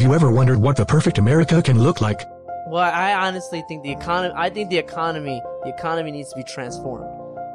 Have you ever wondered what the perfect America can look like? Well, I honestly think the economy. I think the economy. The economy needs to be transformed.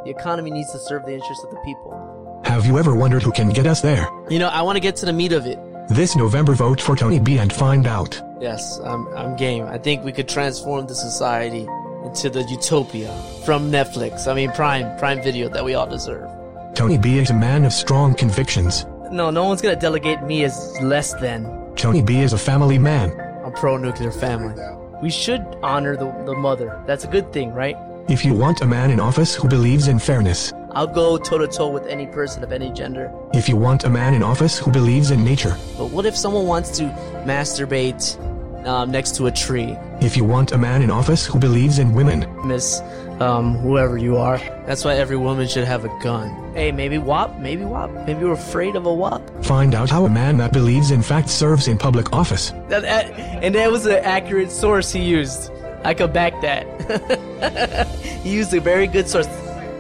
The economy needs to serve the interests of the people. Have you ever wondered who can get us there? You know, I want to get to the meat of it. This November, vote for Tony B and find out. Yes, I'm, I'm game. I think we could transform the society into the utopia from Netflix. I mean, Prime, Prime Video that we all deserve. Tony B is a man of strong convictions. No, no one's gonna delegate me as less than. Tony B is a family man. I'm pro-nuclear family. We should honor the, the mother. That's a good thing, right? If you want a man in office who believes in fairness, I'll go toe to toe with any person of any gender. if you want a man in office who believes in nature, But what if someone wants to masturbate um, next to a tree? if you want a man in office who believes in women, Miss, um, whoever you are. That's why every woman should have a gun. Hey, maybe WAP, maybe WAP. Maybe we're afraid of a WAP. find out how a man that believes in fact serves in public office. That, that- and that was an accurate source he used. I could back that. he used a very good source.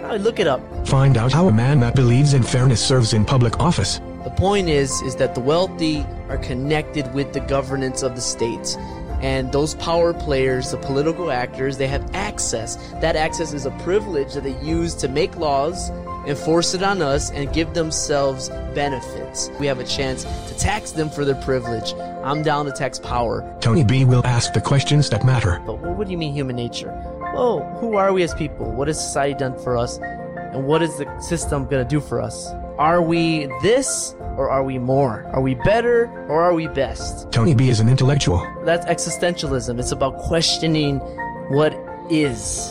I look it up. Find out how a man that believes in fairness serves in public office. The point is, is that the wealthy are connected with the governance of the states. And those power players, the political actors, they have access. That access is a privilege that they use to make laws, enforce it on us, and give themselves benefits. We have a chance to tax them for their privilege. I'm down to tax power. Tony B will ask the questions that matter. But what do you mean human nature? Oh, who are we as people? What has society done for us? And what is the system going to do for us? Are we this or are we more? Are we better or are we best? Tony B is an intellectual. That's existentialism. It's about questioning what is.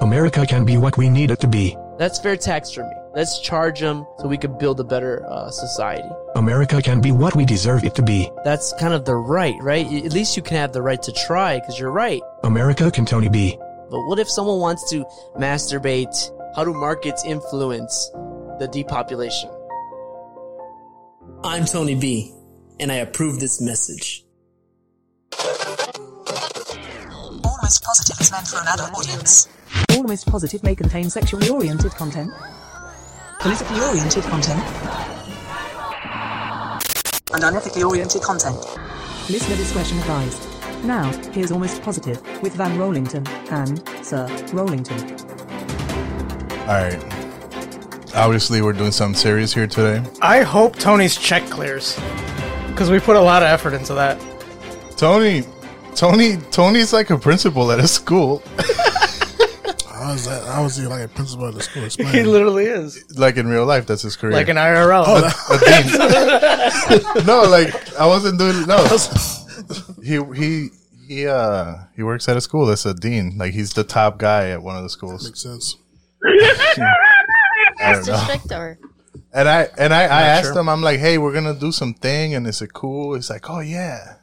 America can be what we need it to be. That's fair tax for me. Let's charge them so we can build a better uh, society. America can be what we deserve it to be. That's kind of the right, right? At least you can have the right to try because you're right. America can Tony B. But what if someone wants to masturbate? How do markets influence the depopulation? I'm Tony B, and I approve this message. Almost Positive is meant for an adult audience. Almost Positive may contain sexually oriented content. Politically oriented content. And unethically oriented content. Listener discretion advised. Now, here's Almost Positive with Van Rollington and Sir Rollington. All right. Obviously, we're doing something serious here today. I hope Tony's check clears because we put a lot of effort into that. Tony, Tony, Tony's like a principal at a school. How is that? How is he like a principal at the school? Explain. He literally is like in real life, that's his career. like an IRL. Oh, no, like I wasn't doing no. he he he uh he works at a school that's a dean. Like he's the top guy at one of the schools. Makes sense. I don't strict or And I and I, I asked sure. him, I'm like, hey, we're gonna do something, and is it cool? He's like, oh yeah.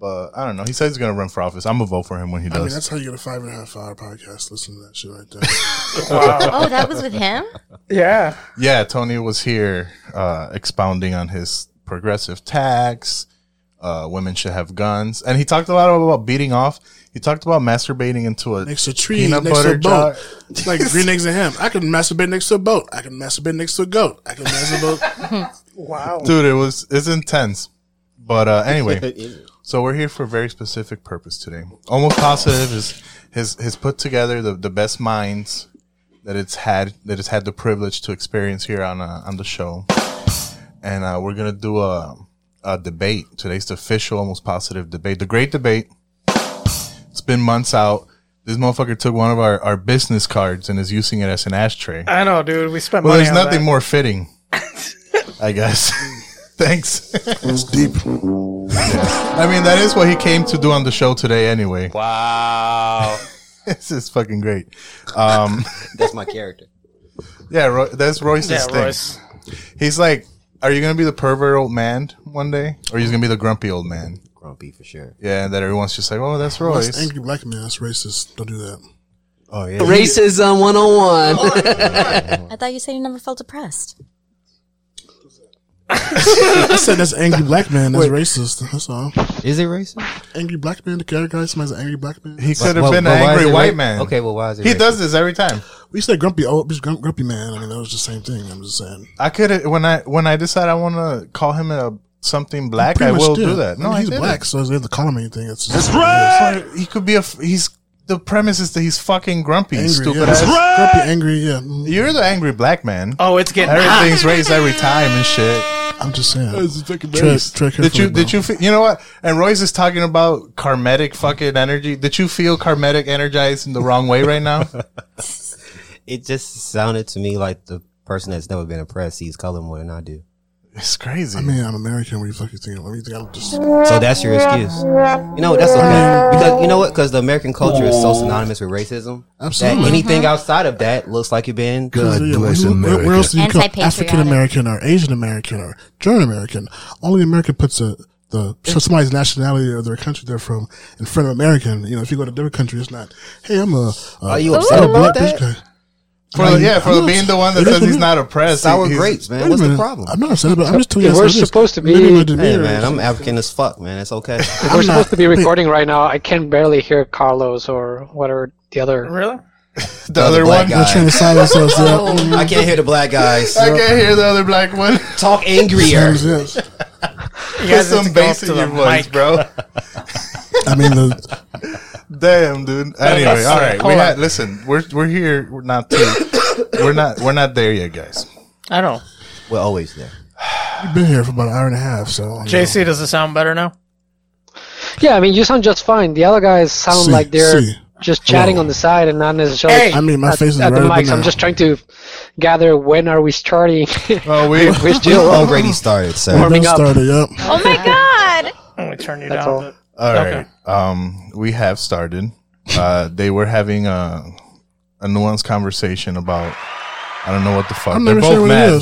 But I don't know. He says he's gonna run for office. I'm gonna vote for him when he I mean, does. that's how you get a five and a half hour podcast. Listen to that shit right there. oh, that was with him. yeah, yeah, Tony was here uh, expounding on his progressive tax. Uh, women should have guns, and he talked a lot about beating off. He talked about masturbating into a next to a tree, peanut next to a boat. jar. It's like green eggs and ham. I can masturbate next to a boat. I can masturbate next to a goat. I can masturbate. wow. dude it was it's intense but uh anyway so we're here for a very specific purpose today almost positive is has has put together the, the best minds that it's had that it's had the privilege to experience here on uh, on the show and uh we're gonna do a a debate today's the official almost positive debate the great debate it's been months out this motherfucker took one of our, our business cards and is using it as an ashtray I know, dude. We spent well money there's on nothing that. more fitting i guess thanks it's deep. I mean, that is what he came to do on the show today, anyway. Wow. this is fucking great. Um, That's my character. yeah, Ro- that's Royce's Yeah, thing. Royce. He's like, "Are you gonna be the pervert old man one day, or are you gonna be the grumpy old man?" Grumpy for sure. Yeah, and that everyone's just like, "Oh, that's Royce." That's angry black man. That's racist. Don't do that. oh yeah, Racism 101. I thought you said you never felt depressed. I said that's angry black man. That's racist. That's all. Is it racist? Angry black man. The categorize somebody as an angry black man. he could have Well, been but an angry white ra- man. Okay, well, why is it He racist? does this every time. We said grumpy. Oh, just grump, grumpy man. I mean, that was the same thing. I'm just saying. I could when I when I decide I want to call him a something black, I will did. do that. No, I mean, he's didn't. black, so they have to call him anything. It's just, But He could be a. f- He's the premise is that he's fucking grumpy, Angry, stupid yeah. ass. Grumpy, angry, yeah. Mm, You're the angry black man. Oh, it's getting Everything's raised every time and shit. I'm just saying. Tread, Race. tread Did you carefully, did you fe- you know what? And Royce is talking about karmetic fucking energy. Did you feel karmetic energized in the wrong way right now? It just sounded to me like the person that's never been oppressed sees color more than I do. It's crazy. I mean, I'm American. What do you fucking think? What do you think? I'm just. So that's your excuse. You know what? That's okay because you know what? Because the American culture is so synonymous with racism. Absolutely. That anything outside of that looks like you've been. God Yeah, bless where- America. Where else do you come? Anti-patriotic. African American or Asian American or German American? Only America puts a, the so somebody's nationality or their country they're from in front of American. You know, if you go to a different country, it's not. Hey, I'm a. a Are you upset I'm a about black that? Bitch guy. for the, yeah, for I'm not- being the one that says he's not oppressed. Sour he's- grapes, man. Wait What's the problem? I'm not upset about. I'm just telling you. We're what it is. supposed to be- Hey man, I'm African as fuck, man. It's okay. If we're not- supposed to be wait. recording right now, I can barely hear Carlos or whatever the other. Really? the other black one. guy. They're trying to silence us. Yeah. Oh, I can't hear the black guys. I can't hear the other black one. Talk angrier. Yes, yes. You Put guys have some to go up bass in your voice, bro. I mean, the, Damn, dude. Anyway, all right. We Hold had listen. We're we're here. We're not. To, we're not. We're not there yet, guys. I don't know. We're always there. we've been here for about an hour and a half. So you know. JC, does it sound better now? Yeah, I mean, you sound just fine. The other guys sound See, like they're see. just chatting Hello. on the side and not necessarily Hey! I mean, my at, face is at right the up mics. I'm just trying to gather when are we starting. Oh, we. Where's Jill? Already started, sir. Done warming up. started. Yep. Oh my god! Let me turn you That's down. All. All right. Um, we have started. Uh, they were having a a nuanced conversation about. I don't know what the fuck. I'm they're both sure what it mad.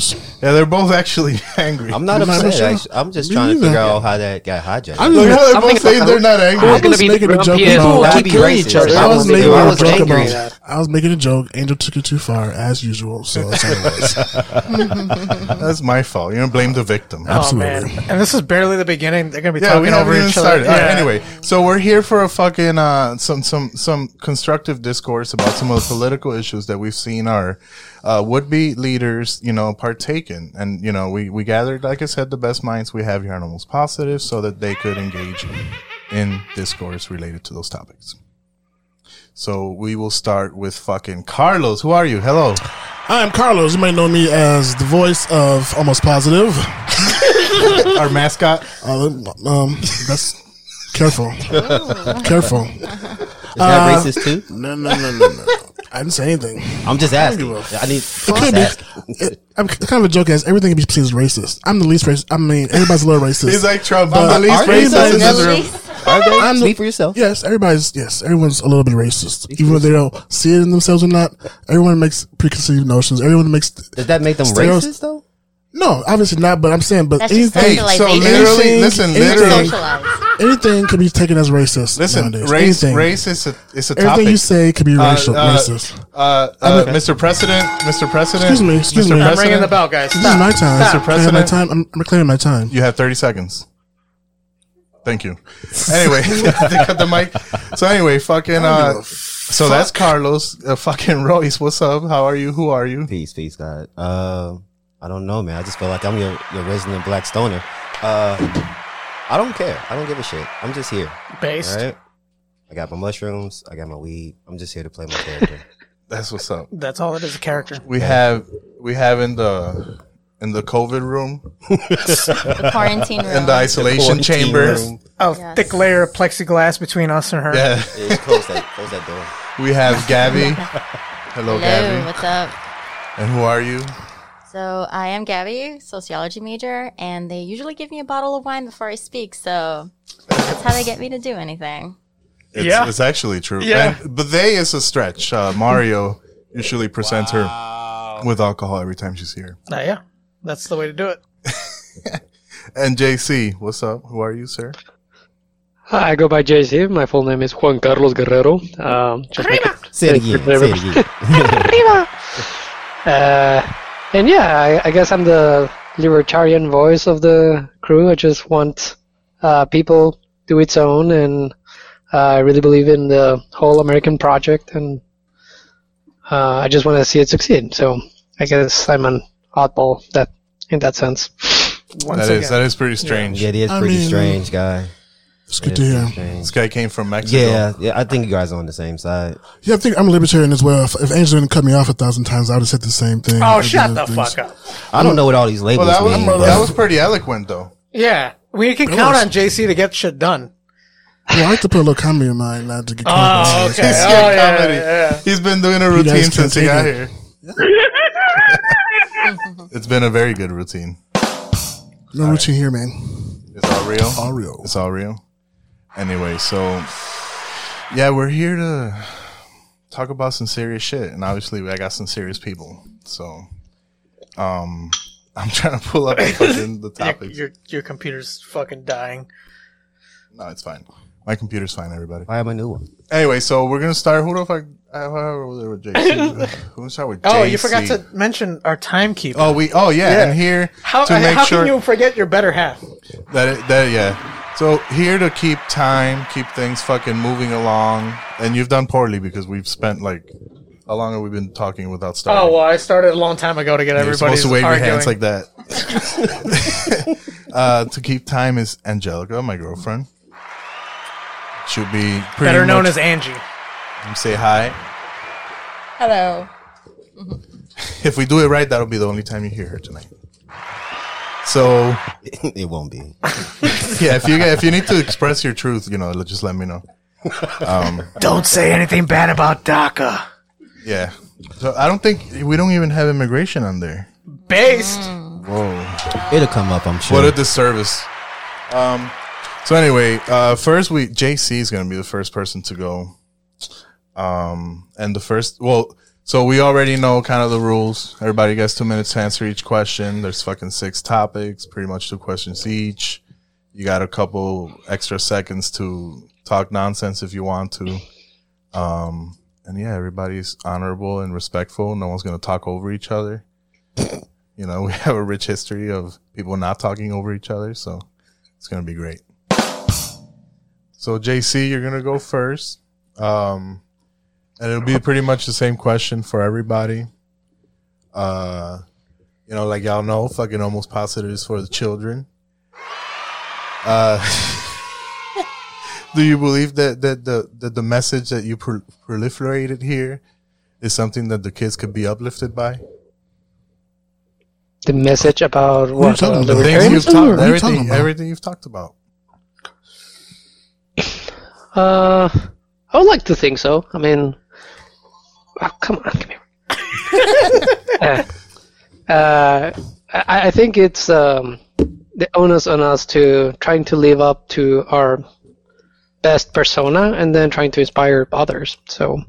Is. Yeah, they're both actually angry. I'm not I'm not upset. sure. I'm just Me trying to neither. figure out how that got hijacked. I'm Look just, how they're Something both saying they're not angry. I Who's gonna was be the making a joke about. I'd Keep be killing racist. each other. I was was- making if I a was joke angry. about. I was making a joke. Angel took it too far, as usual. So that's all it was. That's my fault. You don't blame the victim. Oh man! Absolutely. And this is barely the beginning. They're gonna be Yeah, talking over each other. started. All right, Yeah. anyway, so we're here for a fucking uh, some some some constructive discourse about some of the political issues that we've seen our uh, would be leaders, you know, partake in, and you know, we we gathered, like I said, the best minds we have here on Almost Positive, so that they could engage in discourse related to those topics. So we will start with fucking Carlos. Who are you? Hello. Hi, I'm Carlos. You might know me as the voice of Almost Positive. Our mascot. Uh, um, that's careful, careful. Is that Uh, racist too? No, no, no, no, no. I didn't say anything. I'm just asking. I, a I need. It I'm could just be. It, I'm kind of a joke as everything can be seen as racist. I'm the least racist. I mean, everybody's a little racist. He's like Trump. But I'm the least are racist you in this room. Are? I'm the- Speak for yourself. Yes, everybody's yes, everyone's a little bit racist, even if they don't see it in themselves or not. Everyone makes preconceived notions. Everyone makes Does that make them Stereos- racist though? No, obviously not. But I'm saying, but That's just anything, Hey, so Socialization. literally, Anything- listen, anything- literally, Socialize. anything can be taken as racist. listen. nowadays. Race, anything. race is a is a Everything topic. you say could be racial, uh, racist. Uh, uh, Mr. President, Mr. President. Excuse me, excuse Mr. me. I'm I'm ringing the bell, guys. This is my time. Mr. Can I have my President. time. I'm, I'm reclaiming my time. You have 30 seconds. Thank you. Anyway, they cut the mic. So anyway, fucking, uh, so that's Carlos, uh, fucking Royce. What's up? How are you? Who are you? Peace, peace, God. Uh, I don't know, man. I just feel like I'm your, your resident black stoner. Uh, I don't care. I don't give a shit. I'm just here. Based. All right. I got my mushrooms. I got my weed. I'm just here to play my character. That's what's up. That's all it is. A character. We have, we have in the, in the COVID room, The quarantine room. in the isolation Quarantine chamber. room. A Yes. thick layer of plexiglass between us and her. Yeah. Yeah, close that, close that door. We have Gabby. Hello, Hello, Gabby. what's up? And who are you? So I am Gabby, sociology major, and they usually give me a bottle of wine before I speak. So that's how they get me to do anything. It's, Yeah. it's actually true. Yeah. And, but they is a stretch. Uh, Mario usually presents her with alcohol every time she's here. Ah, yeah. That's the way to do it. And JC, what's up? Who are you, sir? Hi, I go by JC. My full name is Juan Carlos Guerrero. Um, just make it Say it again. Say it again. Uh, and yeah, I, I guess I'm the libertarian voice of the crew. I just want uh, people to its own, and uh, I really believe in the whole American project, and uh, I just want to see it succeed. So I guess I'm an oddball that in that sense. Once That again. is that is pretty strange. Yeah, it is I pretty mean, strange, guy. It's good is to hear. strange. This guy came from Mexico. Yeah, yeah. I think you guys are on the same side. Yeah, I think I'm a libertarian as well. If, if Angela didn't cut me off a thousand times, I would have said the same thing. Oh, I'd shut do the other fuck things. up. I don't know what all these labels Well, that was mean. that was pretty eloquent though. Yeah, we can It count was. on JC to get shit done. Well, I like to put a little comedy in my not to get Oh, in okay. this. Oh, yeah, comedy. yeah. He's been doing a routine since he got it. here. it's been a very good routine. No routine here, man. It's all real. All real. It's all real. Anyway, so yeah, we're here to talk about some serious shit, and obviously I got some serious people. So, um, I'm trying to pull up the, fucking, the Your, topics. your your computer's fucking dying. No, it's fine. My computer's fine. Everybody. I have a new one. Anyway, so we're gonna start. Who the fuck? Uh, we're with JC. We're start with Oh, you forgot to mention our timekeeper. Oh, we. Oh, yeah. Yeah. And here how to make how sure can you forget your better half? that it, that yeah. So here to keep time, keep things fucking moving along, and you've done poorly because we've spent like how long have we been talking without starting? Oh well, I started a long time ago to get You're everybody supposed to wave arguing. your hands like that. uh, to keep time is Angelica, my girlfriend. She'll be pretty Better known as Angie. Say hi. Hello. If we do it right, that'll be the only time you hear her tonight. So it won't be. yeah, if you if you need to express your truth, you know, just let me know. Um, Don't say anything bad about DACA. yeah. So I don't think we don't even have immigration on there. Based. Whoa. It'll come up, I'm sure. What a disservice. Um. So anyway, uh, first we JC is gonna be the first person to go. Um, and the first, well, so we already know kind of the rules. Everybody gets two minutes to answer each question. There's fucking six topics, pretty much two questions each. You got a couple extra seconds to talk nonsense if you want to. Um, and yeah, everybody's honorable and respectful. No one's gonna talk over each other. You know, we have a rich history of people not talking over each other, so it's gonna be great. So JC, you're gonna go first, um, and it'll be pretty much the same question for everybody. Uh, you know, like y'all know, fucking almost positive is for the children. Uh, do you believe that that the that the message that you pro- proliferated here is something that the kids could be uplifted by? The message about you what? talking uh, about? The things you've libertarianism, talked, or- What are you everything, talking about? everything you've talked about. Uh, I would like to think so. I mean, oh, come on, come here. uh, uh, I, I think it's um, the onus on us to trying to live up to our best persona and then trying to inspire others. So,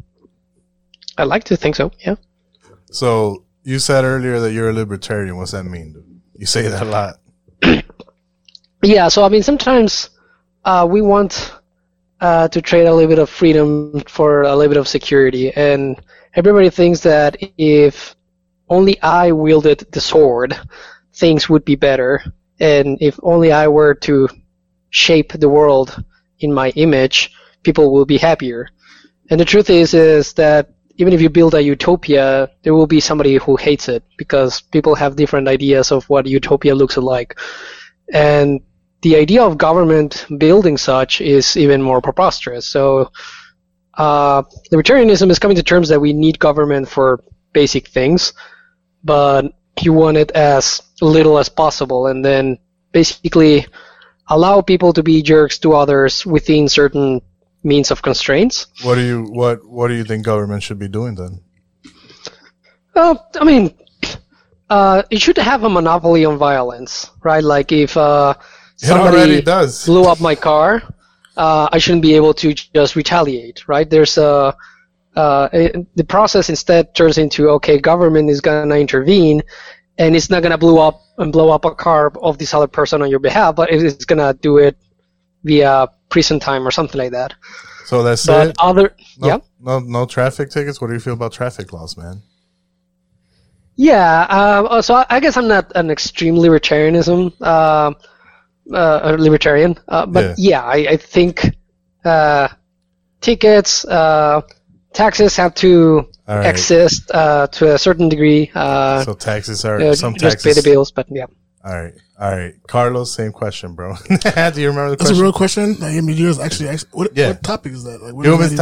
I like to think so. Yeah. So you said earlier that you're a libertarian. What's that mean? You say that a lot. Yeah, so I mean, sometimes uh, we want uh, to trade a little bit of freedom for a little bit of security, and everybody thinks that if only I wielded the sword, things would be better, and if only I were to shape the world in my image, people will be happier. And the truth is, is that even if you build a utopia, there will be somebody who hates it because people have different ideas of what utopia looks like. And the idea of government building such is even more preposterous. So, uh, libertarianism is coming to terms that we need government for basic things, but you want it as little as possible, and then basically allow people to be jerks to others within certain means of constraints. What do you what What do you think government should be doing then? Uh, I mean, uh, it should have a monopoly on violence, right? Like if uh, It already somebody does. blew up my car, uh, I shouldn't be able to just retaliate, right? There's a uh, it, the process instead turns into okay, government is gonna intervene, and it's not gonna blow up and blow up a car of this other person on your behalf, but it's gonna do it via prison time or something like that. So that's But it. other, No, yeah. no, no traffic tickets. What do you feel about traffic laws, man? Yeah, uh, so I- I guess I'm not an extreme libertarianism, uh, uh, a libertarian, uh, but yeah, I, I think uh, tickets, uh, taxes have to All right. exist uh, to a certain degree. Uh, So taxes are you know, some just pay the bills, but yeah. All right, all right, Carlos. Same question, bro. Do you remember the question? That's question? a real question. Like, I mean, you guys actually, actually what, Yeah. what topic is that? Like, what Yo, is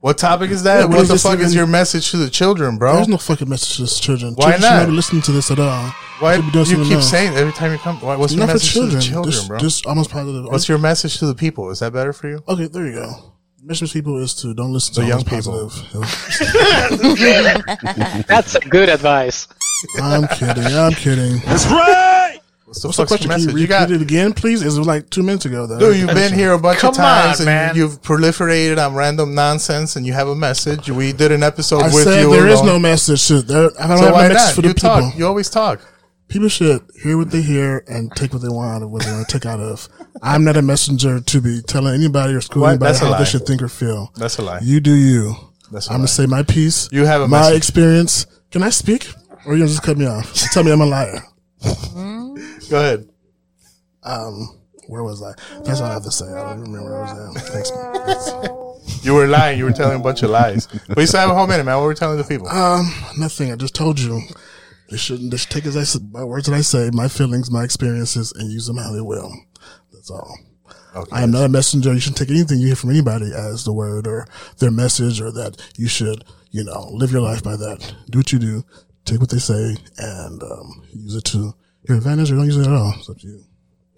Miss that even- Tyron. What topic is that? Yeah, what what is the this fuck is your message to the children, bro? There's no fucking message to this children. Why children not? Should never listen to this at all. Why Should be you keep else. saying every time you come? Why, what's your Not for message to the children. children, just, bro? just almost positive. what's your message to the people? Is that better for you? Okay, there you go. Mission to people is to don't listen The to young people. positive. That's good advice. I'm kidding. I'm kidding. That's right. What's the What's the question? your Can you message? repeat You got, it again, please? It was like two minutes ago, though. dude. You've been here a bunch Come of times on, and man. you've proliferated on random nonsense, and you have a message. We did an episode I with said you. there is alone. no message. Shit, there, I don't So have why no message not? for the You people. talk. You always talk. People should hear what they hear and take what they want out of what they want to take out of. I'm not a messenger to be telling anybody or schooling What? anybody That's a how they should think or feel. That's a lie. You do you. That's a I'm lie. gonna say my piece. You have a my message. experience. Can I speak, or you gonna just cut me off? Tell me I'm a liar. Go ahead. Um, where was I? That's all I have to say. I don't remember where I was at. Thanks. Thanks. You were lying. You were telling a bunch of lies. But you still have a whole minute, man. What were we telling the people? Um, nothing. I just told you. They shouldn't. They should take as I said, my words that I say, my feelings, my experiences, and use them how they will. That's all. Okay. I am not a messenger. You shouldn't take anything you hear from anybody as the word or their message or that you should, you know, live your life by that. Do what you do. Take what they say and um, use it to your advantage or don't use it at all. It's up to you.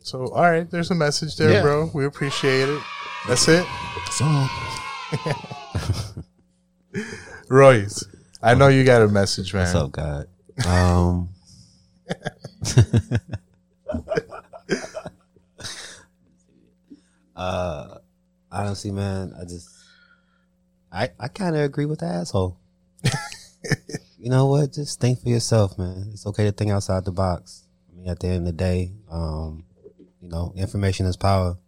So, all right, there's a message there, Yeah. bro. We appreciate it. That's it. That's all. Royce, I know you got a message, man. What's up, God? Um, uh, honestly, man, I just, I, I kind of agree with the asshole. you know what? Just think for yourself, man. It's okay to think outside the box. I mean, at the end of the day, um, you know, information is power.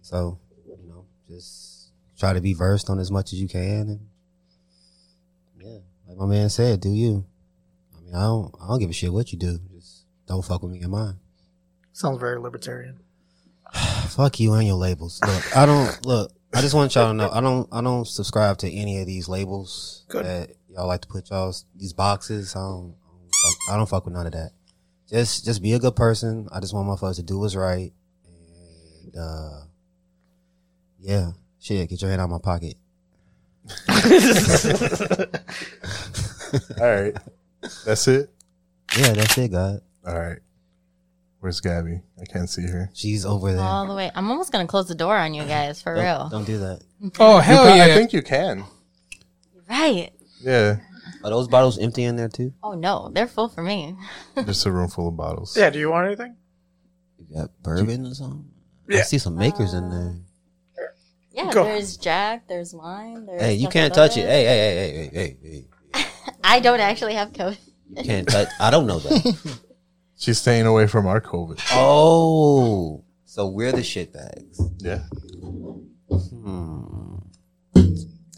So, you know, just try to be versed on as much as you can, and yeah, like my man said, do you? I mean, I don't, I don't give a shit what you do. Just don't fuck with me in mine. Sounds very libertarian. Fuck you and your labels. Look, I don't look. I just want y'all to know I don't. I don't subscribe to any of these labels Good. that y'all like to put y'all these boxes. I don't. I don't, fuck, I don't fuck with none of that. Just, just be a good person. I just want motherfuckers to do what's right. And uh, yeah, shit. Get your hand out of my pocket. All right. That's it? Yeah, that's it, God. All right. Where's Gabby? I can't see her. She's over there. All the way. I'm almost gonna close the door on you guys for don't, real. Don't do that. Oh You hell ca- yeah! I think you can. Right. Yeah. Are those bottles empty in there too? Oh no, they're full for me. Just a room full of bottles. yeah. Do you want anything? You got bourbon or something? I Yeah. see some makers in there. Yeah, Go. there's Jack, there's wine. There's Hey, you can't touch it. Hey, hey, hey, hey, hey, hey, hey. I don't actually have COVID. You can't touch. I don't know that. She's staying away from our COVID. Oh, so we're the shit bags. Yeah. Hmm.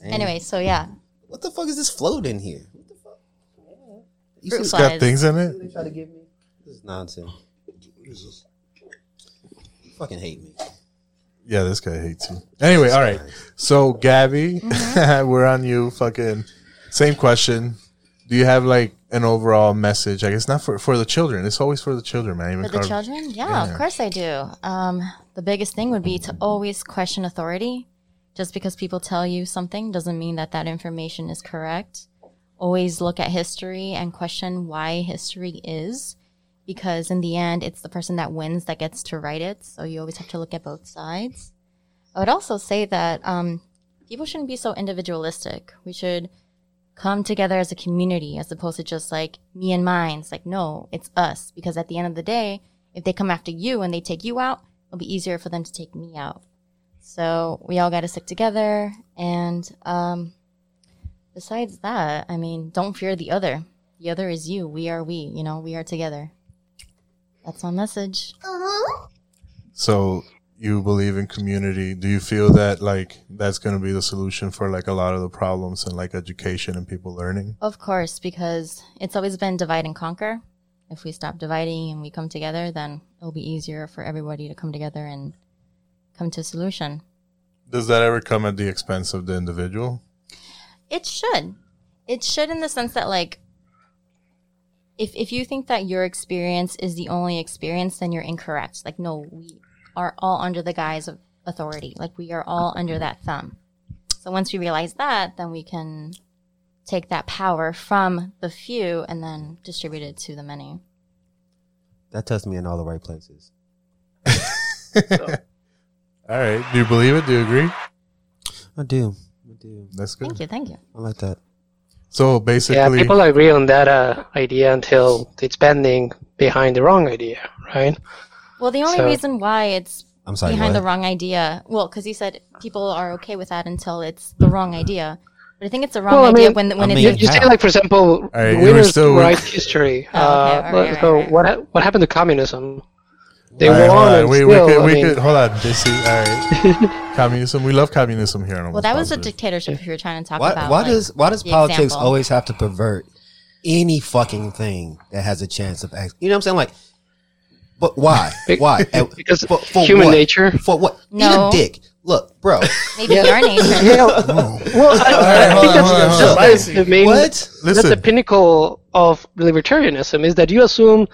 Anyway, so yeah, what the fuck is this float in here? What the fuck? You fruit see- got flies. things in it. they try to give me? This is nonsense. You fucking hate me. Yeah, this guy hates you. Anyway, all right. So, Gabby, Mm-hmm. we're on you. Fucking same question. Do you have like an overall message? I guess not for for the children. It's always for the children, man. Even For the Carl- children? Yeah, Yeah. of course I do. Um, the biggest thing would be to always question authority. Just because people tell you something doesn't mean that that information is correct. Always look at history and question why history is, because in the end, it's the person that wins that gets to write it. So you always have to look at both sides. I would also say that um, people shouldn't be so individualistic. We should come together as a community as opposed to just like me and mine. It's like, no, it's us. Because at the end of the day, if they come after you and they take you out, it'll be easier for them to take me out. So we all got to stick together. And um, besides that, I mean, don't fear the other. The other is you. We are we. You know, we are together. That's my message. So you believe in community. Do you feel that like that's going to be the solution for like a lot of the problems and like education and people learning? Of course, because it's always been divide and conquer. If we stop dividing and we come together, then it'll be easier for everybody to come together and come to a solution. Does that ever come at the expense of the individual? It should. It should in the sense that like if if you think that your experience is the only experience, then you're incorrect. Like, no, we are all under the guise of authority. Like, we are all under that thumb. So once we realize that, then we can take that power from the few and then distribute it to the many. That touched me in all the right places. All right. Do you believe it? Do you agree? I do. I do. That's good. Thank you, thank you. I like that. So basically, Yeah, people agree on that uh, idea until it's bending behind the wrong idea, right? Well, the only So- reason why it's I'm sorry, behind what? the wrong idea, well, because you said people are okay with that until it's the wrong idea. But I think it's the wrong Well, I idea mean, when when I it's mean, You, you say like, for example, right, you were winners still- write history. Oh, okay, uh, all right, so right, right. what what happened to communism? They All right, hold won on. and We, still, we could, we mean, could hold on, JC. All right, communism. We love communism here. On well, that was a dictatorship. If you're trying to talk Why, about, why like, does why does politics example. always have to pervert any fucking thing that has a chance of act? You know what I'm saying? Like, but why? Why? Because for, for human what? nature. For what? Eat No. a dick. Look, bro. maybe your nature? Yeah, well, I, I think on, that's, hold on. that's the main. what? That's the pinnacle of libertarianism is that you assume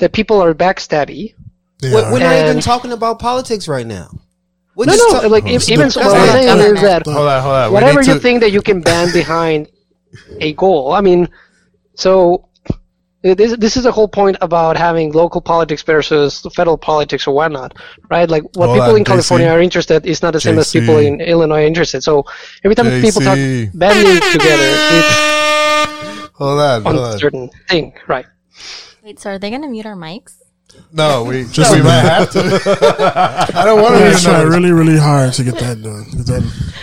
that people are backstabby. They We're, we're not even talking about politics right now. We're No, just no, talk- like Oh, if, even so, what I'm saying is that hold on, hold on. Whatever you to- think that you can ban behind a goal. I mean, so uh, this this is the whole point about having local politics versus federal politics or whatnot, right? Like what Hold people on, in California JC. are interested is not the same as people in Illinois are interested. So every time people talk JC. banding together, it's Hold on, on hold a on. certain thing, right? Wait, so are they going to mute our mics? No, we Just we might have to. I don't want to try really, really hard to get that done. Get that-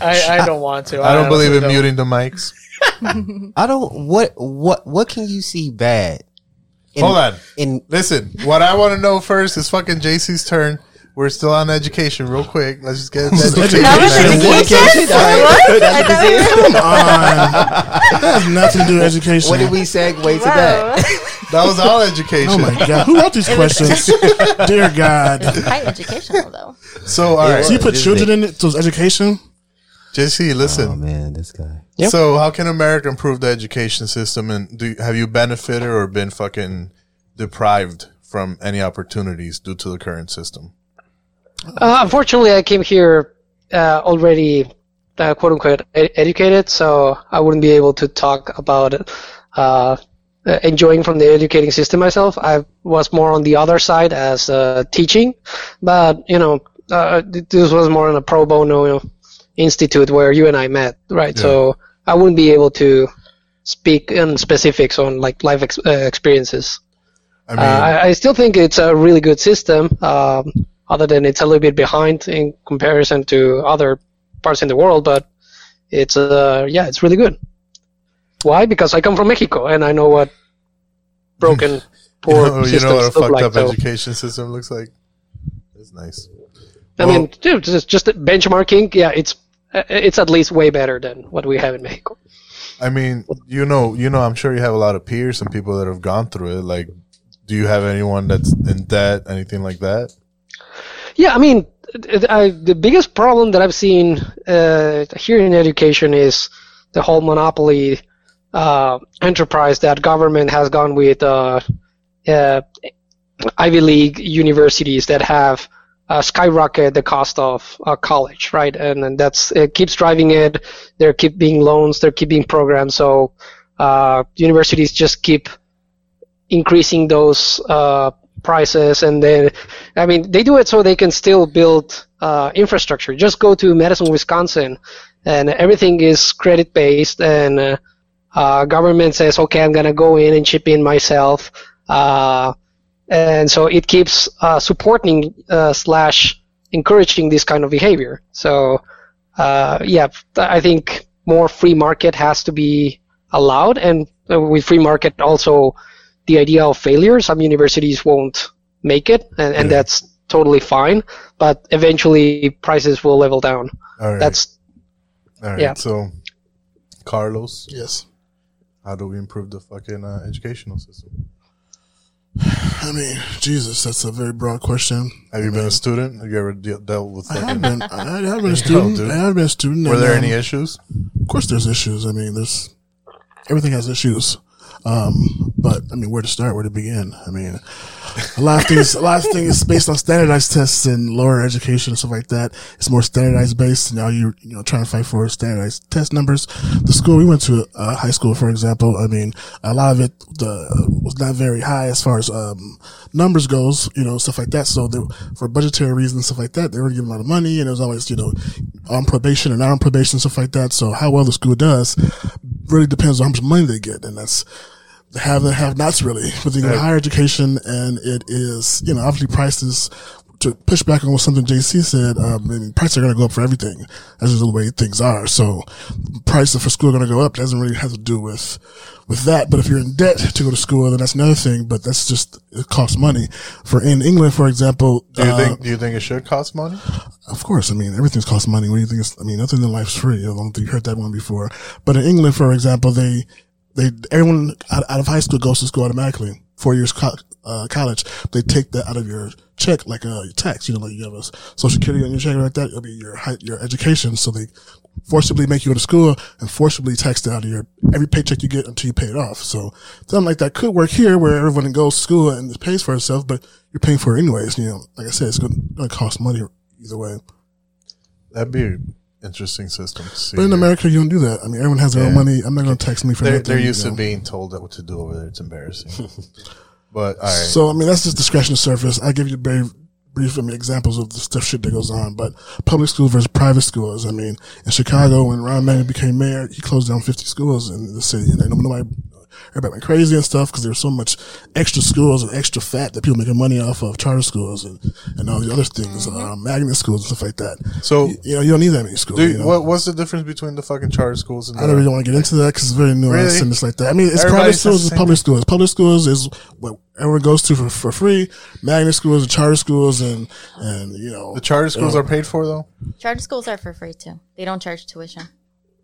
I, I don't want to. I don't believe in honestly muting the mics. I don't. What? What? What can you see bad? In, Hold on. In Listen, what I want to know first is fucking JC's turn. We're still on education, real quick. Let's just get into education. That was education? What? I thought we were- Come on. That has nothing to do with education. what did we segue to that? That was all education. Oh my god! Who wrote these questions? Dear God! Quite educational, though. So, all right, So you put children in it? So it's education? JC, Oh listen. man, this guy. Yep. So, how can America improve the education system? And do have you benefited or been fucking deprived from any opportunities due to the current system? Uh, unfortunately, I came here uh, already, uh, quote unquote, ed- educated, so I wouldn't be able to talk about uh, uh, enjoying from the educating system myself. I was more on the other side as uh, teaching, but you know, uh, this was more in a pro bono institute where you and I met, right? So I wouldn't be able to speak in specifics on like life ex- uh, experiences. I mean, Uh, I, I still think it's a really good system, um, other than it's a little bit behind in comparison to other parts in the world, but it's uh, yeah, it's really good. Why? Because I come from Mexico and I know what broken, you poor know, you know what a fucked like. up so, education system looks like. It's nice. I mean, dude, just just benchmarking, yeah, it's uh, it's at least way better than what we have in Mexico. I mean, you know, you know, I'm sure you have a lot of peers and people that have gone through it. Like, do you have anyone that's in debt, anything like that? Yeah, I mean, I, the biggest problem that I've seen uh, here in education is the whole monopoly uh, enterprise that government has gone with uh, uh, Ivy League universities that have uh, skyrocket the cost of uh, college, right? And, and that's it keeps driving it. There keep being loans, there keep being programs, so universities just keep increasing those prices and then i mean they do it so they can still build uh, infrastructure. Just go to madison wisconsin and everything is credit based and uh, uh, government says okay i'm gonna go in and chip in myself uh, and so it keeps uh, supporting uh, slash encouraging this kind of behavior. So yeah i think more free market has to be allowed and with free market also the idea of failure. Some universities won't make it, and, and that's totally fine. But eventually, prices will level down. All right. That's All right. yeah. So, Carlos, Yes. how do we improve the fucking uh, educational system? I mean, Jesus, that's a very broad question. Have you been a student? Have you ever de- dealt with I have been. I have been a student. dude. I have been a student. Were and, there um, any issues? Of course, there's issues. I mean, there's everything has issues. Um, but I mean, where to start? Where to begin? I mean, a lot of things, a lot of things is based on standardized tests and lower education and stuff like that. It's more standardized based. Now you you know trying to fight for standardized test numbers. The school we went to, uh, high school, for example, I mean, a lot of it the was not very high as far as um, numbers goes. You know, stuff like that. So for budgetary reasons, stuff like that, they were giving a lot of money, and it was always you know on probation and not on probation, stuff like that. So how well the school does really depends on how much money they get, and that's have and have nots really with the higher education, and it is you know obviously prices. To push back on what something JC said, um, I mean, prices are going to go up for everything. That's just the way things are. So, prices for school are going to go up. Doesn't really have to do with with that. But if you're in debt to go to school, then that's another thing. But that's just it costs money. For in England, for example, Do you uh, think? Do you think it should cost money? of course, I mean everything's cost money. What do you think? Is, I mean, nothing in life's free. I don't think you heard that one before. But in England, for example, they they everyone out, of high school goes to school automatically. Four years co- uh, college, they take that out of your check like uh, tax. You know, like you have a social security on your check like that. It'll be your your education. So they forcibly make you go to school and forcibly tax it out of your every paycheck you get until you pay it off. So something like that could work here, where everyone goes to school and pays for itself, but you're paying for it anyways. You know, like I said, it's going to cost money either way. That'd be interesting system. To see. But in America, you don't do that. I mean, everyone has their own money. I'm not going to tax me for they're, they're used to being told what to do over there. It's embarrassing. but all right. So I mean, that's just the surface. I give you very brief I mean, examples of the stuff shit that goes on. But public schools versus private schools. I mean, in Chicago, when Rahm Emanuel became mayor, he closed down 50 schools in the city, and nobody. Everybody went crazy and stuff because there was so much extra schools and extra fat that people making money off of charter schools and, and all the other things, uh, magnet schools and stuff like that. So you, you know, you don't need that many schools. Do, you know? what, what's the difference between the fucking charter schools and I don't really want to get into that because it's very nuanced Really? and it's like that. I mean, it's Everybody private schools, the it's same public schools. Public schools is what everyone goes to for, for free. Magnet schools and charter schools and, and, you know. the charter schools you are paid for though? Charter schools are for free too. They don't charge tuition,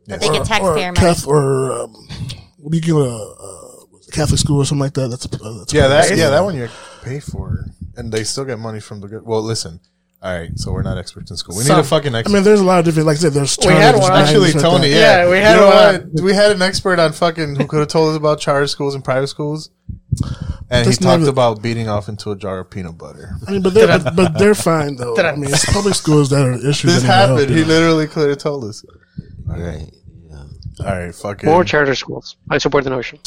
Yeah. but they get or taxpayer money. Catholic, or, um, what do you give a, uh, Catholic school or something like that? That's, uh, that's Yeah, that yeah, that one you pay for, and they still get money from the good. Well, listen. All right, so we're not experts in school. We need a Some. fucking I mean, there's a lot of different, like I said, there's We had one. Actually, magnets, like Tony, yeah, Yeah, we had You know one. what? We had an expert on fucking who could have told us about charter schools and private schools, and he talked not a- about beating off into a jar of peanut butter. I mean, but they're, but, but they're fine though. I- I mean, it's public schools that are issues. This that help, happened. you He know. literally could have told us. Right. Yeah. All right, fucking. More charter schools. I support the notion.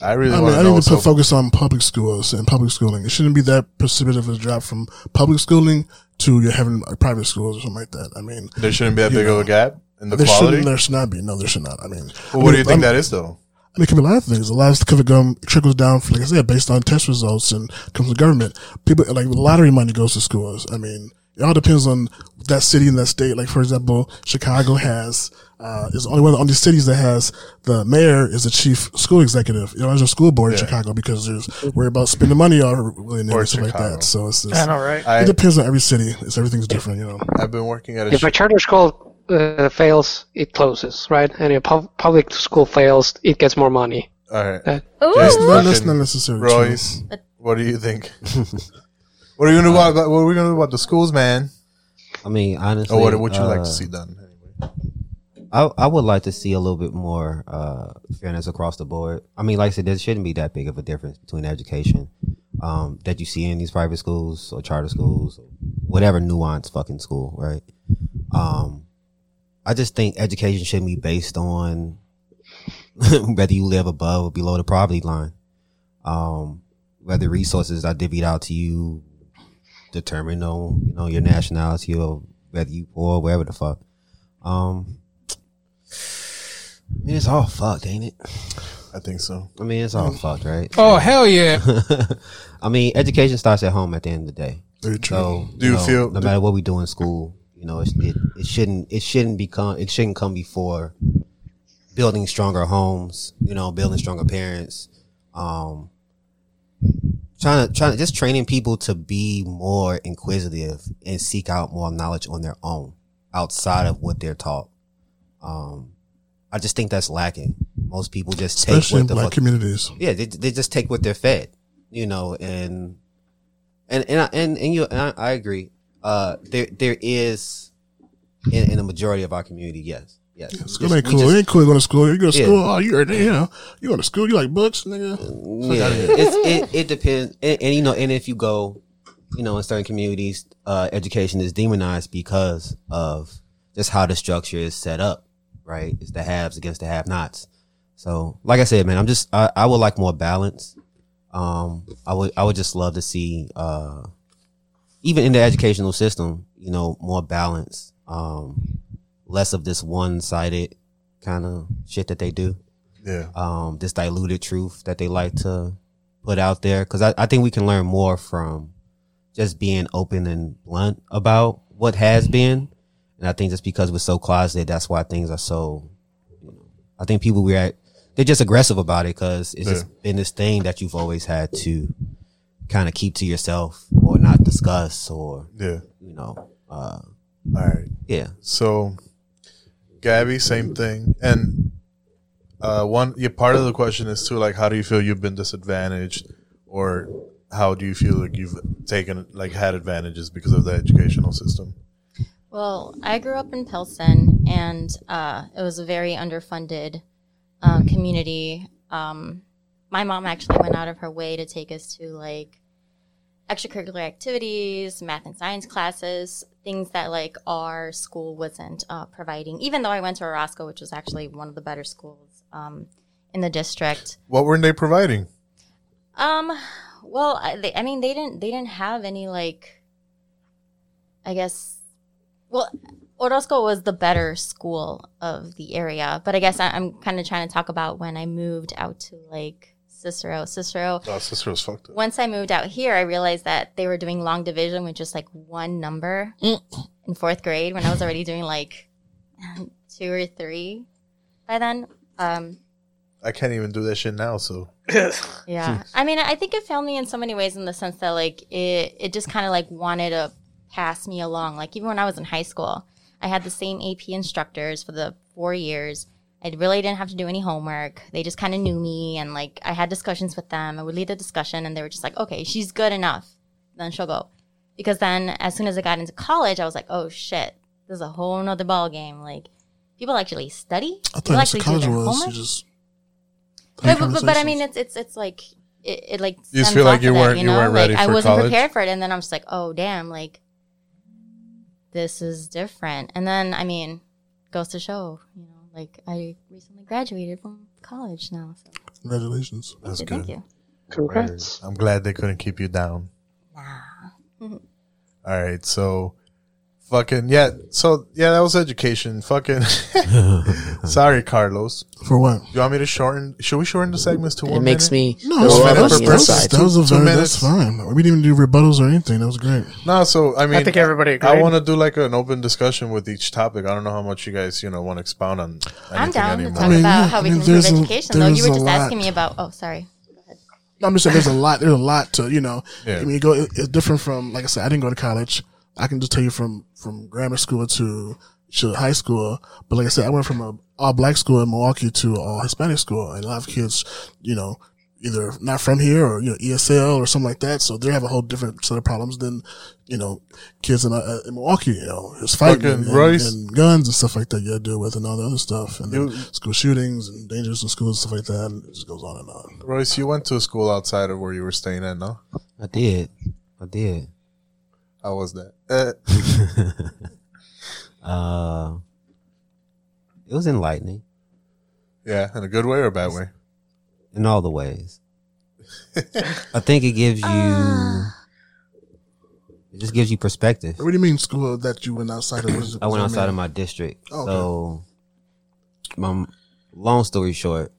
I really I mean, want I to know. need to So, put focus on public schools and public schooling. It shouldn't be that precipitative a drop from public schooling to you're having uh, private schools or something like that. I mean, there shouldn't be that you big of a gap in the there quality. shouldn't, there should not be. No, there should not. I mean, Well, what do you think I'm- that is though? I mean, it could be a lot of things. A lot of stuff could come trickles down, like I said, based on test results and comes to government. People like lottery money goes to schools. I mean, it all depends on that city and that state. Like for example, Chicago has uh, is only one of the only cities that has the mayor is the chief school executive. You know, there's a school board in Chicago because there's worry about spending money all really Or and stuff like that. So it's just, I know, right? I it depends on every city. It's everything's different. You know. I've been working at a. If a charter school uh, fails, it closes, right? And if pub- public school fails, it gets more money. all right, Uh, Ooh. Just Not- that's fucking not necessarily true. Royce, what do you think? what are you gonna do about? What are we gonna do about the schools, man? I mean, honestly, Or what would you like uh, to see done? I, I would like to see a little bit more uh, fairness across the board. I mean, like I said, there shouldn't be that big of a difference between education um, that you see in these private schools or charter schools, or whatever nuance fucking school, right? Um, I just think education shouldn't be based on whether you live above or below the poverty line. Um, whether resources are divvied out to you determine on you know your nationality or whether you poor, wherever the fuck. Um, I mean, it's all fucked, ain't it? I think so. I mean, it's all fucked, right? Oh hell yeah! I mean, education starts at home at the end of the day. Very true. So, Do you know, feel- no matter what we do in school, you know, it, it it shouldn't it shouldn't become it shouldn't come before building stronger homes, you know, building stronger parents, um, trying to trying to just training people to be more inquisitive and seek out more knowledge on their own outside of what they're taught. Um, I just think that's lacking. Most people just take Especially what in the black fuck- communities. yeah, they, they just take what they're fed, you know, and and and I, and, and you and I, I agree. Uh, there there is in, in the majority of our community, yes, Yes. School Just- ain't cool. just- it ain't cool going to school. You go to Yeah. school. Oh, you already, you know, you going to school. You like books, nigga. Yeah, it's, it it depends, and, and you know, and if you go, you know, in certain communities, uh, education is demonized because of just how the structure is set up. Right, it's the haves against the have-nots. So, like I said, man, I'm just I, I would like more balance. Um, I would I would just love to see, uh, even in the educational system, you know, more balance. Um, less of this one-sided kind of shit that they do Yeah. um, this diluted truth that they like to put out there. Cause I, I think we can learn more from just being open and blunt about what has been. And I think just because we're so closeted, that's why things are so, you know, I think people react, they're just aggressive about it because it's just been this thing that you've always had to kind of keep to yourself or not discuss or, Yeah. you know, uh, All right. yeah. So, Gabby, same thing. And uh, one, yeah, part of the question is too, like, how do you feel you've been disadvantaged, or how do you feel like you've taken, like, had advantages because of the educational system? Well, I grew up in Pilsen, and uh, it was a very underfunded uh, community. Um, my mom actually went out of her way to take us to like extracurricular activities, math and science classes, things that like our school wasn't uh, providing. Even though I went to Orozco, which was actually one of the better schools um, in the district. What weren't they providing? Um, well, I, they, I mean, they didn't they didn't have any like, I guess, well, Orozco was the better school of the area, but I guess I, I'm kind of trying to talk about when I moved out to like Cicero. Cicero. Oh, Cicero was fucked up. Once I moved out here, I realized that they were doing long division with just like one number in fourth grade when I was already doing like two or three by then. Um, I can't even do that shit now. So yeah. I mean, I think it failed me in so many ways in the sense that like it it just kind of like wanted to pass me along. Like even when I was in high school, I had the same AP instructors for the 4 years. I really didn't have to do any homework. They just kind of knew me and like I had discussions with them. I would lead the discussion and they were just like, "Okay, she's good enough." Then she'll go. Because then as soon as I got into college, I was like, "Oh shit. This is a whole nother ball game." Like people actually study. I people thought that's actually what college do their was. homework. You just But, but, but, but I mean, it's it's it's like it, it like You just feel like you of that, weren't- you know? weren't like, ready I for wasn't college? prepared for it, and then I'm just like, oh damn, like this is different. And then I mean, goes to show, you know, like I recently graduated from college now. So congratulations. that's Thank good. you. Congrats. I'm glad they couldn't keep you down. Nah. All right, so fucking yeah, so yeah, that was education. Fucking sorry, Carlos. For what? Do you want me to shorten? Should we shorten the segments to It one It makes minute? me No, go that's, Two up that, was, per that, was, person. that was a very, that's fine. We didn't even do rebuttals or anything. That was great. No, so I mean, I think everybody agreed. I want to do like an open discussion with each topic. I don't know how much you guys, you know, want to expound on. I'm down anymore. to talk I mean, about yeah, how I we can improve there's a- education. Though you were just lot. asking me about. Oh, sorry. I'm just saying there's a lot. There's a lot to you know. Yeah. I mean, you go. It's different from like I said. I didn't go to college. I can just tell you from from grammar school to to high school. But like I said, I went from a all black school in Milwaukee to all Hispanic school, and a lot of kids, you know, either not from here or you know ESL or something like that. So they have a whole different set of problems than you know kids in, uh, in Milwaukee. You know, it's fighting and, Royce. and guns and stuff like that. You got to deal with and all the other stuff, and You- school shootings and dangers in schools and stuff like that. And it just goes on and on. Royce, you went to a school outside of where you were staying at, no? I did. I did. How was that? Uh, Uh, it was enlightening yeah, in a good way or a bad way? in all the ways. I think it gives you, it just gives you perspective. What do you mean school that you went outside of? What is it- I went does that outside of mean? my district. Oh, okay. So, my long story short,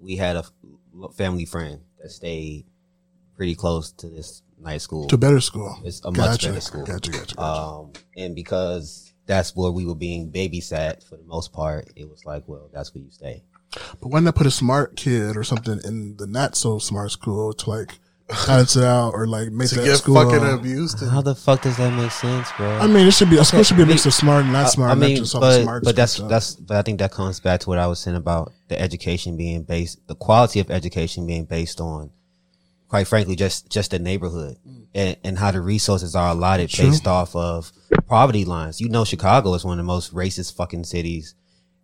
we had a f- family friend that stayed pretty close to this night school. to a better school. It's a much Gotcha. better school. Gotcha, gotcha, gotcha. Um, and because that's where we were being babysat for the most part, it was like, well, that's where you stay. but why not put a smart kid or something in the not so smart school to like balance it out or like make To that get school? fucking uh, abused? How the fuck does that make sense, bro? I mean, it should be a school should be a mix of smart and not smart. I mean, not just but, but that's stuff. that's but I think that comes back to what I was saying about the education being based, the quality of education being based on, quite frankly, just just the neighborhood mm. and, and how the resources are allotted True. based off of poverty lines. You know, Chicago is one of the most racist fucking cities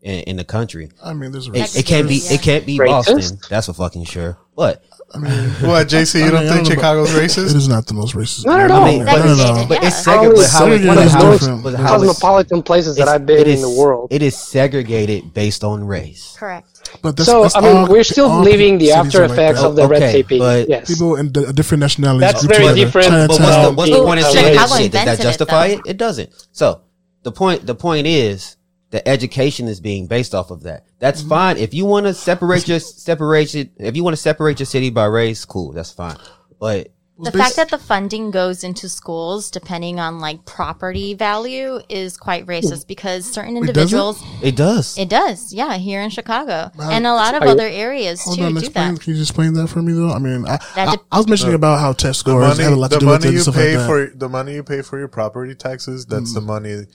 in, in the country. I mean, there's It, it can't be. It can't be Racist? Boston. That's for fucking sure. But I mean, What, JC? You I don't mean, I think know Chicago's about- racist? It is not the most racist. Not at I all. mean, but no, no, no. but it's Yeah. segregated. But how, Segregated but is how, different. but There's it's- Cosmopolitan places that I've been in the world. It is segregated based on race. Correct. But that's, So that's I mean, all- we're still all leaving the after are like effects of the red Okay, taping. but Yes. people in d- different nationalities. That's very together. different, Chinatown. but But what's the, what's the in- point of saying that Chicago shit? Does that justify it? It doesn't. So the point the point is the education is being based off of that. That's mm-hmm. fine. If you want to separate your separate it, if you want to separate your city by race, cool. That's fine. But The fact that the funding goes into schools depending on like property value is quite racist because certain Wait, does it? individuals it does. it does, yeah, here in Chicago Wow. and a lot of Are you- other areas Hold too on, do explain. that. Can you explain that for me though? I mean, I, I, I was mentioning about how test scores the have a money, lot to do with it money and you stuff pay like that. for the money you pay for your property taxes. That's the mm. money,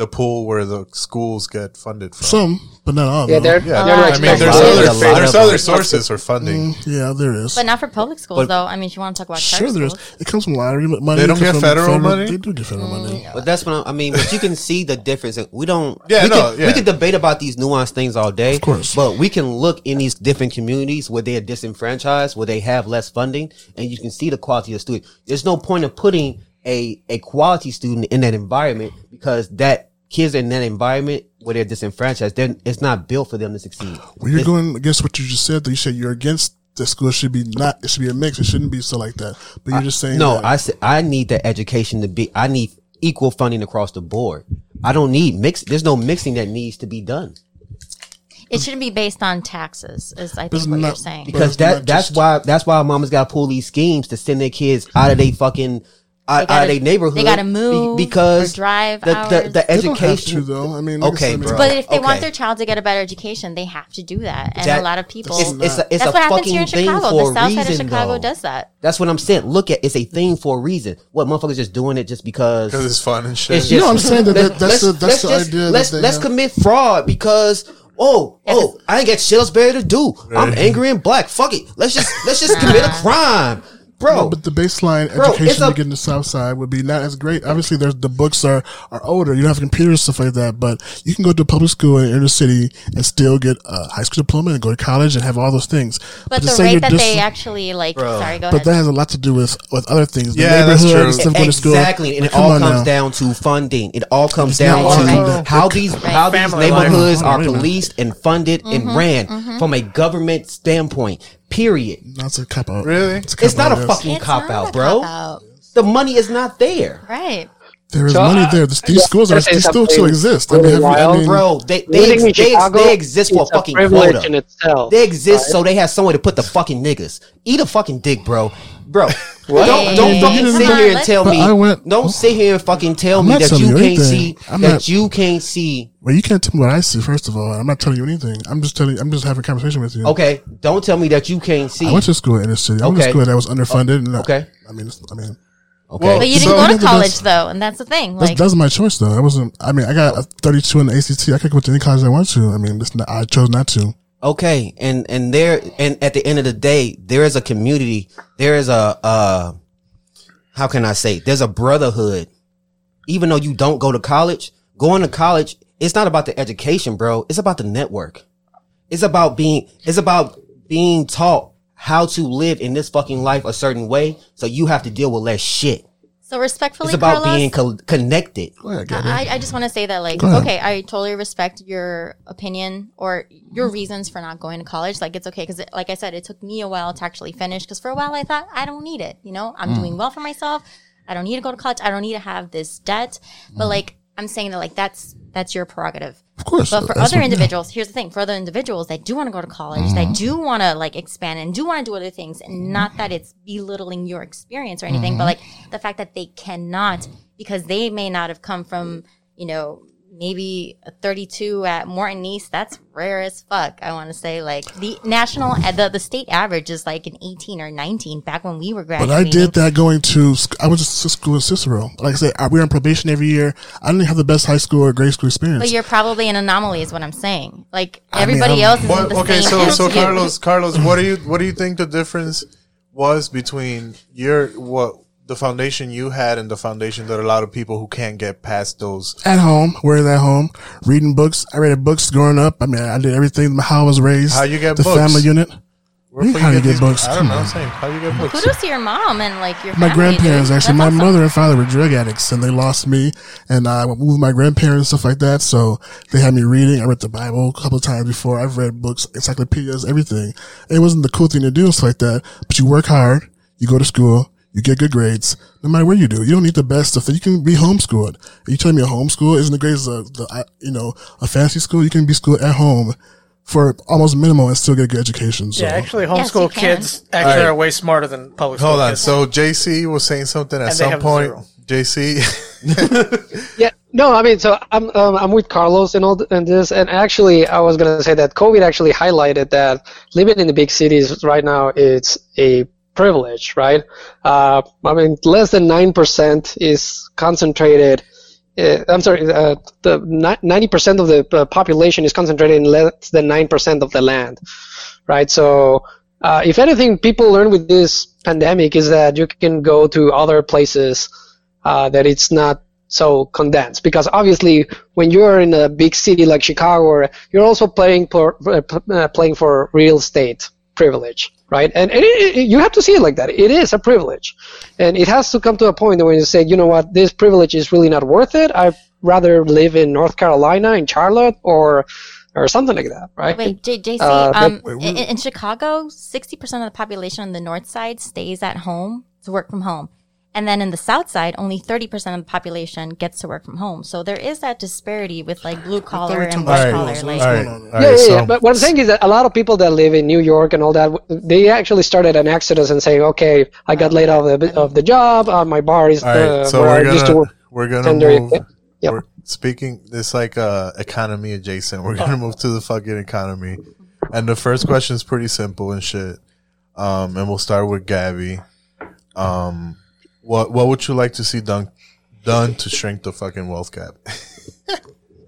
the pool where the schools get funded from. Some, but not all. Yeah, though. they're, yeah, they're I mean, there's A other a there's other sources for funding. Mm, yeah, there is. But not for public schools But- though. I mean, if you want to talk about Sure, there is. It comes from lottery money. They don't it get from federal money? They do get federal money. But that's what I, I mean. But you can see the difference. We don't. Yeah, we no, can, yeah. We can debate about these nuanced things all day. Of course. But we can look in these different communities where they are disenfranchised, where they have less funding, and you can see the quality of the student. There's no point of putting a a quality student in that environment because that kids in that environment where they're disenfranchised, then it's not built for them to succeed. Well, you're It's- going against what you just said. Though you said you're against the school should be not. It should be a mix. It shouldn't be so like that. But you're just saying No, that. I said I need the education to be. I need equal funding across the board. I don't need mix. There's no mixing that needs to be done. it shouldn't be based on taxes. Is I It's think what you're not- saying. Because that that's just- why that's why mamas got to pull these schemes to send their kids out of their fucking out, gotta- out of their neighborhood. they gotta be- move because or drive the, the, hours. the They don't have education. to, though. I mean, Okay, said, I mean, bro. But if they want their child to get a better education, they have to do that. And That- a lot of people. It's, it's a, it's that's a what happens here in Chicago. The south reason. side of Chicago though. does that. That's what I'm saying. Look at it's a thing for a reason. What motherfuckers just doing it just because Because it's fun and shit. It's You know what I'm saying? That- that- that's let's- the- that's let's the just- idea that Let's they let's have. commit fraud because oh oh I ain't got shit else better to do. I'm angry and black. Fuck it. Let's just let's just commit a crime, bro. No, but the baseline Bro, education a- you get in the South Side would be not as great. Obviously, there's the books are are older. You don't have computers and stuff like that, but you can go to a public school in the inner city and still get a high school diploma and go to college and have all those things. But to the rate that dis- they actually like. Sorry, go but ahead. that has a lot to do with with other things. The Yeah, that's neighborhood, true. Stuff going to school. Exactly, and it all comes now. down to funding. It all comes not down to about- how these how these Family neighborhoods Hold are wait a minute. policed and funded Mm-hmm, and ran from a government standpoint. Period. That's a cop out. Really? It's, It's not a yes. fucking It's cop not out, a bro. cop-out. The money is not there. Right. There is So, money uh, there. This- These yeah, schools are can I say they still something still exist. I mean, really have you, I wild? mean, Bro, they they, Living ex- in they, ex- Chicago, they exist for a fucking privilege quota. in itself. They exist right? so they have somewhere to put the fucking niggas. Eat a fucking dick, bro. Bro, What? don't don't fucking sit here and tell me. I went- don't sit here and fucking tell I'm me not that telling you you can't anything. see I'm that not- you can't see. well, you can't tell me what I see. First of all, I'm not telling you anything. I'm just telling. I'm just having a conversation with you. Okay, don't tell me that you can't see. I went to school in inner city. I went to Okay. school that was underfunded. And uh, Okay. I mean, it's- I mean, Okay, Well, But you didn't go to That's- college though, and that's the thing. that's, Like, that's my choice though. I wasn't. I mean, I got a 32 in the ACT. I could go to any college I want to. I mean, it's not, I chose not to. Okay, and and there and at the end of the day, there is a community. There is a uh, how can I say? There's a brotherhood. Even though you don't go to college, going to college, it's not about the education, bro. It's about the network. It's about being. It's about being taught how to live in this fucking life a certain way. So you have to deal with less shit. So respectfully, It's about Carlos, being co- connected. Ahead, I, I just want to say that, like, okay, I totally respect your opinion or your reasons for not going to college. Like, it's okay because, like I said, it took me a while to actually finish. Because for a while, I thought I don't need it. You know, I'm mm. doing well for myself. I don't need to go to college. I don't need to have this debt. But mm. like, I'm saying that like that's that's your prerogative. Of course. But for other what- yeah. individuals, here's the thing: for other individuals that do want to go to college, that mm-hmm. do want to like expand and do want to do other things, and mm-hmm. not that it's belittling your experience or anything, but mm-hmm. like the fact that they cannot because they may not have come from you know maybe a 32 at Morton East. That's rare as fuck. I want to say like the national uh, the the state average is like an 18 or 19 back when we were graduating. But. I did that going to, I went to s- school in Cicero. Like I said, I- we were on probation every year. I didn't have the best high school or grade school experience. But you're probably an anomaly, is what I'm saying. Like everybody I'm- else is in What, the okay, same. so so. Carlos, Carlos, what do you what do you think the difference was between your what the foundation you had and the foundation that a lot of people who can't get past those. At home, where's at home? Reading books. I read books growing up. I mean, I did everything how I was raised. How you get the books? family unit. Where You do how you get books? I don't Come know. on. I'm saying, how you get books? Kudos to your mom and like your My family, grandparents, dude. actually, That's my awesome. mother and father were drug addicts, and they lost me, and I moved with my grandparents and stuff like that. So they had me reading. I read the Bible a couple of times before. I've read books, encyclopedias, everything. It wasn't the cool thing to do and stuff like that, but you work hard, you go to school, you get good grades, no matter where you do. You don't need the best stuff. You can be homeschooled. Are you telling me a homeschool isn't the greatest, uh, the, uh, you know, a fancy school? You can be schooled at home for almost minimal and still get a good education. So. Yeah, actually, Yes, homeschool you can. kids actually Alright. are way smarter than public school Hold on. kids. So JC was saying something at And some point. zero. JC, Yeah, no, I mean, so I'm um, I'm with Carlos and all th- and this, and actually, I was gonna say that COVID actually highlighted that living in the big cities right now it's a privilege, right? Uh, I mean, less than nine percent is concentrated. Uh, I'm sorry, uh, the ninety percent of the uh, population is concentrated in less than nine percent of the land, right? So, uh, if anything, people learn with this pandemic is that you can go to other places uh, that it's not so condensed because obviously when you're in a big city like Chicago, you're also playing for uh, playing for real estate privilege, right? And, and it, it, you have to see it like that. It is a privilege, and it has to come to a point where you say, you know what, this privilege is really not worth it. I'd rather live in North Carolina, in Charlotte, or or something like that, right? Wait, J- JC, Uh, um, but- in, in Chicago, 60% of the population on the north side stays at home to work from home. And then in the south side, only 30% of the population gets to work from home. So there is that disparity with like blue collar and All white right, collar. so Like, what's all right, going all on there? right. yeah, yeah, so yeah. But what I'm saying is that a lot of people that live in New York and all that, they actually started an exodus and saying, okay, I got laid off of the, of the job. Uh, my bar is all right. uh, So where we're I used to gonna work. we're gonna tender- move. Yep. We're speaking. It's like uh, economy adjacent. We're gonna move to the fucking economy, and the first question is pretty simple and shit. Um, and we'll start with Gabby. Um, what what would you like to see done done to shrink the fucking wealth gap?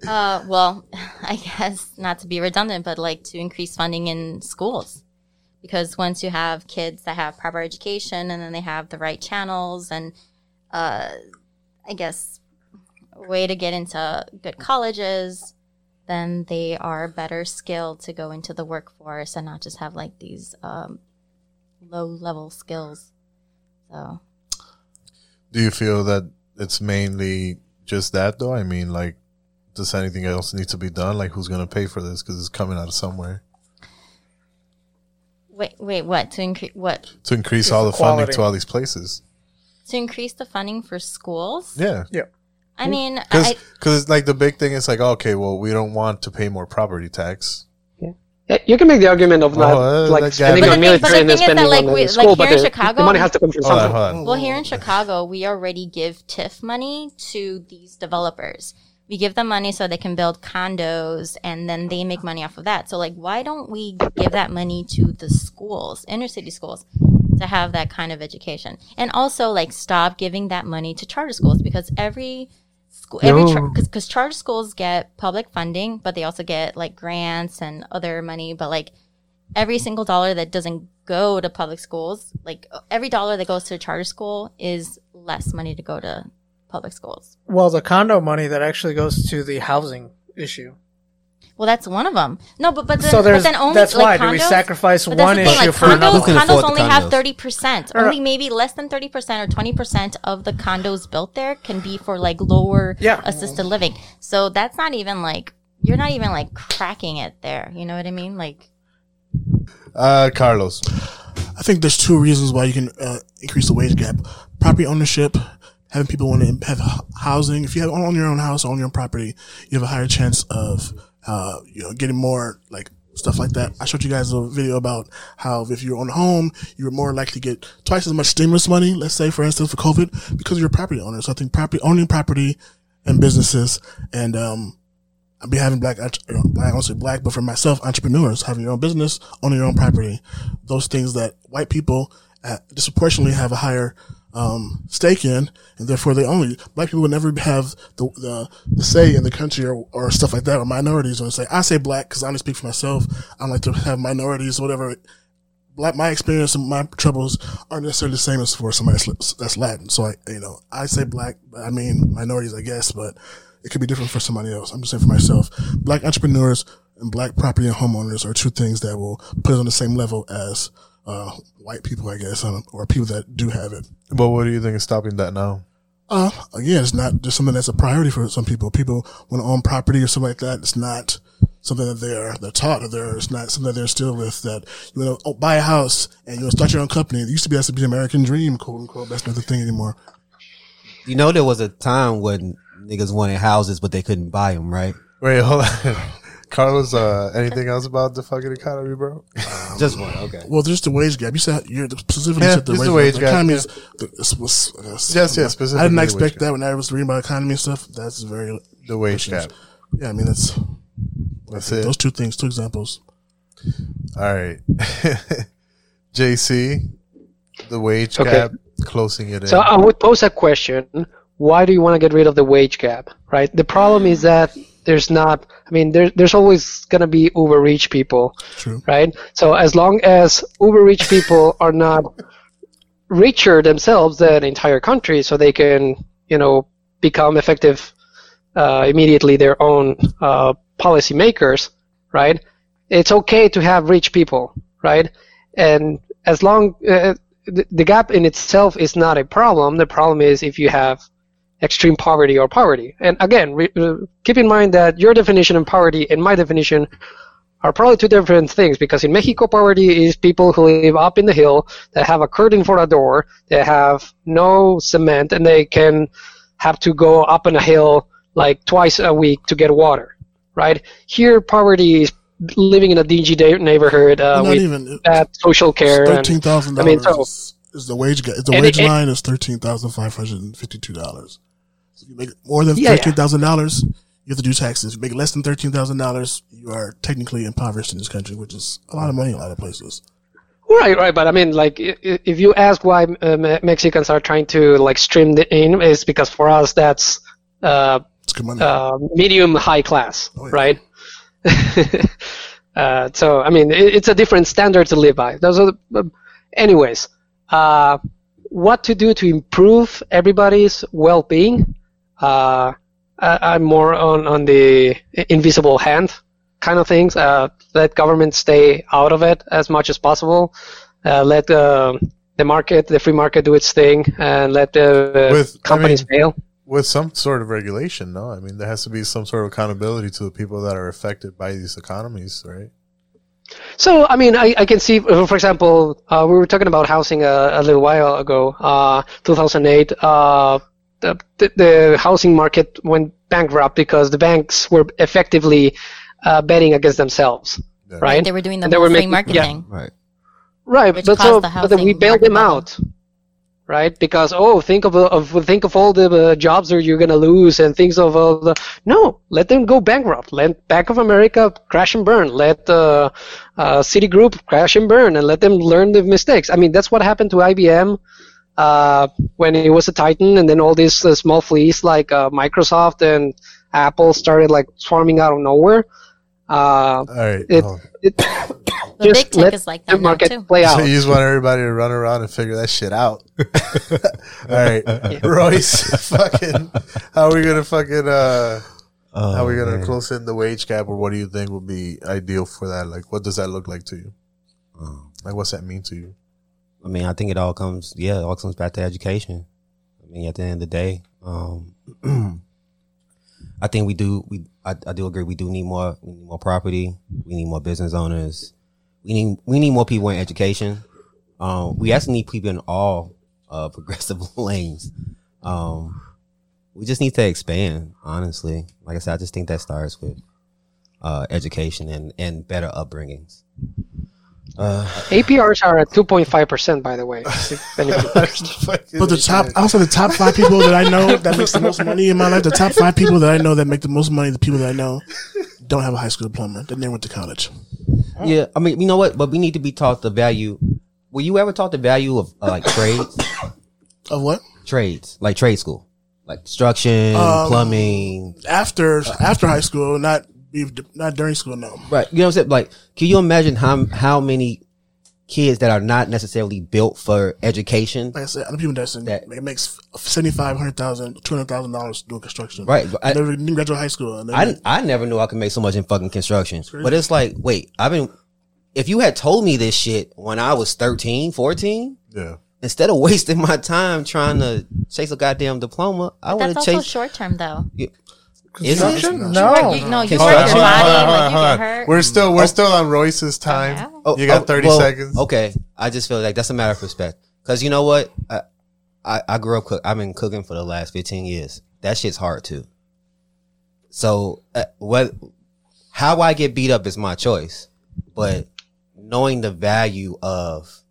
Uh, well, I guess not to be redundant, but like to increase funding in schools. Because once you have kids that have proper education and then they have the right channels and, uh, I guess, way to get into good colleges, then they are better skilled to go into the workforce and not just have like these um, low level skills. So, Do you feel that it's mainly just that though? I mean, like, does anything else need to be done? Like, who's gonna pay for this? Because it's coming out of somewhere. wait, wait, what? To increase what? To increase all the funding to all these places. To increase the funding for schools? Yeah. yeah. I mean, Because I, like the big thing is like, okay, well, we don't want to pay more property tax. Yeah, You can make the argument of oh, not Oh, like spending on the thing- but the military and then thing is that, spending like, on we- the like, school, here but the, Chicago- the money has to come from Hold on, something. on. Well, here in Chicago, we already give TIF money to these developers. We give them money so they can build condos and then they make money off of that. So, like, why don't we give that money to the schools, inner city schools, to have that kind of education? And also, like, stop giving that money to charter schools because every school, every No. because charter schools get public funding, but they also get like grants and other money. But like, every single dollar that doesn't go to public schools, like every dollar that goes to a charter school is less money to go to public schools. Well, the condo money that actually goes to the housing issue. Well, that's one of them. No, but but then, So but then only that's like why. Do we condos- sacrifice but one the thing, issue like, for condos, another? Who can condos only have thirty percent. Only maybe less than thirty percent or twenty percent of the condos built there can be for like lower Yeah. assisted living. So that's not even like you're not even like cracking it there. You know what I mean? Like Uh, Carlos. I think there's two reasons why you can uh, increase the wage gap: property ownership, having people want to have housing. If you have own your own house, own your own property, you have a higher chance of uh, you know getting more like stuff like that. I showed you guys a video about how if you're on home, you're more likely to get twice as much stimulus money. Let's say, for instance, for COVID, because you're a property owner. So I think property owning property and businesses and um, I'll be having black, I don't say black, but for myself, entrepreneurs, having your own business, owning your own property, those things that white people uh, disproportionately have a higher um, stake in, and therefore they only black people would never have the the, the say in the country or, or stuff like that, or minorities. Or say I say black because I only speak for myself. I don't like to have minorities, or whatever. black, my experience and my troubles aren't necessarily the same as for somebody that's, Latin. So I, you know, I say black, but I mean minorities, I guess, but it could be different for somebody else. I'm just saying for myself, black entrepreneurs and black property and homeowners are two things that will put us on the same level as, uh, white people, I guess, um, or people that do have it. But what do you think is stopping that now? Uh, again, it's not just something that's a priority for some people. People want to own property or something like that. It's not something that they're, they're taught or they're, it's not something that they're still with that you want to oh, buy a house and you want to start your own company. It used to be has to be the American dream, quote unquote. That's not the thing anymore. You know, there was a time when niggas wanted houses, but they couldn't buy them, right? Wait, hold on. Carlos, uh, anything else about the fucking economy, bro? Just one, okay. Well, there's the wage gap. You said you're specifically Yeah, said the wage, the wage The gap, economy yeah. is, the, this was, uh, Yes, yes, I didn't the wage expect gap. that when I was reading about economy and stuff. That's very The wage gap. Yeah, I mean that's That's I think it. Those two things, two examples. All right. JC, the wage Okay. gap, closing it in. So I would pose a question: Why do you want to get rid of the wage gap? Right. The problem is that there's not. I mean, there, there's always going to be overreach people. True. Right. So as long as overreach people are not richer themselves than entire country, so they can, you know, become effective uh, immediately their own uh, policy makers, right? It's okay to have rich people, right? And as long uh, the, the gap in itself is not a problem. The problem is if you have extreme poverty or poverty. And again, re, uh, keep in mind that your definition of poverty and my definition are probably two different things because in Mexico, poverty is people who live up in the hill that have a curtain for a door, they have no cement, and they can have to go up on a hill like twice a week to get water, right? Here, poverty is living in a dingy da- neighborhood uh, Not with even. bad social care. Thirteen thousand I mean, dollars so is, the wage. The wage it- it- line is thirteen thousand five hundred and fifty-two dollars. So if you make more than Yeah, yeah. thirteen thousand dollars, you have to do taxes. If you make less than thirteen thousand dollars, you are technically impoverished in this country, which is a lot of money in a lot of places. Right, right, but I mean, like, if you ask why uh, Mexicans are trying to like stream the in, is because for us that's uh, uh, medium high class, Oh, yeah. right? uh, so I mean, it, it's a different standard to live by. Those are, the, anyways. Uh, what to do to improve everybody's well-being? Uh, I, I'm more on on the invisible hand kind of things. Uh, let government stay out of it as much as possible. Uh, let uh, the market, the free market, do its thing, and let the uh, With- I companies mean- fail. With some sort of regulation, no? I mean, there has to be some sort of accountability to the people that are affected by these economies, right? So, I mean, I, I can see, uh, for example, uh, we were talking about housing a, a little while ago, uh, 2008. Uh, the, the, the housing market went bankrupt because the banks were effectively uh, betting against themselves, Yeah. right? They were doing the And they were free making- market yeah. Right. Right, Which but caused so the but then we bailed them out, right? Because oh, think of, of think of all the uh, jobs that you're gonna lose and things of all the no, let them go bankrupt. Let Bank of America crash and burn. Let uh, uh, Citigroup crash and burn, and let them learn the mistakes. I mean, that's what happened to IBM uh, when it was a titan, and then all these uh, small fleas like uh, Microsoft and Apple started like swarming out of nowhere. Uh, All right. it, oh. it The big tech is like that market too. play out. So you just want everybody to run around and figure that shit out. All right, Royce. fucking, how are we gonna fucking uh, how are we Oh, gonna man. close in the wage gap, or what do you think would be ideal for that? Like, what does that look like to you? Oh. Like, what's that mean to you? I mean, I think it all comes, yeah, it all comes back to education. I mean, at the end of the day, um, I think we do, we, I, I do agree. We do need more, we need more property. We need more business owners. We need, we need more people in education. Um, we actually need people in all, uh, progressive lanes. Um, we just need to expand, honestly. Like I said, I just think that starts with, uh, education and, and better upbringings. Uh, APRs are at 2.5%, by the way. But the top, also the top five people that I know that makes the most money in my life, the top five people that I know that make the most money, the people that I know don't have a high school diploma. They never went to college. Yeah, I mean, you know what? But we need to be taught the value. Were you ever taught the value of uh, like trades? Of what? trades, like trade school, like construction, Um, plumbing. After after high school, not not during school. No. Right. You know what I'm saying? Like, can you imagine how how many kids that are not necessarily built for education. Like I said, I know people that's in, That- it makes seventy five hundred thousand, two hundred thousand dollars doing construction. Right, but I- never didn't graduate high school. And then I, I never knew I could make so much in fucking construction. But it's like, wait, I've been, if you had told me this shit when I was 13, 14, Yeah. instead of wasting my time trying to chase a goddamn diploma, I But want that's to also chase. short term though. Is it? Construction? You work, you, no, you work your body, hold on, hold like you hold get hurt. We're still we're still on Royce's time. Oh, you got oh, thirty well, seconds. Okay, I just feel like that's a matter of respect. Because you know what, I, I I grew up cook. I've been cooking for the last fifteen years. That shit's hard too. So uh, what? How I get beat up is my choice, but knowing the value of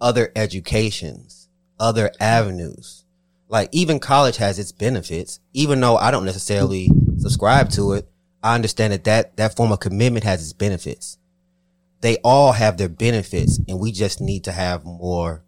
other educations, other avenues, like even college has its benefits. Even though I don't necessarily subscribe to it, I understand that that, that form of commitment has its benefits they all have their benefits and we just need to have more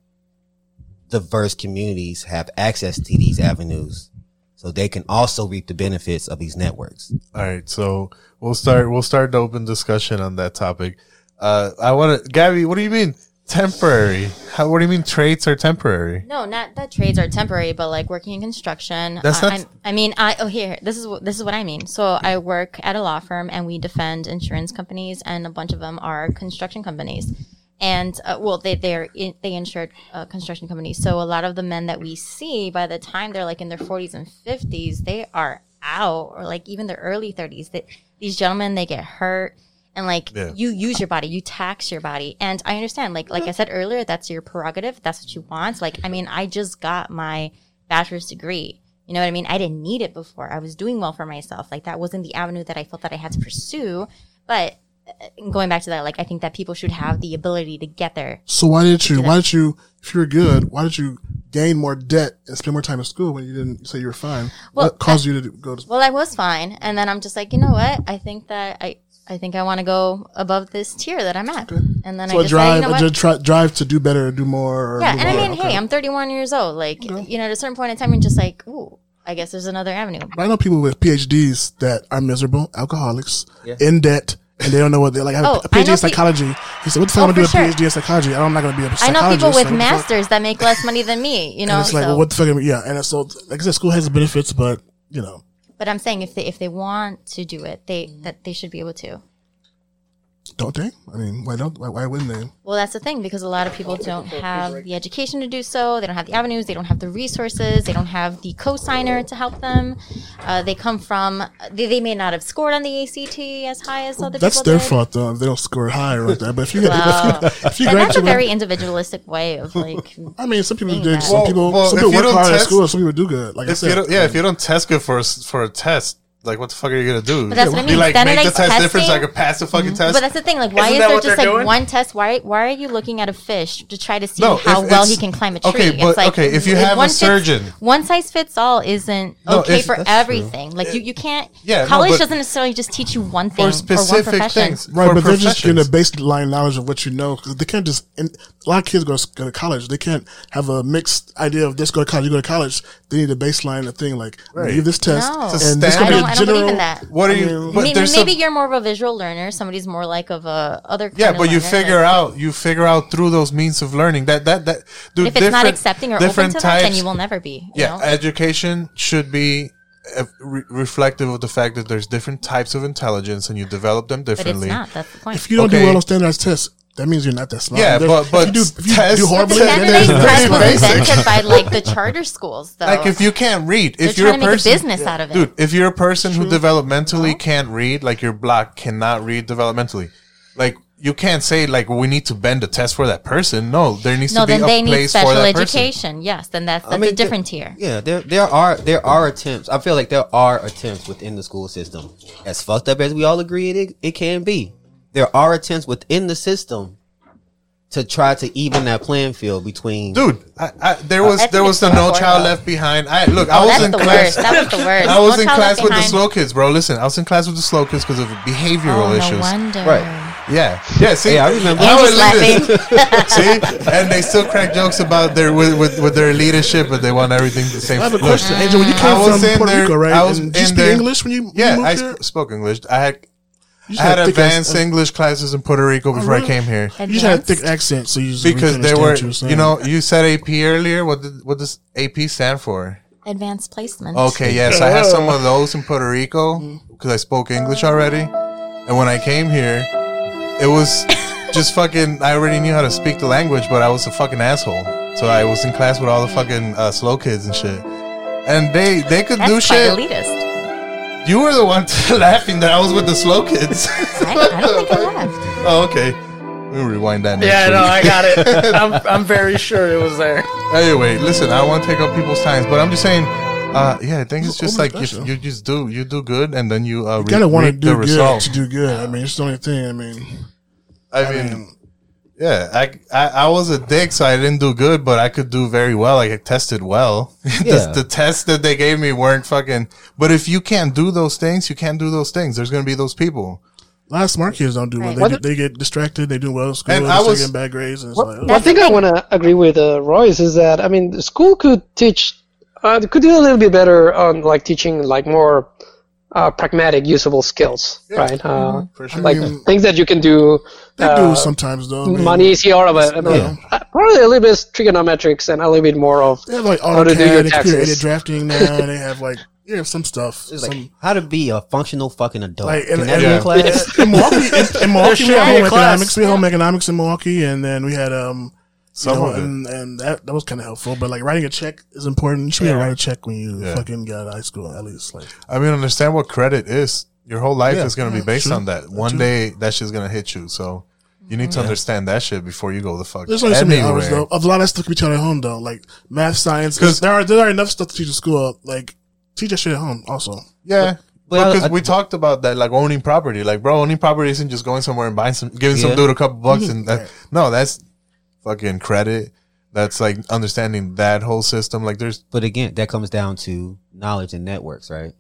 diverse communities have access to these avenues so they can also reap the benefits of these networks. All right, so we'll start. We'll start the open discussion on that topic. Uh, I want to, Gabby. What do you mean temporary? How? What do you mean traits are temporary? No, not that trades are temporary, but like working in construction. That's I, not- I'm- I mean, I oh here, this is what this is what I mean. So I work at a law firm, and we defend insurance companies, and a bunch of them are construction companies. And uh, well, they they're in, they insured uh, construction companies. So a lot of the men that we see, by the time they're like in their 40s and 50s, they are out, or like even their early 30s. That these gentlemen they get hurt and like Yeah. you use your body you tax your body and i understand like like i said earlier that's your prerogative that's what you want like i mean i just got my bachelor's degree you know what i mean i didn't need it before i was doing well for myself like that wasn't the avenue that i felt that i had to pursue but uh, going back to that like i think that people should have the ability to get there So why did you? Why did you? If you were good, why did you gain more debt and spend more time in school when you didn't say you were fine? Well, what caused you to go to? well i was fine and then i'm just like you know what i think that i i think i want to go above this tier that i'm at and then So i a just drive, say, you know a what? ju- try, drive to do better, do more. Or Yeah, move and I on. mean, Okay. hey, I'm 31 years old. Like, you know, at a certain point in time, you're just like, ooh, I guess there's another avenue. But I know people with PhDs that are miserable, alcoholics, Yeah. in debt, and they don't know what they're like. I have Oh, a I PhD know in pe- psychology. He said, "What the fuck Oh, am I gonna do for a sure. PhD in psychology? I don't, I'm not gonna be a psychologist." I know people with Like, what the fuck? masters that make less money than me. You know, and it's like, so. well, what the fuck? Am I, yeah, and so like I said, school has the benefits, but you know, but I'm saying if they if they want to do it, they that they should be able to. Don't they? I mean, why don't? Why, why wouldn't they? Well, that's the thing because a lot of people don't have the education to do so. They don't have the avenues. They don't have the resources. They don't have the co-signer to help them. Uh, they come from. They, they may not have scored on the ACT as high as other people. That's people their did. fault though. They don't score higher like that. But if you get, Well, if you, if you and that's a very individualistic way of like. I mean, some people do. Some Well, people, well, some people work don't hard at school. Some people do good. Like I If you said, don't, yeah, if you don't test good for a, s- for a test, like what the fuck are you gonna do? But that's what I mean. like make the Standardized test different so I testing- can pass the fucking mm-hmm. test. But that's the thing. Like, why Isn't is there just like doing? one test? Why why are you looking at a fish to try to see No, how well he can climb a tree? okay, but- it's like, okay, if you have a one fits- surgeon- one size fits all isn't No, okay for that's true. everything. Like you, you can't. Yeah, college but- doesn't necessarily just teach you one thing for or one specific profession. things, Right, for but they're just getting a professions. baseline knowledge of what you know because they can't just. And a lot of kids go to, go to college. They can't have a mixed idea of this go to college. You go to college. They need a baseline a thing like Right. give this test No, It's a and this standard- gonna I be don't, a I don't general. believe in that. What are you? mean, but maybe maybe some- you're more of a visual learner. Somebody's more like of a other. Kind Yeah, of but you learner, figure like- out you figure out through those means of learning that that that dude, If it's not accepting or open different to that, then you will never be. You yeah, know? education should be uh, re- reflective of the fact that there's different types of intelligence and you develop them but it's differently. not. That's the point. If you don't Okay. do well on standardized tests, that means you're not that smart. Yeah, There's- but- but if you do, if you tests- do But horribly, the But then standardized very test basic. invented by like the charter schools, though. Like if you can't read, They're if you're a trying to make a person, business out of it. dude, if you're a person who developmentally can't read, like your block cannot read developmentally, like you can't say like we need to bend the test for that person. No, there needs no, to be then a they need place for special that person. education. Yes, then that's that's I mean, a different there- tier. Yeah, there there are there are attempts. I feel like there are attempts within the school system. As fucked up as we all agree it it can be, there are attempts within the system to try to even that playing field between. Dude, I, I, there oh, was I there was the No Child. Left Behind. I look, Oh, I was that's in the class. worst. That was the worst. I was No in class Left with the slow kids, bro. Listen, I was in class with the slow kids because of behavioral Oh, issues. no wonder. Right. Yeah, yeah. See, Yeah, I remember. How Andy's elitist. see, and they still crack jokes about their with, with, with their leadership, but they want everything the same. I have a question, Angel. When you came from Puerto there- Rico, right? I was and did you speak there- English when you, when Yeah, you moved I here? spoke English. I had, You I had had advanced ass- English classes in Puerto Rico before I came here. You just had a thick accent, so you just because they were, you you know, you said AP earlier. What did, what does AP stand for? Advanced placement. Okay, yes, I had some of those in Puerto Rico because I spoke English already. And when I came here, it was just fucking. I already knew how to speak the language, but I was a fucking asshole. So I was in class with all the fucking uh, slow kids and shit. And they they could That's do quite shit. elitist. You were the one laughing that I was with the slow kids. I, I don't think I laughed. oh, okay. We'll rewind that. Next Yeah, no, I got it. I'm, I'm very sure it was there. Anyway, listen, I don't want to take up people's time, but I'm just saying, uh, yeah, I think it's just like if you just do, you do good, and then you, uh, you gotta want to do good result. to do good. I mean, it's the only thing. I mean, I mean, yeah, I, I I was a dick, so I didn't do good, but I could do very well. Like I tested well. Yeah. the, the tests that they gave me weren't fucking. But if you can't do those things, you can't do those things. There's gonna be those people. a lot of smart kids don't do well. Right. They, What get, they get distracted. They do well in school. And And I I was- getting bad grades. And it's One like, one thing I want to agree with uh, Royce is that I mean, the school could teach, uh, could do a little bit better on like teaching like more uh, pragmatic, usable skills, right? Uh, For sure. Like I mean, things that you can do. they uh, do sometimes though. I mean, money is all of it. I mean, Yeah. uh, probably a little bit of trigonometrics and a little bit more of They have like how to do your AutoCAD, and computer aided taxes. drafting now. and they have like yeah, some stuff. It's some, like how to be a functional fucking adult. like in, Can in, that Yeah. class? in Milwaukee, in, in Milwaukee, we should had home class. economics. We had home economics in Milwaukee, and then we had um. You know, of it. and, and that that was kind of helpful, but like writing a check is important. You should be able to write a check when you Yeah. fucking get out of high school, at least. Like, I mean, understand what credit is. Your whole life Yeah. is gonna be based True. on that. One True. day, that shit's gonna hit you. So you need to understand that shit before you go the fuck. there's only so many hours though. Of a lot of that stuff can be taught at home though, like math, science. Because there are there are enough stuff to teach at school. Like teach that shit at home also. Yeah. But I- Because I- we talked about that, like owning property. Like, bro, owning property isn't just going somewhere and buying some, giving some dude a couple bucks, mm-hmm. and that. No, that's fucking credit. That's like understanding that whole system. Like, there's But again, that comes down to knowledge and networks, right?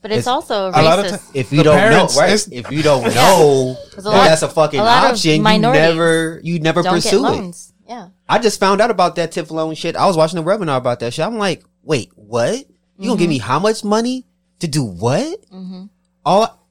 But it's, It's- also a lot of racist. ti- If you The don't parents- know, right? it's- If you don't know There's that a lot- that's a fucking a lot of option, you minorities never, you never Don't get pursue it. loans. Yeah. I just found out about that tip loan shit. I was watching a webinar about that shit. I'm like, wait, what? You gonna give mm-hmm. me how much money to do what? Mm-hmm. All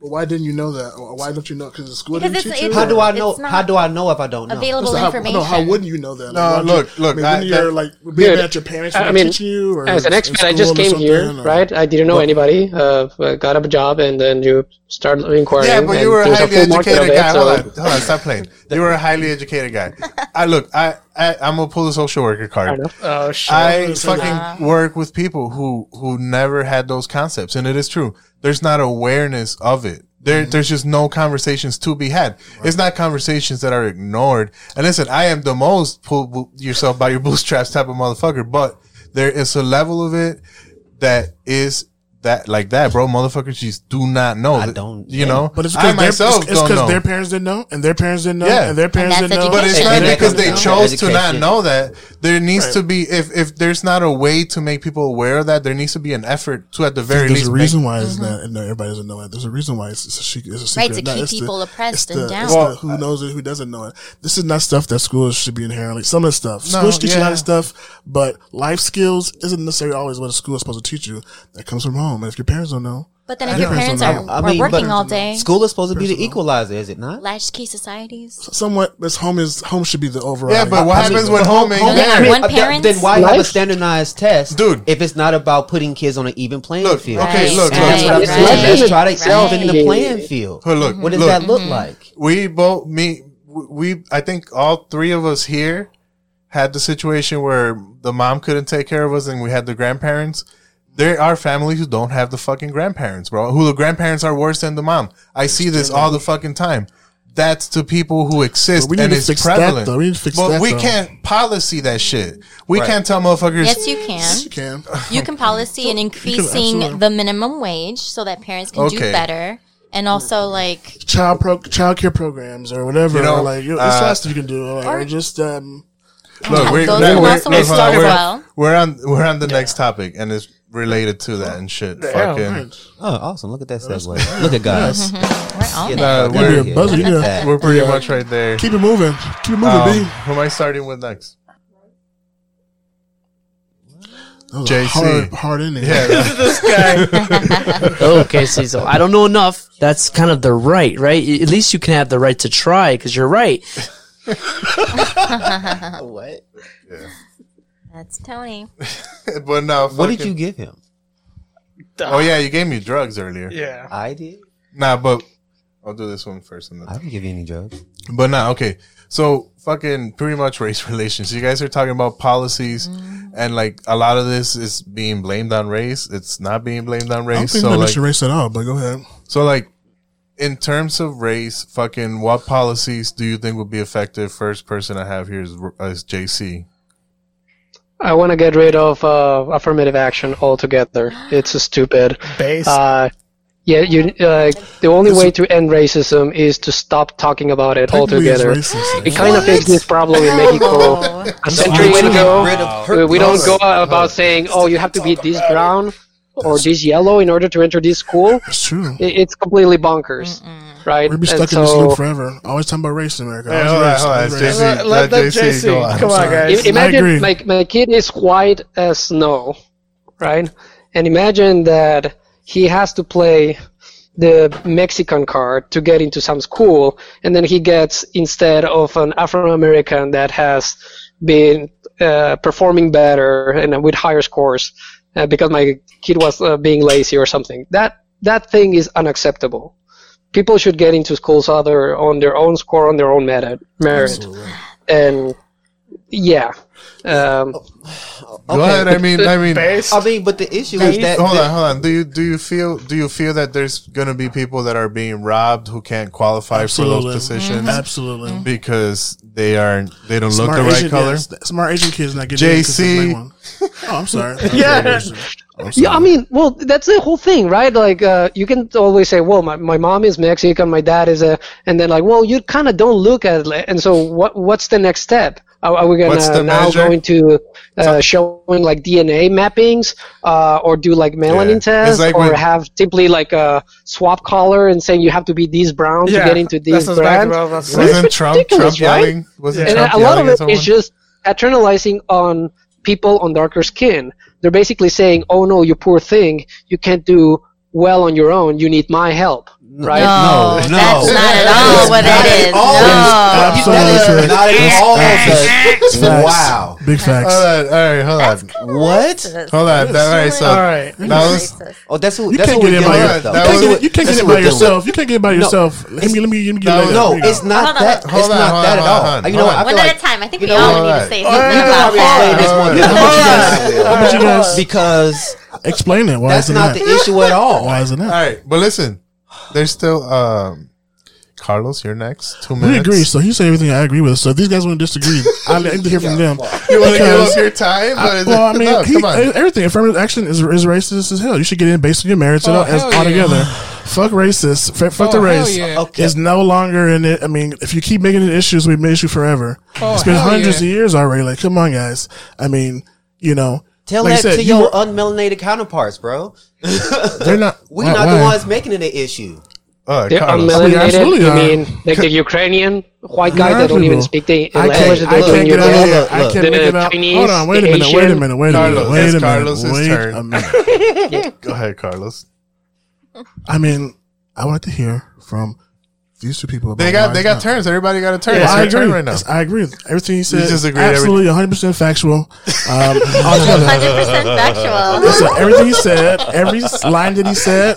But why didn't you know that? Or why don't you know? Because the school Because didn't it's- teach you. how do I know? How do I know if I don't know? Available So how, information. no, how wouldn't you know that? No, why don't look, look, I mean, I- wouldn't your that- like being Dude, at your parents I were mean, teaching you, or as an in expert, I just school or came here, something, or- right? I didn't know anybody. Uh, uh, got up a job, and then you start inquiring. yeah, but and you were a there's highly full market educated of it, guy. so- Hold on, hold on, stop playing. You were a highly educated guy. I look, I, I, I'm gonna pull the social worker I card. know. Oh shit! I fucking work with people who who never had those concepts, and it is true. There's not awareness of it. There, mm-hmm. there's just no conversations to be had. It's not conversations that are ignored. And listen, I am the most pull yourself by your bootstraps type of motherfucker, but there is a level of it that is that like that, bro. Motherfuckers just do not know. I don't- you know. But it's because their, it's, it's don't 'cause know. their parents didn't know, and their parents didn't know, Yeah. and their parents that's didn't know. But it's not And because they chose to not know that. There needs Right. to be if if there's not a way to make people aware of that, there needs to be an effort to at the very There's least a make- reason why it's mm-hmm. not, and everybody doesn't know it. There's a reason why it's, it's a, secret- it's a secret. Right, to No, keep it's the- people oppressed it's and the- down. Well, the who knows it, who doesn't know it. This is not stuff that schools should be inherently. Some of the stuff No, schools teach a lot of stuff, but life skills isn't necessarily always what a school is supposed to teach you. That comes from home, and if your parents don't know, But then if your parents are, I are mean, working but all day, School is supposed to be the Personal. equalizer, is it not? latchkey societies. somewhat, this home is home should be the overall. Yeah, but what I mean, happens when but home home- ain't Don't they have there? one Uh, th- parent? Then why have a Life- standardized test, Dude. If it's not about putting kids on an even playing Look, field. okay, Right, look, And that's what I'm right, saying. right, Let's try to right. even the playing field. But look, What does look, that look like? we both me we I think all three of us here had the situation where the mom couldn't take care of us and we had the grandparents. There are families who don't have the fucking grandparents, bro. Who the grandparents are worse than the mom. I see this all the fucking time. That's to people who exist But we need and to it's fix that, prevalent. though. We need to fix but that, we though. can't policy that shit. We Right. can't tell motherfuckers. Yes, you can. you can. You can policy in increasing the minimum wage so that parents can do Okay. better, and also like child pro child care programs or whatever. You know, or like you know, uh, there's a lot of you can do, or, or- or just um, Look, we're, Those we're, we're, also look, work hold on, we're- well. we're on we're on the next topic and it's related to that and shit. Fucking, right. Oh, awesome! Look at that segue. Look at guys. we're on Get it. The fuck we're- outta here. buzzer, Look at know. that. we're pretty Yeah. much right there. keep it moving, keep it moving, Um, B. who am I starting with next? That was a JC. hard, hard ending. Yeah, this guy. okay, see, so I don't know enough. That's kind of the right, right? At least you can have the right to try because you're right. what? That's Tony. but no. What did you give him? Oh yeah, you gave me drugs earlier. Yeah. I did. Nah, but I'll do this one first. And then I didn't give you any drugs. But nah, okay. So fucking pretty much race relations. You guys are talking about policies, Mm. and like a lot of this is being blamed on race. It's not being blamed on race. I don't race. think So so like, race at all, but go ahead. so like, in terms of race, fucking, what policies do you think would be effective? First person I have here is, is JC. I want to get rid of uh, affirmative action altogether. It's stupid. Base. Uh, yeah, you. Uh, the only way to end racism is to stop talking about it altogether. racist. It kind of fixed this problem in Mexico a century way ago. rid of her we don't go about saying, "Oh, you have to be this brown or this yellow in order to enter this school." It's true. It, it's completely bonkers, right? We'd be And stuck in this so- loop forever. Always talking about race in America. Hey, Always hold on, race, hold on. race. JC. Let, let Let JC JC. go on. Come on, guys. I- Imagine my, my kid is white as snow, right? And imagine that he has to play the Mexican card to get into some school, and then he gets instead of an Afro American that has been uh, performing better and with higher scores uh, because my kid was uh, being lazy or something. That that thing is unacceptable. People should get into schools other on their own score, on their own merit, merit, and yeah. Um, Go ahead. I mean, I mean, I mean, but the issue is that hold on, hold on. Do you do you feel do you feel that there's gonna be people that are being robbed who can't qualify Absolutely. for those positions Absolutely. because they aren't they don't look Smart the right Asian- color? yes, smart Asian kids not getting in 'cause JC. they one. Oh, I'm sorry. Yeah. I'm Yeah, I mean, well, that's the whole thing, right? Like, uh, you can always say, well, my, my mom is Mexican, my dad is a, and then like, well, you kind of don't look at it. And so, what what's the next step? Are, are we What's the gonna now measure? go into uh, showing like DNA mappings, uh, or do like melanin Yeah. tests, like or when- have simply like a swap collar and saying you have to be this brown Yeah, to get into that's this what's brand? to was about to say. It's Wasn't Trump ridiculous, Trump right? yelling? Wasn't and Trump a lot of at it someone? is just patronizing on people on darker skin. They're basically saying, "Oh no, you poor thing, you can't do well on your own. You need my help." Right? No, no. that's not at all what Not it at is. all. No. Absolutely That is true. not at all Facts. the- Wow. Big facts. Hold on, all right, hold on, What? hold on. All right, so All right. that was Oh, that's who. You that's can't what get we're in by dealing your- with, though. that You can't get, you can't That's get it by yourself. You can't get it by yourself. Let me let me let me get No. No, Here you go. it's not that. it's not that at all. You know, hold I on. feel One at a time. I think we all need to say All something about this that. How about you guys? is How about you guys because explain it? Why that's isn't not that? the issue at all. Why isn't all that? right. But listen, there's still um, Carlos. You're next. Two We minutes. agree. So he said everything I agree with. So if these guys want to disagree, I need to hear from them. You want to give up your time? I, well, I mean, no, he, everything affirmative action is is racist as hell. You should get in based on your merits Oh, and all, as, hell altogether. Fuck racist. Fuck Oh, the race. yeah. Okay. It's no longer in it. I mean, if you keep making it issues, we've made issue forever. Oh, it's been hundreds yeah. of years already. Like, come on, guys. I mean, you know, Tell like I that said, to you your were- unmelanated counterparts, bro. they're not. We're why- not why? the ones making it an issue. Oh, They're Carlos. I mean, unmelanated. You mean like the Ukrainian white guy that don't even speak the I language that I they're can't doing get out your of look, I can't The make it out. Chinese, Hold on. Wait a the minute. Wait a minute. Wait a Carlos, minute. Wait a minute. Carlos's Wait turn. a minute. Go ahead, Carlos. I mean, I want to hear from these two people. About They got they got not. turns. Everybody got a turn. Yeah, I agree. turn right now. I agree with everything he said. just agree absolutely 100 percent factual. Um, 100% factual. Listen, everything he said, every line that he said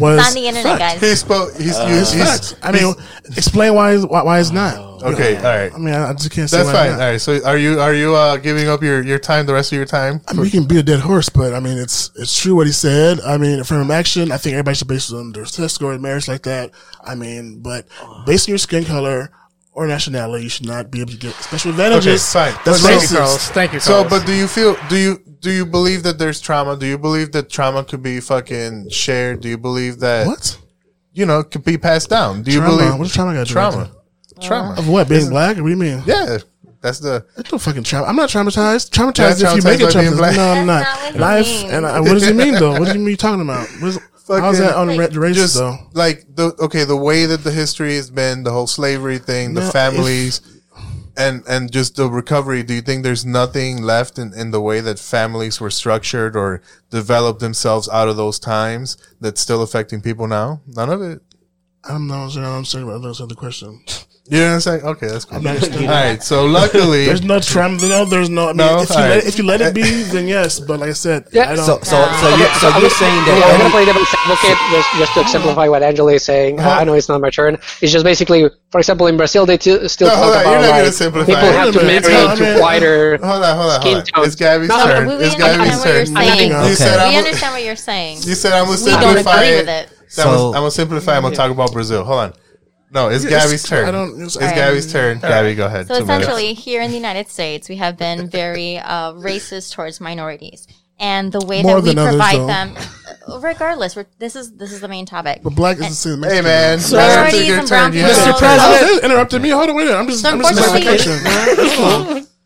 was It's on the internet, guys. He spoke. He's, It's he's, he's. I mean, explain why why, why it's not. okay. All right. I mean, I I just can't say That's why fine. It's All not. right. So are you are you uh, giving up your, your time the rest of your time? I mean, we can be a dead horse, but I mean, it's it's true what he said. I mean, affirmative action. I think everybody should base it on their test score and marriage like that. I mean, but based on your skin color or nationality, you should not be able to get special Okay, advantages. fine. That's Thank you, racist. Carlos. Thank you, So, but do you feel do you do you believe that there's trauma? Do you believe that trauma could be fucking shared? Do you believe that What? you know could be passed down? Do you Trauma? believe What's trauma got to do with trauma? Trauma. Of what? Being black? What do you mean? Yeah, that's the That's no fucking trauma. I'm not traumatized. Traumatized You're if you traumatized make it by being traumatized. black? No, I'm not. That's not what And, I've, and. I, what does he mean though? What do you mean you talking about? What is, how's that Fucking- unra- just though? like the okay the way that the history has been the whole slavery thing the No, families and and just the recovery do you think there's nothing left in, in the way that families were structured or developed themselves out of those times that's still affecting people now none of it I'm not sure. I'm saying about those other question. You know what i'm saying okay that's cool I'm not understanding. all right so luckily There's no tram. No, there's no. I mean, No? if, you Alright. let, if you let it be, then yes. But like I said, Yeah. I don't. So so so you so you're saying Yeah, I'm that gonna play devil's advocate just, just to exemplify what Angela is saying. Uh, I know it's not my turn. It's just basically, for example, in Brazil they t- still No, talk on, you're about not gonna like simplify people it. have to Wait a minute, marry it's not- I to wider hold on hold on skin hold on tone. it's gabby's No, turn we, we it's understand gabby's what you're turn saying. you said We I'm, understand what you're saying. you said i'm gonna simplify it it. I'm, gonna, So- I'm gonna simplify i'm gonna talk about brazil hold on no it's Yeah, it's- gabby's turn I don't- it's it's- gabby's turn gabby go ahead So Two minutes. essentially, here in the United States, we have been very uh, racist towards minorities, and the way More that we than others, provide them, regardless, we're, this is this is the main topic. But black is the same. hey man So, that's Minorities your and turn brown you have people- your Mr. turn. President interrupted me. Hold on, wait a minute. I'm just, So I'm just unfortunately- clarification.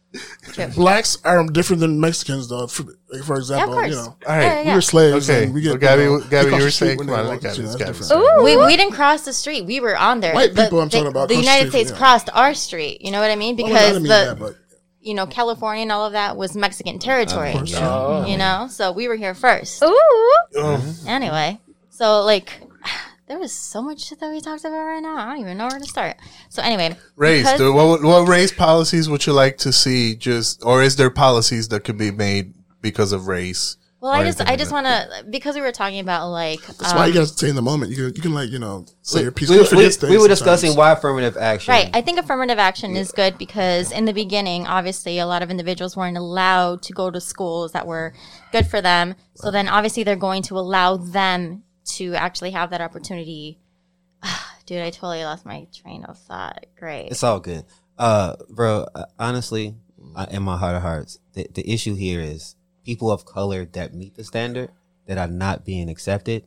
True. Blacks are different than Mexicans, though. For, like, for example, course. you know, all right Yeah, we were slaves. Okay. and we get, Well, Gabby- you know, Gabby, you were the street saying- come on, Gabby- you know, Gabby different. We, we didn't cross the street. We were on there. White The- people I'm they- talking about The United street, States yeah. crossed our street. You know what I mean? Well, I Because didn't mean the that, but you know California and all of that was Mexican territory. course, yeah. You oh. know, so we were here first. Oh. Anyway, so like. There was so much shit that we talked about right now. I don't even know where to start. So anyway, Race. because- what, what race policies would you like to see? Just or is there policies that could be made because of race? Well, I just, I just want to, because we were talking about like, that's um, why you got to say in the moment. You can, you can like, you know, say your piece. we, You we, we were sometimes. discussing why affirmative action. Right. I think affirmative action is good because in the beginning, obviously, a lot of individuals weren't allowed to go to schools that were good for them. So then obviously they're going to allow them to actually have that opportunity. Dude, I totally lost my train of thought. Great. It's all good. Uh, bro, uh, honestly, uh, in my heart of hearts, the, the issue here is people of color that meet the standard that are not being accepted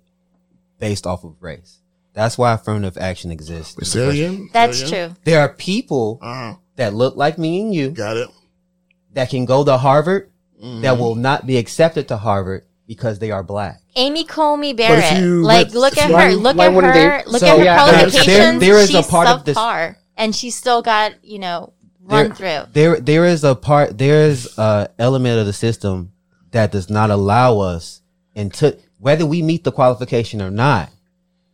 based off of race. That's why affirmative action exists. in the Say it first- again. That's Say true. There are people Uh-huh. that look like me and you Got it. that can go to Harvard Mm-hmm. that will not be accepted to Harvard because they are black. Amy Coney Barrett. you like, look at her. Look at her. they- Look So, at her yeah, qualifications. there- there is a She's part of this- subpar, and she still got you know run There- through. There, there is a part, there is a element of the system that does not allow us, and to whether we meet the qualification or not,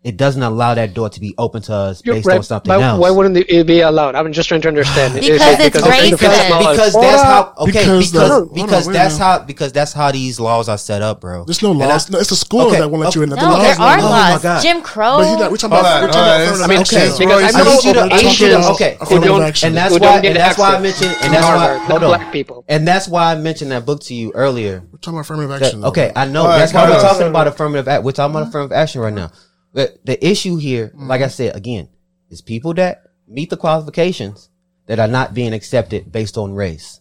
it doesn't allow that door to be open to us based right, on something but else. Why wouldn't it be allowed? I'm just trying to understand. Because it it's racist. defense because that's how okay Because because the- hold on, because wait a that's how because that's how these laws are set up, bro. There's no And I- laws. No, it's the school Okay, that won't let you in. The No, laws there are let you in. my laws. God. Jim Crow. But he, we're talking about. on, we're talking about I mean, okay, because I I need you to- I Asians need you to- who okay, don't- affirmative action. and that's why and that's why I mentioned and that's why Harvard, hold on black people. and that's why I mentioned that book to you earlier. We're talking about affirmative action. okay, I know that's why we're talking about affirmative. Act. We're talking about affirmative action right now. But the issue here, like I mm. said again, is people that meet the qualifications that are not being accepted based on race.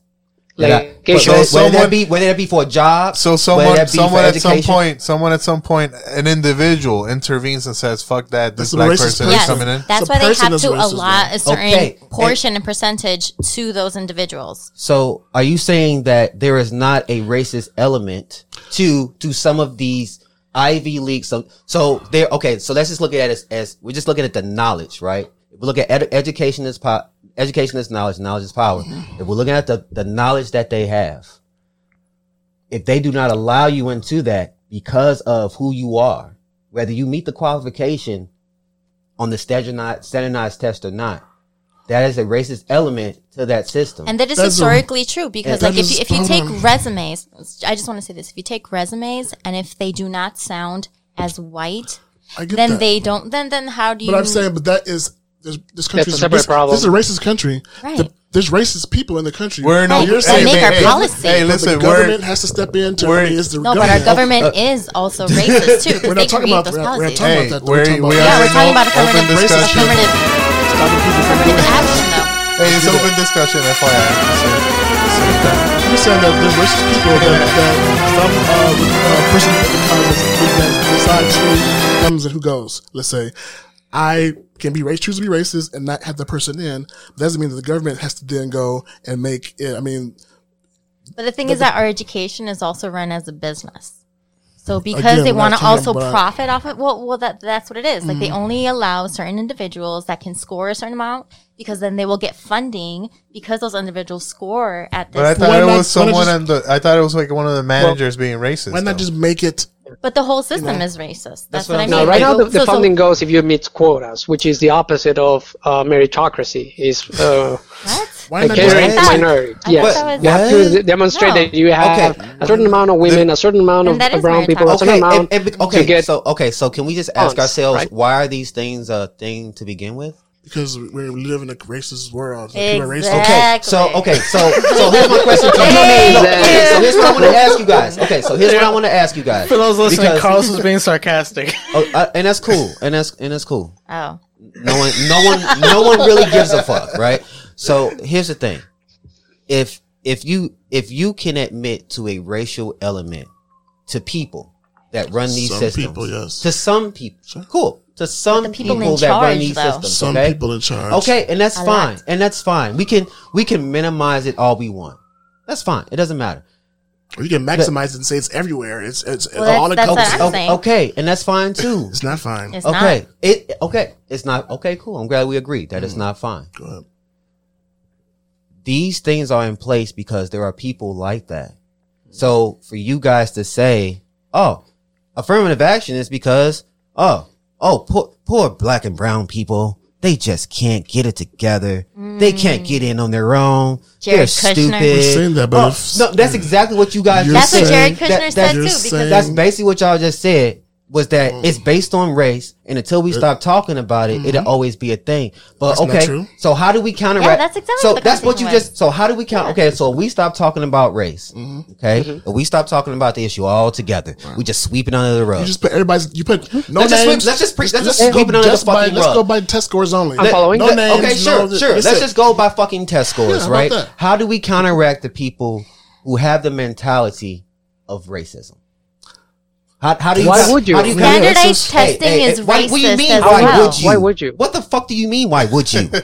That Like, are- okay, whether, so whether that be whether that be for a job, So someone, that be for someone at some point, someone at some point, an individual intervenes and says, "Fuck that! This That's black racist person is Yes, coming in." that's It's a why they have to allot a certain Okay, and- portion and percentage to those individuals. So are you saying that there is not a racist element to to some of these Ivy League? So so there. Okay, so let's just look at it as, as we're just looking at the knowledge, right? If we look at ed- education is po- education is knowledge, knowledge is power. If we're looking at the the knowledge that they have, if they do not allow you into that because of who you are, whether you meet the qualification on the standardized, standardized test or not, that is a racist element to that system. And that is That's a- historically true because, like, if you, if you take resumes, I just want to say this: if you take resumes and if they do not sound as white, then that. they don't. Then then how do you? But I'm saying, but that is this, this country. a is separate this, problem. This is a racist country. Right. The- there's racist people in the country. We're no- But you're Right, saying they make that our the policy. government- Hey, listen, the we're- government has to step in to. we're- I mean, it's the no, but our government. government uh, is also racist too We're because not they talking create about- those we're not- we're not talking Hey, about that. we're, We're talking we about- yeah, are we're talking about affirmative, open discussion. affirmative, Stopping people from doing affirmative though. Hey, it's open discussion. FYI. Just so- so you know. I'm just saying that there's racist people that, that some uh, uh, person that decides who comes and who goes. Let's say I can be race, choose to be racist and not have the person in. Doesn't mean that the government has to then go and make it. I mean, But the thing is that our education is also run as a business. So because Again, they want to also about- profit off it, well, well, that that's what it is. Like they Mhm. only allow certain individuals that can score a certain amount because then they will get funding because those individuals score at this. But I thought Why it was not someone just- in the. I thought it was like one of the managers being racist. Why not though. just make it? But the whole system is racist. That's, what, I mean. No, right now the, the so- so- funding goes if you meet quotas, which is the opposite of uh, meritocracy. Is uh, Why like not catering just- minority? Yes, thought that you have to demonstrate No. that you have Okay. a certain amount of women, a certain amount of And that is brown people, a certain Okay, amount and- and- to okay. get. So okay, so can we just ask funds, ourselves right? why are these things a thing to begin with? Because we live in a racist world. So people are Exactly. racist. Okay, so okay, so so here's my question to you. Thank No, okay, so here's what I want to ask you guys. Okay, so here's what I want to ask you guys. For those listening, Because- Carlos was being sarcastic. Oh, uh, and that's cool, and that's and that's cool. Oh. No one, no one, no one really gives a fuck, right? So here's the thing: if if you if you can admit to a racial element to people that run these Some systems, people, yes. to some people, cool, to some the people people, in that run charge, these though. systems, Some okay? people in charge. Okay, and that's A fine, lot. and that's fine. We can we can minimize it all we want. That's fine. It doesn't matter. Or you can maximize it and say it's everywhere. It's it's Well, all that's- that's encompassing. Okay, okay, and that's fine too. It's not fine. It's okay, not. it okay. It's not okay. Cool. I'm glad we agreed that Mm. it's not fine. Go ahead. These things are in place because there are people like that. So for you guys to say, "Oh, affirmative action is because oh oh poor poor black and brown people." They just can't get it together. They can't mm. get in on their own. They're Kushner. stupid. Saying that, but Oh, no, that's exactly what you guys You're That's what. Jared Kushner That- said too. Because saying- that's basically what y'all just said was that Mm. it's based on race, and until we stop talking about it, it'll always be a thing. But Mm-hmm. That's not okay, true. so how do we counteract? Yeah, that's exactly So what the that's what you conversation just. So how do we count? Okay, so we stop talking about race. Mm-hmm. Okay, if we stop talking about the issue altogether. We just sweep it under the rug. You just put everybody's. You put no Let's just names. sweep- let's just pre- let's just go sweep it under the just by- fucking Let's rug. go by test scores only. I'm following. No Let- names. okay, sure, no, sure. Let's it. just go by fucking test scores, Yeah, right? How do we counteract the people who have the mentality of racism? How, how do you? Why would you? How do you Standardized Hey, hey, testing hey, is why- What do you racist mean? as Why well. would you? Why would you? What the fuck do you mean? Why would you?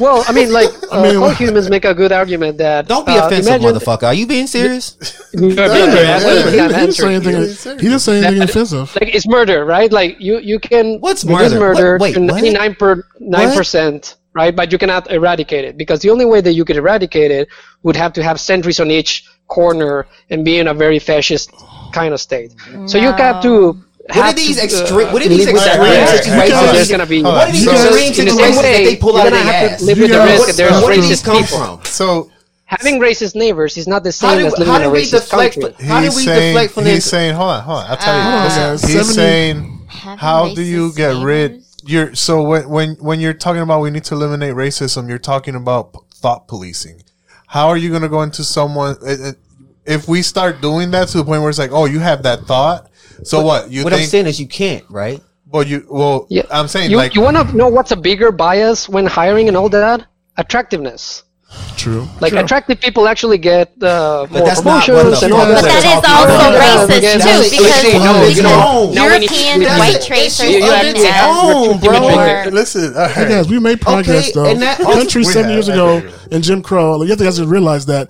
Well, I mean, like, uh, mean, all humans make a good argument that. Don't be uh, offensive, imagine- motherfucker. Are you being serious? No, Yeah, no, no, yeah, that's yeah, what He didn't say anything. He didn't say anything offensive. Like it's murder, right? Like you, you can What's reduce murder? murder What- wait, ninety nine per nine percent, right? But you cannot eradicate it because the only way that you could eradicate it would have to have sentries on each corner and be in a very fascist kind of state. So you have to. What are these to, uh, extreme? What are these live with that extreme risk. situations? Because there's gonna be. What are these So- extreme in the same situations that they pull out of their have ass? live with the risk what- that there's Where these racist come people. from? So Having racist neighbors is not the same do, as living in a racist deflect? country. How do we saying deflect from he's saying hold on hold on I'll tell you. Uh, Listen, he's saying how do you get rid? You're so when when when you're talking about we need to eliminate racism, you're talking about p- thought policing. How are you going to go into someone it- it- if we start doing that to the point where it's like, oh, you have that thought. So what you what I'm saying is you can't, right? well, you well, Yeah. I'm saying you, like you want to know what's a bigger bias when hiring and all that? Attractiveness. True. Like True. attractive people actually get uh, more that's promotions and all that. But that is talking also about. racist Yeah, too, that's- because, okay, no, because you know, now we need to- European that's white it. tracers You- you have and to have own, bro. more- listen, all Hey right. guys, we made progress Okay, though. and that- the country We seven have, years I ago agree. in Jim Crow, you have to guys to realize that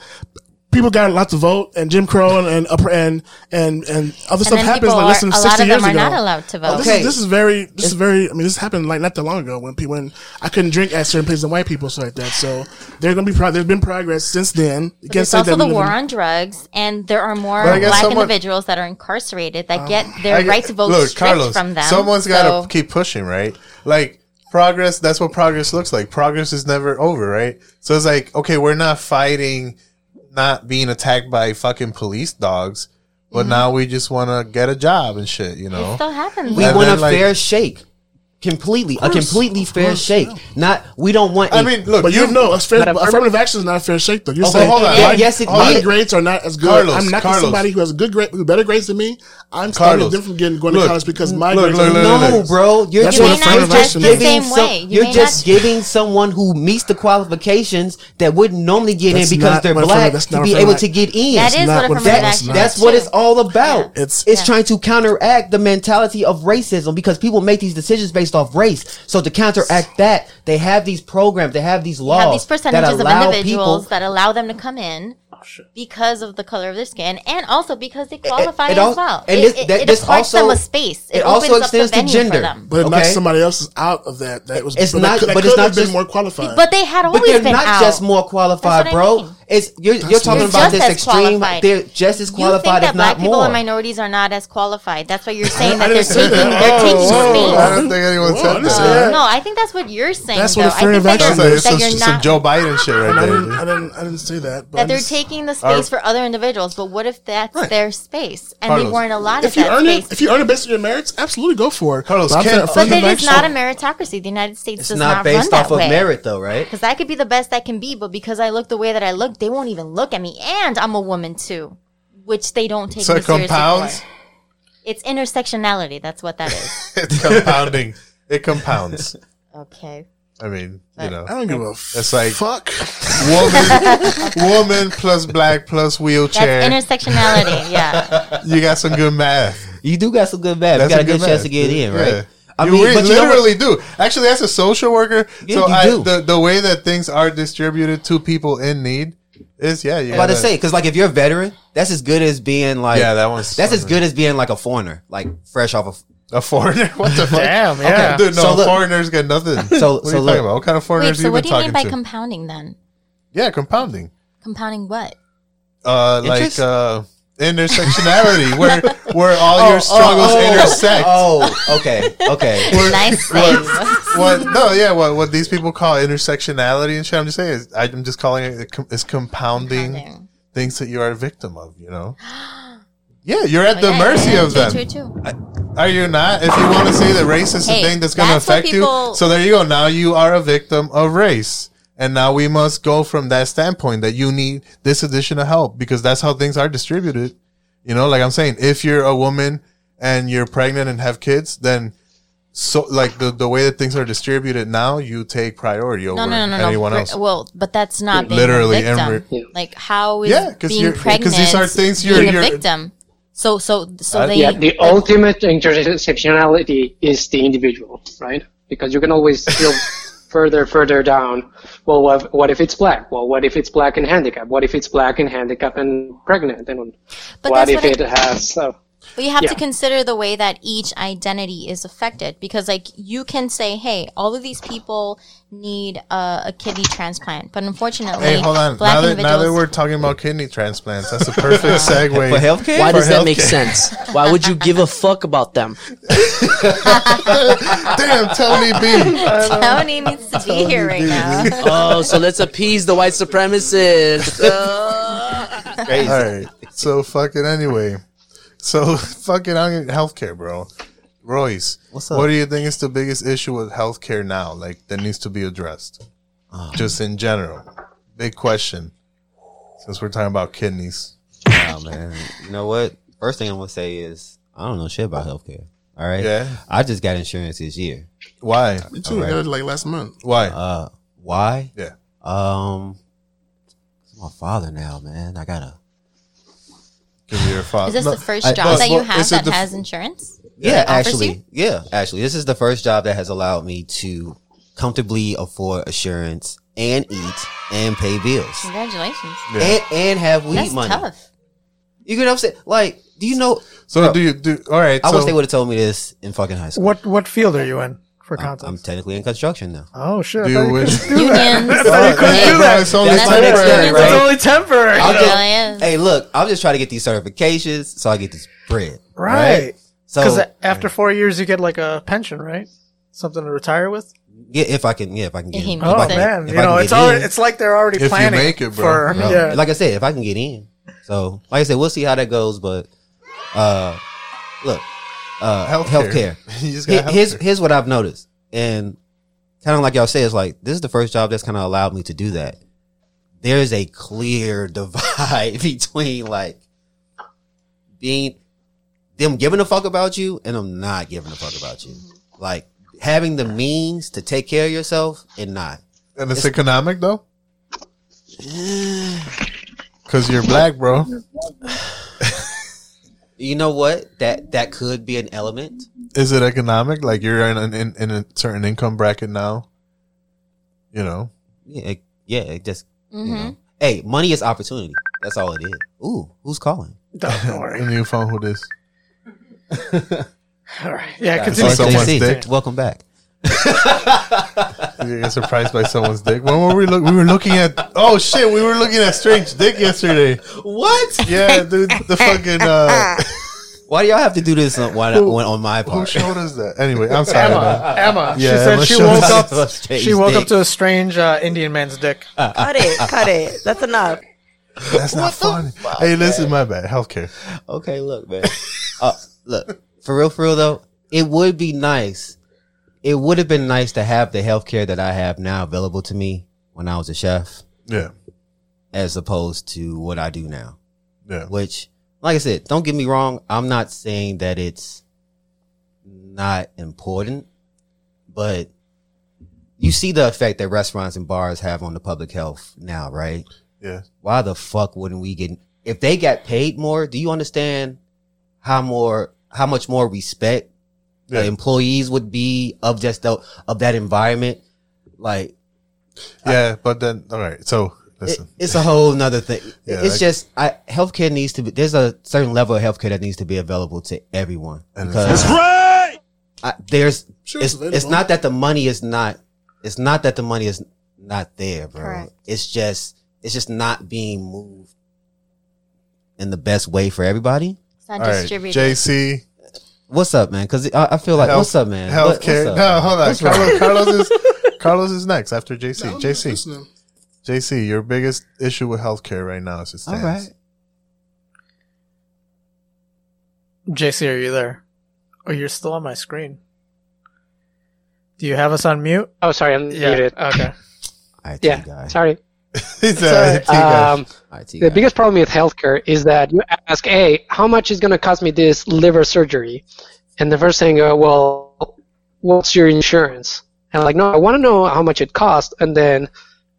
people got a lot to vote, and Jim Crow and and upper- and and, and other And stuff then happens people like are, less than a lot sixty of years them are ago. not allowed to Oh, this, Okay. is, this is very, this is very. I mean, this happened like not that long ago when people, when I couldn't drink at certain places and white people, so like that. So there's gonna be pro- there's been progress since then. You can't There's say also that the war in- on drugs, and there are more But I guess black someone- individuals that are incarcerated that um, get their I get- right to vote look, stripped Carlos, from them. Someone's got to keep pushing, right? Like progress. That's what progress looks like. Progress is never over, right? So it's like, okay, we're not fighting, not being attacked by fucking police dogs, but mm-hmm. now we just want to get a job and shit. You know, It still happens. We And want then, a like- fair shake. Completely, a completely fair course, shake. yeah. Not we don't want. I a- mean, look, But you you know, a fair, affirmative- affirmative action is not a fair shake, though. You're Okay, saying hold on. Yeah, my, yes, it my is. grades are not as good. Carlos, I'm not Carlos. somebody who has a good grade, who better grades than me. I'm stopping Carlos, them from getting going to college because my look, grades look, are look, good. look, no, look. bro. You're That's You what just, not affirmative you're test just the giving same some. way. You You're just not- giving someone who meets the qualifications that wouldn't normally get That's in because they're black to be able to get in. That is what what affirmative affirmative action is. That's what it's all about. It's- it's trying to counteract the mentality of racism because people make these decisions based off race. So to counteract that, they have these programs, they have these You laws have these percentages that of individuals people. that allow them to come in oh, because of the color of their skin, and also because they qualify it as well. and it, this- it, that- it this affords them also- a space. It, it also opens up the extends to gender. them. But not somebody else is out of that. That was It's that not- could- that but it's not have been just- more qualified. But they had But always they're been not out. just more qualified, That's what I bro. mean. It's you're, you're That's talking about this extreme. qualified. They're just as qualified, You think that if black not people more. and minorities are not as qualified? That's what you're saying. That they're taking. that. They're Oh, taking whoa. space. I don't think anyone said that. that. No, I think that's what you're saying. That's though. what I think that affirmative action is. it's that some, you're some Joe Biden shit right I there. didn't. I didn't. I didn't say that. But that they're taking the space for other individuals. But what if that's Right. their space and they weren't allotted If you that earn space? it, if you earn it based on your merits, absolutely go for it. Carlos, But I'm can- saying But but affirmative it is not a meritocracy. The United States does not run that way. It's not, based off of merit, though, right? Because I could be the best I can be, but because I look the way that I look, they won't even look at me. And I'm a woman too, which they don't take So me it seriously compounds? for. It's intersectionality. That's what that is. it's compounding. It compounds. okay. I mean, you know, I don't give a It's like- fuck. woman, woman plus black plus That's wheelchair. intersectionality. Yeah. you got some good math. You do got some good math. That's you got a some good chance math, to get dude. in, right? Yeah. I you mean, re- but you know what? literally do. Actually, as a social worker, Yeah, so I, the the way that things are distributed to people in need is yeah. You I'm about to say because like if you're a veteran, that's as good as being like Yeah, that one's that's as good as being like a foreigner, like fresh off of. a foreigner. What the fuck? Damn, yeah. Dude, no, So look- foreigners get nothing. So- what so are you look. talking about? What kind of Wait. foreigners So you what do you mean by to? compounding then? yeah, compounding. Compounding what? Uh, like uh, intersectionality, where where all your Oh, oh struggles oh, oh. intersect. Oh, okay, okay. Where- Nice what- what no yeah what what these people call intersectionality and shit i'm just saying is i'm just calling it com- is compounding, Compounding. things that you are a victim of you know yeah you're at Oh, the yeah, mercy yeah, of true, them True, true. are you not if you want to say that race is Hey, the thing that's going to that's what affect you so there you go now you are a victim of race and now we must go from that standpoint that you need this additional help because that's how things are distributed you know like i'm saying if you're a woman and you're pregnant and have kids then so like the the way that things are distributed now, you take priority over No, no, no, no, anyone no. else. Well, but that's not being Literally, a victim. every- like how is Yeah, 'cause being you're- 'cause pregnant these are things you're- being a you're- victim? So, so, so Uh, they. yeah, the like, ultimate intersectionality is the individual, right? Because you can always still further, further down. Well, what, what if it's black? Well, what if it's black and handicapped? What if it's black and handicapped and pregnant? And But what if what I- it has? Uh, But you have to consider the way that each identity is affected because, like, you can say, "Hey, all of these people need uh, a kidney transplant," but unfortunately, Hey, hold on. black Now that, now that we're talking about kidney transplants, that's a perfect segue For healthcare? Why For does that make sense? Why would you give a fuck about them? Damn, Tony B. Tony needs to be here right now. Oh, so let's appease the white supremacists. Crazy. All right. So fucking anyway. So fucking on healthcare, bro. Royce, What's up? what do you think is the biggest issue with healthcare now? Like that needs to be addressed, Oh. just in general. Big question. Since we're talking about kidneys. Wow, man. You know what? First thing I'm gonna say is I don't know shit about healthcare. All right. Yeah. I just got insurance this year. Why? Me too. Alright. I got it like last month. Why? Uh, why? yeah. Um, it's my father now, man. I gotta. Give me your father. Is this No, the first I- job well, that you have that the has insurance? Yeah, actually, you? yeah, actually, this is the first job that has allowed me to comfortably afford assurance and eat and pay bills Congratulations. Yeah. and and have weed That's money. tough. You get what I'm saying? Like, do you know? So Bro, do you do? All right. I so, wish they would have told me this in fucking high school. What what field are you in for I'm, context? I'm technically in construction now. oh shit! Do you you wish- couldn't do that. Unions. I couldn't Hey, do bro, that. it's only That's my temporary, experience. It's only temporary. I'll just- Hey, look, I'm just trying to get these certifications so I get this bread. Right. So Because after four years, you get like a pension, right? Something to retire with. yeah, if I can, yeah, if I can get, He in, makes if I Oh can- man, you know, it's already, in. it's like they're already If you planning make it, bro. for No. yeah. Like I said, if I can get in. So, like I said, we'll see how that goes. But, uh, look, uh, Healthcare. healthcare. You just Here- got here's here's what I've noticed, and kind of like y'all say, it's like this is the first job that's kind of allowed me to do that. There's a clear divide between like being them giving a fuck about you and them not giving a fuck about you. Like having the means to take care of yourself and not. And it's economic though. Cause you're black, bro. You know what? That that could be an element. Is it economic? Like you're in, an, in, in a certain income bracket now. You know. Yeah, it, yeah. It just you Mhm. know. Hey, money is opportunity. That's all it is. Ooh, who's calling? Don't worry. A new phone. Who this? All right. Yeah, continue. someone's JC. dick? Welcome back. You get surprised by someone's dick. When were we look? We were looking at. Oh shit! We were looking at strange dick yesterday. What? Yeah, dude. The fucking. Uh, Why do y'all have to do this on, why, Who- on my who showed us that? Anyway, I'm sorry. man. Emma. Emma. she said Emma she woke up. She woke up to a strange uh, Indian man's dick. Cut it, cut it. That's enough. That's not funny. Hey, listen, my bad. Healthcare. Okay, look, man. Look, for real, for real though, it would be nice. It would have been nice to have the healthcare that I have now available to me when I was a chef, Yeah, as opposed to what I do now. yeah. Which, like I said, don't get me wrong. I'm not saying that it's not important, but you see the effect that restaurants and bars have on the public health now, right? Yeah. Why the fuck wouldn't we get if they got paid more? Do you understand how more how much more respect Yeah. the employees would be of just the, of that environment? Like Yeah, but then all right. So it, listen, it's a whole nother thing. Yeah, it's I- just I, healthcare needs to be. There's a certain level of healthcare that needs to be available to everyone. And because it's- I, there's Sure, it's it's it's, not that the money is not it's not that the money is not there, bro. Correct. It's just it's just not being moved in the best way for everybody. It's not all right. distributed. JC, What's up, man? Because I, I feel like Health- what's up, man? What- healthcare. what's up? No, hold on. What's wrong? Carlos, Carlos is Carlos is next after JC. I'm just JC, listening. JC, your biggest issue with healthcare right now is it All stands. right. JC, are you there? Oh, you're still on my screen. Do you have us on mute? Oh, sorry, I'm Yeah. muted. Okay. IT Yeah, guy. sorry. He's a IT. Um, the biggest problem with healthcare is that you ask, "Hey, how much is going to cost me this liver surgery?" And the first thing, uh, well, what's your insurance? And I'm like, no, I want to know how much it costs, and then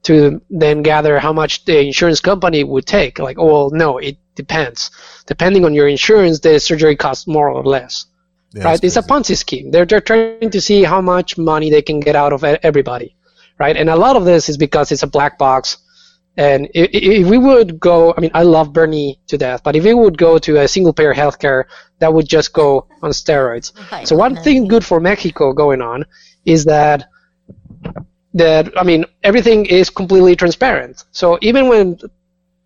to then gather how much the insurance company would take. Like, oh, well, no, it depends. Depending on your insurance, the surgery costs more or less. Yeah, right? it's It's a. Ponzi scheme. They're, they're trying to see how much money they can get out of e- everybody, right? And a lot of this is because it's a black box. And if, if we would go, I mean, I love Bernie to death, but if we would go to a single payer healthcare, that would just go on steroids. Right. So one thing good for Mexico going on is that that I mean everything is completely transparent. So even when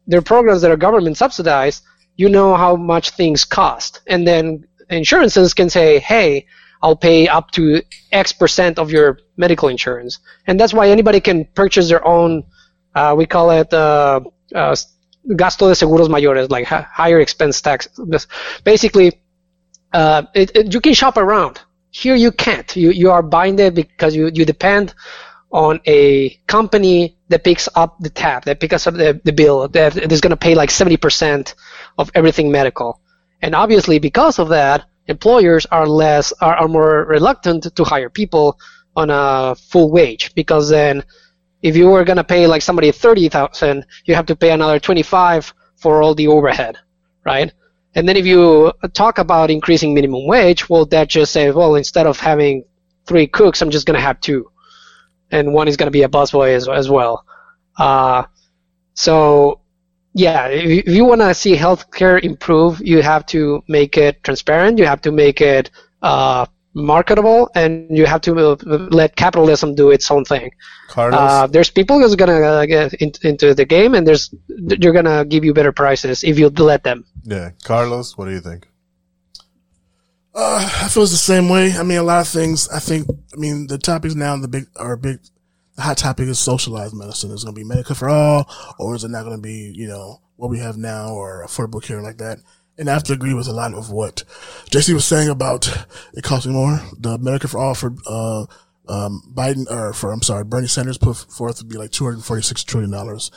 there are programs that are government subsidized, you know how much things cost, and then insurances can say, "Hey, I'll pay up to X percent of your medical insurance," and that's why anybody can purchase their own. Uh, we call it uh, uh, gasto de seguros mayores, like hi- higher expense tax. Basically, uh, it, it, you can shop around. Here you can't. You you are binded because you, you depend on a company that picks up the tab, that picks up the, the bill, that is going to pay like 70% of everything medical. And obviously, because of that, employers are less are, are more reluctant to hire people on a full wage because then if you were going to pay like somebody 30,000, you have to pay another 25 for all the overhead, right? And then if you talk about increasing minimum wage, well, that just says, well, instead of having three cooks, I'm just going to have two. And one is going to be a busboy as, as well. Uh, so, yeah, if, if you want to see healthcare improve, you have to make it transparent, you have to make it uh, marketable, and you have to uh, let capitalism do its own thing. Carlos, Uh, there's people who's gonna uh, get in, into the game, and there's they're gonna give you better prices if you let them. yeah, Carlos, what do you think? Uh, I feel it's the same way. I mean, a lot of things. I think. I mean, the topics now, the big or big, the hot topic is socialized medicine. Is it going to be Medicare for all, or is it not going to be, you know, what we have now or affordable care like that? And I have to agree with a lot of what JC was saying about it costing more. The Medicare for all for uh, um, Biden or for I'm sorry, Bernie Sanders put forth to be like 246 trillion dollars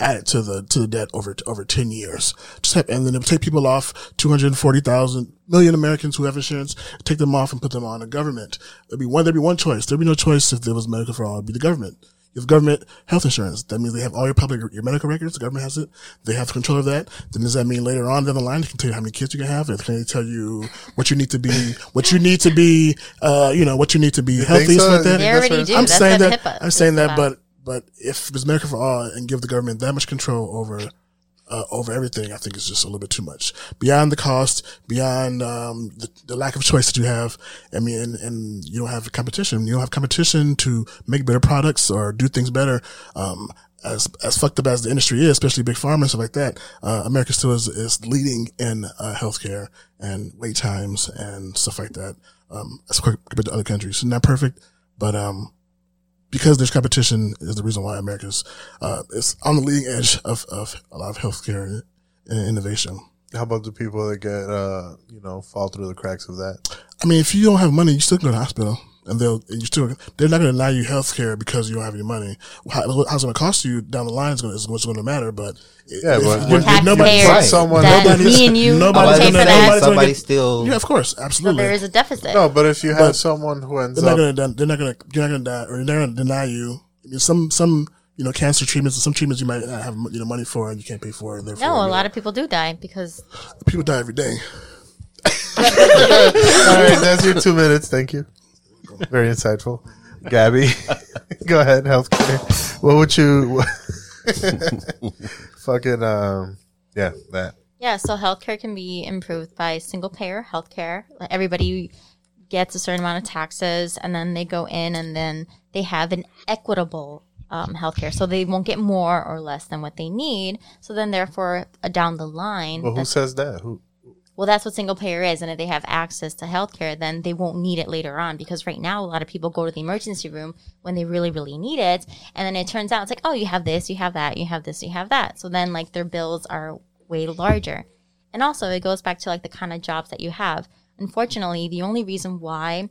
added to the to the debt over over 10 years. Just have, and then it would take people off 240,000 million Americans who have insurance, take them off and put them on the government. There'd be one there'd be one choice. There'd be no choice if there was Medicare for all. It'd be the government. You have government health insurance. That means they have all your public, your medical records. The government has it. They have control of that. Then does that mean later on down the line, they can tell you how many kids you can have? They can tell you what you need to be, what you need to be, uh, you know, what you need to be think healthy, so? like that. They already do. I'm That's saying that. HIPAA I'm saying is that, about. but but if it's Medicare for all and give the government that much control over uh, over everything, I think is just a little bit too much. Beyond the cost, beyond um, the, the lack of choice that you have. I mean, and, and you don't have competition. You don't have competition to make better products or do things better. Um, as as fucked up as the industry is, especially big pharma and stuff like that, uh, America still is, is leading in uh, healthcare and wait times and stuff like that. Um, as compared to other countries, not perfect, but um, because there's competition is the reason why America's uh, is on the leading edge of, of a lot of healthcare and innovation. How about the people that get, uh, you know, fall through the cracks of that? I mean, if you don't have money, you still can go to the hospital, and they'll and you still they're not going to deny you health care because you don't have any money. How, how it's going to cost you down the line is going is what's going to matter. But Yeah, if- but if- when- if nobody- Taxpayers someone- that nobody's- me and you nobody's pay gonna- for that. nobody's Somebody get- still. yeah, of course, So absolutely. there is a deficit. No, but if you have But someone who ends they're up, not going to they're not going to you're not going to die or they're going to deny you. I mean, some some you know cancer treatments and some treatments you might not have you know money for and you can't pay for. And therefore, no, a lot know, of people do die because people die every day. all right, that's your two minutes. Thank you. Very insightful, Gabby. go ahead, healthcare. What would you? fucking um, yeah, that. Yeah, so healthcare can be improved by single payer healthcare. Everybody gets a certain amount of taxes, and then they go in, and then they have an equitable um, healthcare. So they won't get more or less than what they need. So then, therefore, uh, down the line, Well, who says that? Who? Well, that's what single payer is. And if they have access to healthcare, then they won't need it later on. Because right now, a lot of people go to the emergency room when they really, really need it. And then it turns out it's like, oh, you have this, you have that, you have this, you have that. So then, like, their bills are way larger. And also, it goes back to like the kind of jobs that you have. Unfortunately, the only reason why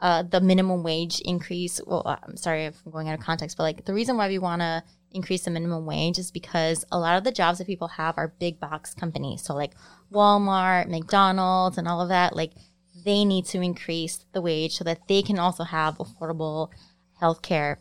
uh, the minimum wage increase, well, I'm sorry if I'm going out of context, but like the reason why we want to increase the minimum wage is because a lot of the jobs that people have are big box companies. So, like Walmart, McDonald's, and all of that, like they need to increase the wage so that they can also have affordable health care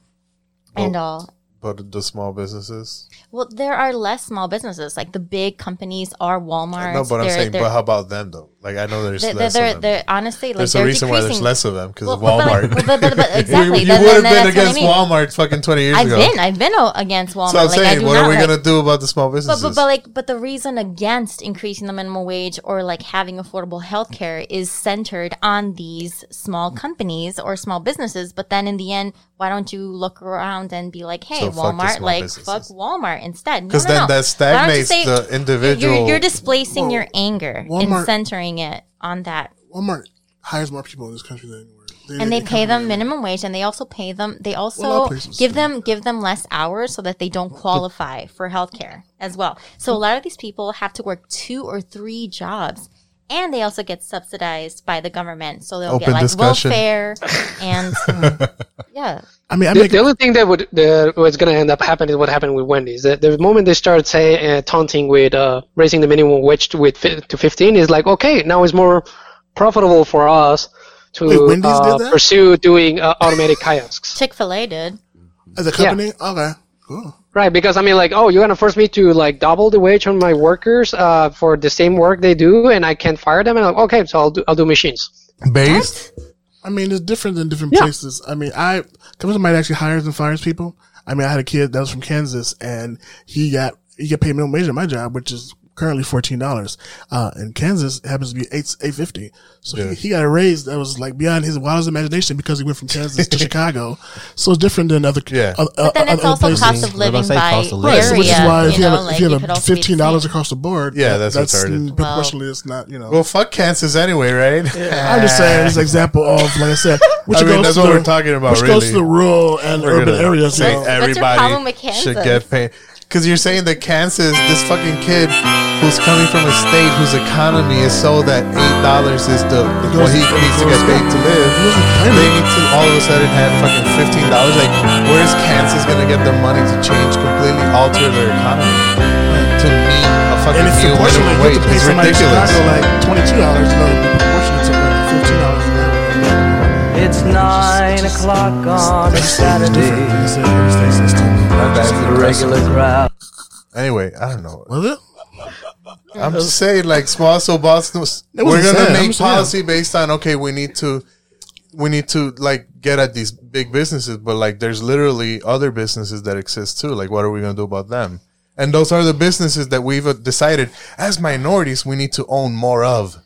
and all. But the small businesses. Well, there are less small businesses. Like the big companies are Walmart. no, but I'm saying, but how about them though? Like I know there's they're, less they're, of them. they're- honestly like there's a reason why there's less of them because of Well, but like- Walmart. but- but- but exactly, you then- would have been that's what I against mean. Walmart fucking 20 years I've ago. been I've been against Walmart. so I'm like, I saying, do what not are we like- gonna do about the small But, businesses? but, but like but the reason against increasing the minimum wage or like having affordable health care is centered on these small companies or small businesses but then in the end why don't you look around and be like hey So walmart small like businesses. fuck walmart instead Because no, then no. that Why don't you stagnates say- the individual- you're, you're displacing Whoa. your anger Walmart- and centering it on that. Walmart hires more people in this country than anywhere. and they pay them minimum wage and they also pay them they also places give them give them less hours so that they don't qualify for healthcare as well. So a lot of these people have to work two or three jobs and they also get subsidized by the government so they'll Open get like discussion. welfare and um, yeah I mean, I the, make the only thing that would the, what's going to end up happening is what happened with Wendy's. The, the moment they started say uh, taunting with uh, raising the minimum wage to, with to 15 is like okay now it's more profitable for us to Wait, uh, pursue doing uh, automatic kiosks. chick-fil-a did as a company, okay, cool. Right, because I mean, like, oh, you're gonna force me to like double the wage on my workers uh, for the same work they do, and I can't fire them. And I'm like, okay, so I'll do I'll do machines. based. I mean, it's different in different Yeah. places. I mean, I come somebody actually hires and fires people. I mean, I had a kid that was from Kansas, and he got he got paid minimum wage at my job, which is currently fourteen dollars. Uh, in Kansas, it happens to be eight eight fifty. So Yeah. he, he got a raise that was like beyond his wildest imagination because he went from Kansas to Chicago. So it's different than other. Yeah. uh, but then uh, it's also places. cost of What about living say by cost of Right, living? area which is why if you you know have, a, like if you have could a also be the fifteen dollars across the board, Yeah, that- that's retarded. Well- proportionally, it's not you know. Well, fuck Kansas anyway, right? I'm just saying, it's an example of, like I said, which I mean, goes that's to what the- we're talking about, Which goes to the rural and We're urban areas. say you know. Everybody should get paid. Because you're saying that Kansas, this fucking kid who's coming from a state whose economy is so that eight dollars is the what he needs to get paid to live. They need to all of a sudden have fucking fifteen dollars. Like, where's Kansas gonna get the money to change completely alter their economy to meet a fucking And it's new proportionate. minimum wage? It's ridiculous. Chicago like twenty-two dollars. You know, proportionate nine o'clock on a Saturday. Back to the regular crowd. Anyway, I don't know. Was it? I'm just saying, like small so Boston. was- That We're gonna sad. I'm make just saying. policy based on okay, we need to, we need to like get at these big businesses, but like there's literally other businesses that exist too. Like, what are we gonna do about them? And those are the businesses that we've uh, decided as minorities we need to own more of.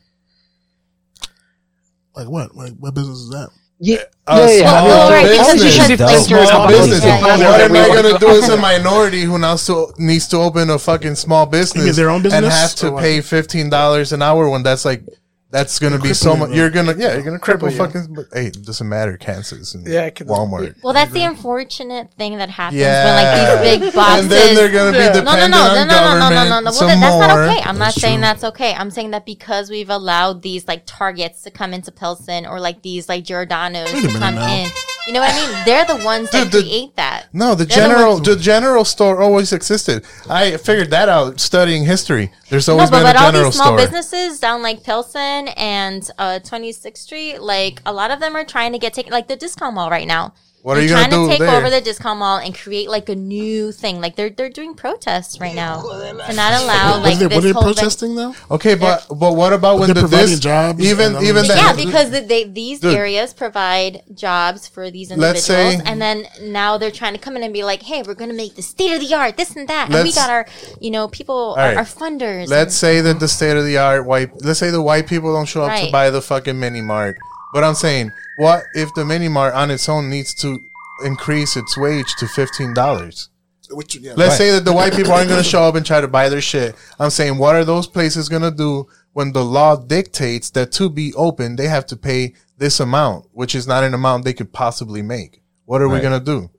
Like what? Like what business is that? Yeah, yeah, yeah. small Well, right, because business. you should think you're a Small couple business. of people What am I going to do as a minority who now still needs to open a fucking small business, get their own and have to pay fifteen dollars an hour when that's like that's going to be so much. you, You're gonna yeah, you're gonna cripple Cripple fucking. But, hey, it doesn't matter. Kansas and Yeah, can- Walmart. Well, that's the unfortunate thing that happens Yeah. when like these big boxes. And then they're gonna be no, no, dependent no, on no, no, no, no, no, no, government no. some Well, that's not okay. I'm not saying true. that's okay. I'm saying that because we've allowed these like targets to come into Pilsen or like these like Giordano's to come now. in. You know what I mean? They're the ones that Dude, the- create that. No, the They're the general ones- the general store always existed. I figured that out studying history. There's always been but a all general these small store. businesses down like Pilsen and uh, 26th Street, like a lot of them are trying to get taken, like the discount mall right now. What they're are you gonna trying do to take there? over the discount mall and create like a new thing. Like they're they're doing protests right now to not allow What like are they, this what are they whole. ven- protesting though? Okay, but but what about when they're the providing this jobs even even that yeah, because the, they, these Dude. areas provide jobs for these Let's individuals, say- and then now they're trying to come in and be like, "Hey, we're going to make the state of the art, this and that, and we got our, you know, people, right. our, our funders." Let's say that the state of the art white. Let's say the white people don't show up to buy the fucking mini mart. But I'm saying, what if the mini mart on its own needs to increase its wage to fifteen dollars? Which, yeah, Let's right. say that the white people aren't going to show up and try to buy their shit. I'm saying, what are those places going to do when the law dictates that to be open, they have to pay this amount, which is not an amount they could possibly make? What are we going to do?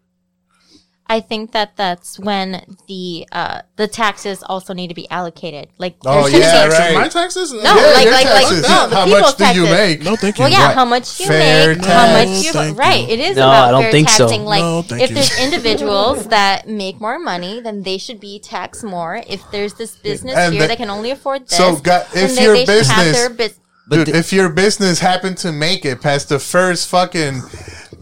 I think that that's when the uh, the taxes also need to be allocated. Like, Oh, there should yeah, be- right. My taxes? No, Yeah, like, like, taxes. like, no, the How people's much do you make? No, thank you. Well, yeah, Right. how much you Fair make, how much you Thank right. you. It is No, about I don't fair think so. taxing. Like, No, thank if you. there's individuals that make more money, then they should be taxed more. If there's this business And here the- that can only afford this, So, God, if they, your they should have business- their bus- Dude, if your business happened to make it past the first fucking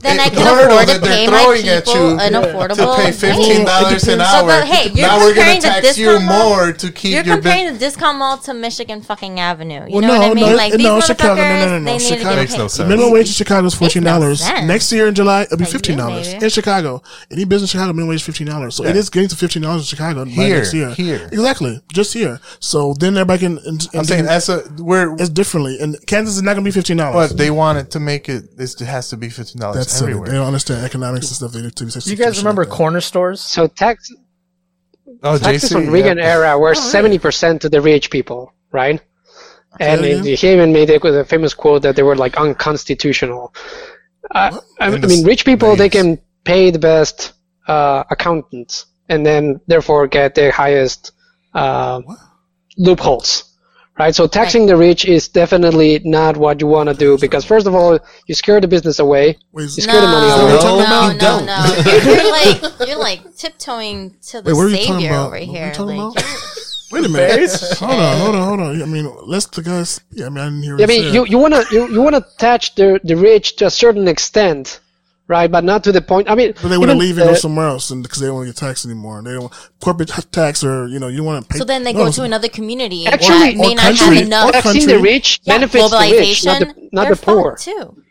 then I can hurdle afford to that they're pay my throwing at people you an to affordable pay fifteen dollars an So, hour. but hey, you're now we're gonna tax you more to keep You're your comparing business. the discount mall to Michigan fucking Avenue. You Well, know no, what I mean? no, like it- these no, Chicago, no, no, motherfuckers, no, no, they need to Chicago- Makes paid. no The sense. minimum wage in Chicago is fourteen dollars. sense. Next year in July, it'll be fifteen dollars in Chicago. Any business in Chicago minimum wage is fifteen dollars. So it Yeah. is getting to fifteen dollars in Chicago by Here, next year. here. exactly, just here. So then everybody can. And, I'm and saying do- that's a we're it's differently, and Kansas is not going to be fifteen dollars. but they wanted to make it. This has to be fifteen dollars That's silly. everywhere. They don't understand economics and stuff. They need to be. Do you guys remember corner stores? So tax oh, taxes JC, from Reagan yeah. era were seventy percent to the rich people, right? And that it, he even made it with a famous quote that they were like unconstitutional. Uh, I, I mean, rich people they can pay the best uh, accountants and then therefore get the highest uh, loopholes. Right, so taxing the rich is definitely not what you want to do because first of all, you scare the business away, Wait, you is- scare the money away. we're no, no, You no. You're, you're like you're like tiptoeing to the Wait, what talking savior about? over What are you here. Like, Wait a minute. hold on, hold on, hold on. I mean, let's the guys. Yeah, I mean, I didn't hear. Yeah, I you mean, said. you, you wanna you, you wanna attach the the rich to a certain extent, right? But not to the point. I mean, But they want to leave and uh, go somewhere else, and because they don't want to get taxed anymore. They don't corporate tax or you know you want to pay. so then they no, go to another community Actually- that may or not have country- enough. or taxing country. the rich Yeah, benefits the rich, not the not the poor. too.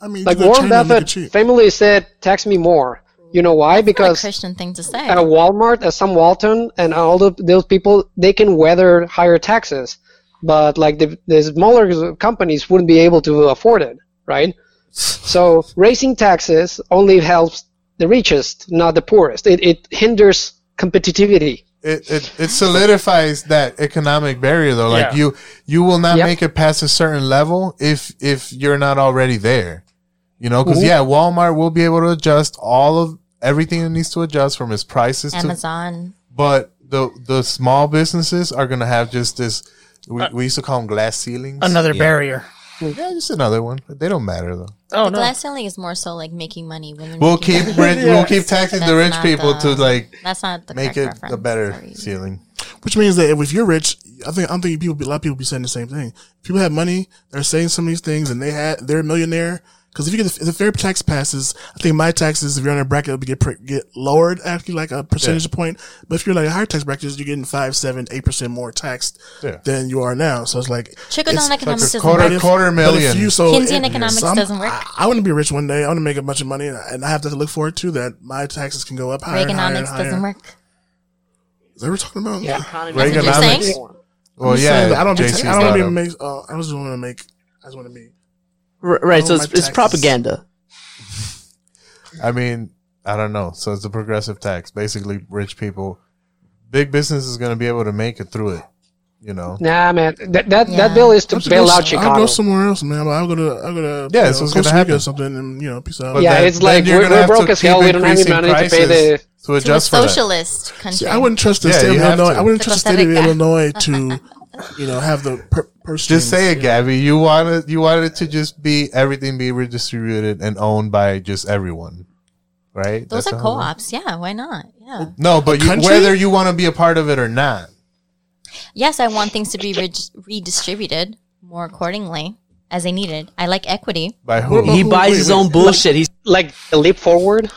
I mean, Like you go to Warren China and Buffett cheap. famously said, "Tax me more." You know why? Not a Because Christian thing to say. at Walmart, at Sam Walton, and all the, those people, they can weather higher taxes, but like the the smaller companies wouldn't be able to afford it, right? So raising taxes only helps the richest, not the poorest. It it hinders competitivity. it, it, it solidifies that economic barrier though. Like Yeah. you you will not Yep. make it past a certain level if if you're not already there. You know, because Mhm. yeah, Walmart will be able to adjust all of everything it needs to adjust from its prices to Amazon. but the the small businesses are gonna have just this we, we used to call them glass ceilings. Another Yeah. barrier. Yeah, hmm. just another one. They don't matter though. Oh the no. glass ceiling is more so like making money. Women. We'll making keep money. rich, we'll keep taxing the rich people the- to like That's not the make it reference. a better Sorry. ceiling. Which means that if you're rich, I think I'm thinking people, a lot of people be saying the same thing. People have money, they're saying some of these things, and they had they're a millionaire. Because if you get the, if the fair tax passes, I think my taxes, if you're on a bracket, will get get lowered after like a percentage point. But if you're like a higher tax bracket, you're getting five, seven, eight percent more taxed Yeah. than you are now. So it's like Trickle down economics like a doesn't quarter- work. quarter but if million. you- so Keynesian it- economics so doesn't work. I, I want to be rich one day. I want to make a bunch of money, and I have to look forward to that. My taxes can go up higher. and higher and higher. doesn't work. Is that what we're talking about? Yeah. Economy That's what you're Reaganomics. Well, yeah. I don't. Be, I don't want to got be 'em. make. Uh, I just want to make. I just want to be. R- right. Oh, So it's, it's propaganda. I mean, I don't know. So it's a progressive tax. Basically, rich people, big business is going to be able to make it through it. You know. Nah, man. That that, Yeah. that bill is to I'll bail go- out I'll Chicago. go somewhere else, man. I'll go to. I'll go to. Yeah, you know, what's Costa gonna Rica or something, and you know, peace out. But yeah, then- it's like we're, we're broke as hell. We don't have any money to pay the. to To a adjust for that. socialist country. See, I wouldn't trust the Yeah, state of Illinois. to. I wouldn't trust the state of Costa Illinois to, you know, have the per- purse Just say strings. it, Gabby. You wanted you wanted to just be everything be redistributed and owned by just everyone, right? Those That's are how it co-ops. Yeah, why not? Yeah. No, but you, country? whether you want to be a part of it or not. Yes, I want things to be re- redistributed more accordingly as they needed. I like equity. By who? He buys wait, his wait. own bullshit. He's Like a leap forward.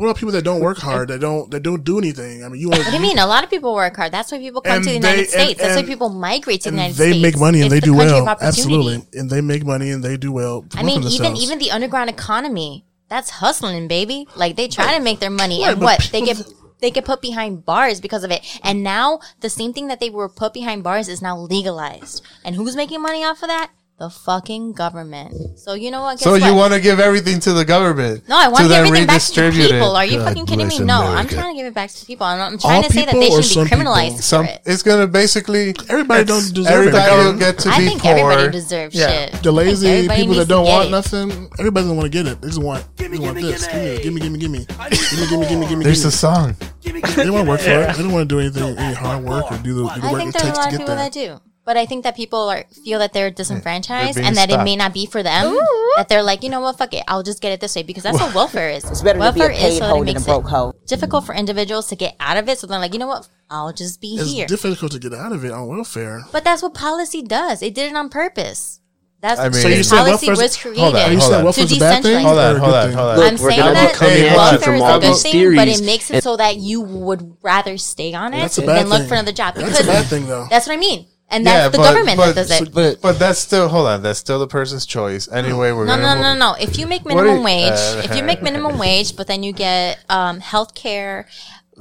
What about people that don't work hard? That don't. That don't do anything. I mean, you want. What do you mean? A lot of people work hard. That's why people come to the they- United and- States. That's and- why people migrate to the United they States. They make money and It's they the do well. Absolutely, and they make money and they do well. I mean, even even the underground economy, that's hustling, baby. Like they try to make their money, Right, and what they get they get put behind bars because of it. And now the same thing that they were put behind bars is now legalized. And who's making money off of that? The fucking government. So you know what? Guess So you want to give everything to the government? No, I want to give then everything back to the people. Are you God fucking kidding me? bless No, I'm trying to give it back to people. I'm, I'm trying All to say that they or should some be criminalized for Some it. it's gonna basically everybody don't deserve everybody it. will get to I be think poor. everybody deserves Yeah. shit. The lazy everybody people that don't want it. nothing, everybody doesn't want to get it. They just want, they just want this. Give me, give me, give me, give me, give me, give me, give me, give me. There's a song. They don't want to work for it. They don't want to do anything, any hard work or do the, do the I work think it there's a takes to lot of get people that do. But I think that people are feel that they're disenfranchised being and that it may not be for them. That they're like, you know what, fuck it, I'll just get it this way because that's what welfare is. It's better to be a welfare is paid so that hoe it than a makes broke it hoe. difficult for individuals to get out of it. So they're like, you know what, I'll just be It's here. difficult to get out of it on welfare. But that's what policy does. It did it on purpose. That's I mean- so So you said policy welfare's- was Hold on, created hold on. to a decentralize. Hold or on, a hold on, hold on. I'm we're saying that become Hey, immunity hold on. welfare is a all good these thing, but it makes it so that you would rather stay on it That's than bad look thing. for another job. That's Because a bad thing, though. That's what I mean. And that's Yeah, the but- government but- that does it. But But that's still hold on. That's still the person's choice. Anyway, we're No, no, no, no. If you make minimum you- wage, uh, if you make minimum wage, but then you get um, health care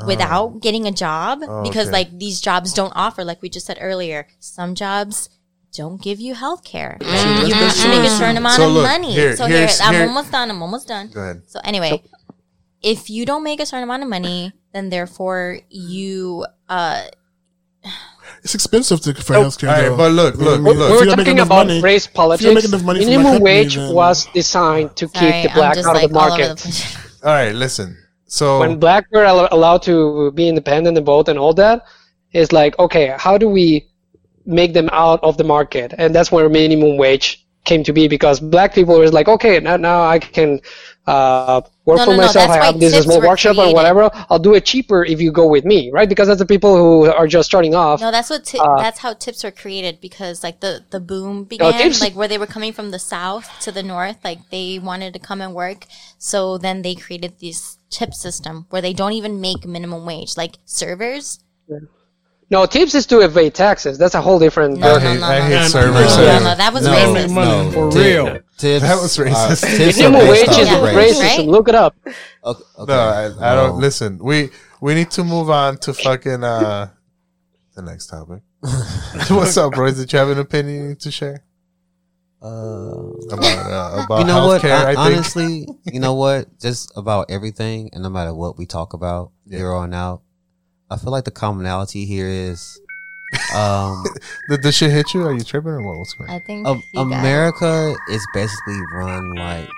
without getting a job, because okay. like these jobs don't offer, like we just said earlier, some jobs don't give you health care. you have to make a certain amount So of look, money. here- so here, I'm here- almost done. I'm almost done. Go ahead. So anyway, if you don't make a certain amount of money, then therefore you uh It's expensive to, for No. healthcare. All right, though. but look, look, what I look. we If were you don't make talking about money- race if you don't politics. money Minimum company, wage then- was designed to sorry, keep the black out like of the all over the market. All right, listen. So when black were al- allowed to be independent and vote and all that, it's like, okay, how do we make them out of the market? And that's where minimum wage came to be because black people were like, okay, now, now I can uh, work No, for no, no, myself. that's I have this small workshop or whatever. I'll do it cheaper if you go with me, right? Because that's the people who are just starting off. No, that's what. Ti- Uh, that's how tips were created because like the the boom began, tips- like where they were coming from the south to the north, like they wanted to come and work. So then they created this tip system where they don't even make minimum wage, like servers. No, tips is to evade taxes. That's a whole different. No, I no, hate, no, I no, hate no, servers. no, there. no, that was no, racist. no, For tip- real. Tips, That was racist. Uh, tips Minimum wage is race. racist. right? Look it up. Okay, okay. No, I, I don't No. listen. We we need to move on to fucking uh the next topic. What's up, bro? Did you have an opinion to share Uh, about uh, about you know what? healthcare? I, think. honestly, you know what? Just about everything, and no matter what we talk about Yeah. here on out, I feel like the commonality here is, um, Did the shit hit you? Are you tripping or what? What's going? on? I think you got. America is basically run like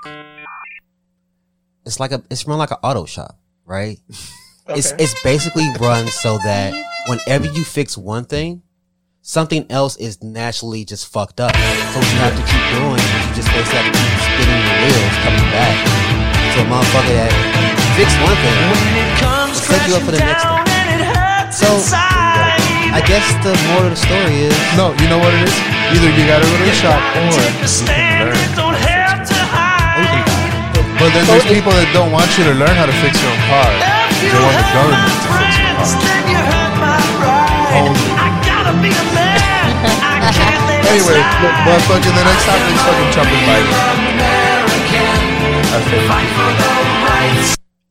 it's like a it's run like an auto shop, right? It's Okay. it's basically run so that whenever you fix one thing, something else is naturally just fucked up. So what you have to keep doing, is you just basically have to keep spinning the wheels, coming back to a motherfucker that fixed one thing, will set you up for the next thing. So I guess the moral of the story is No, you know what it is. Either you gotta go to the shop or you can learn. you can buy. But then there's people that don't want you to learn how to fix your own car. They want the government to fix your car. Anyway, but fucking the next topic is fucking Trump and Biden. I think.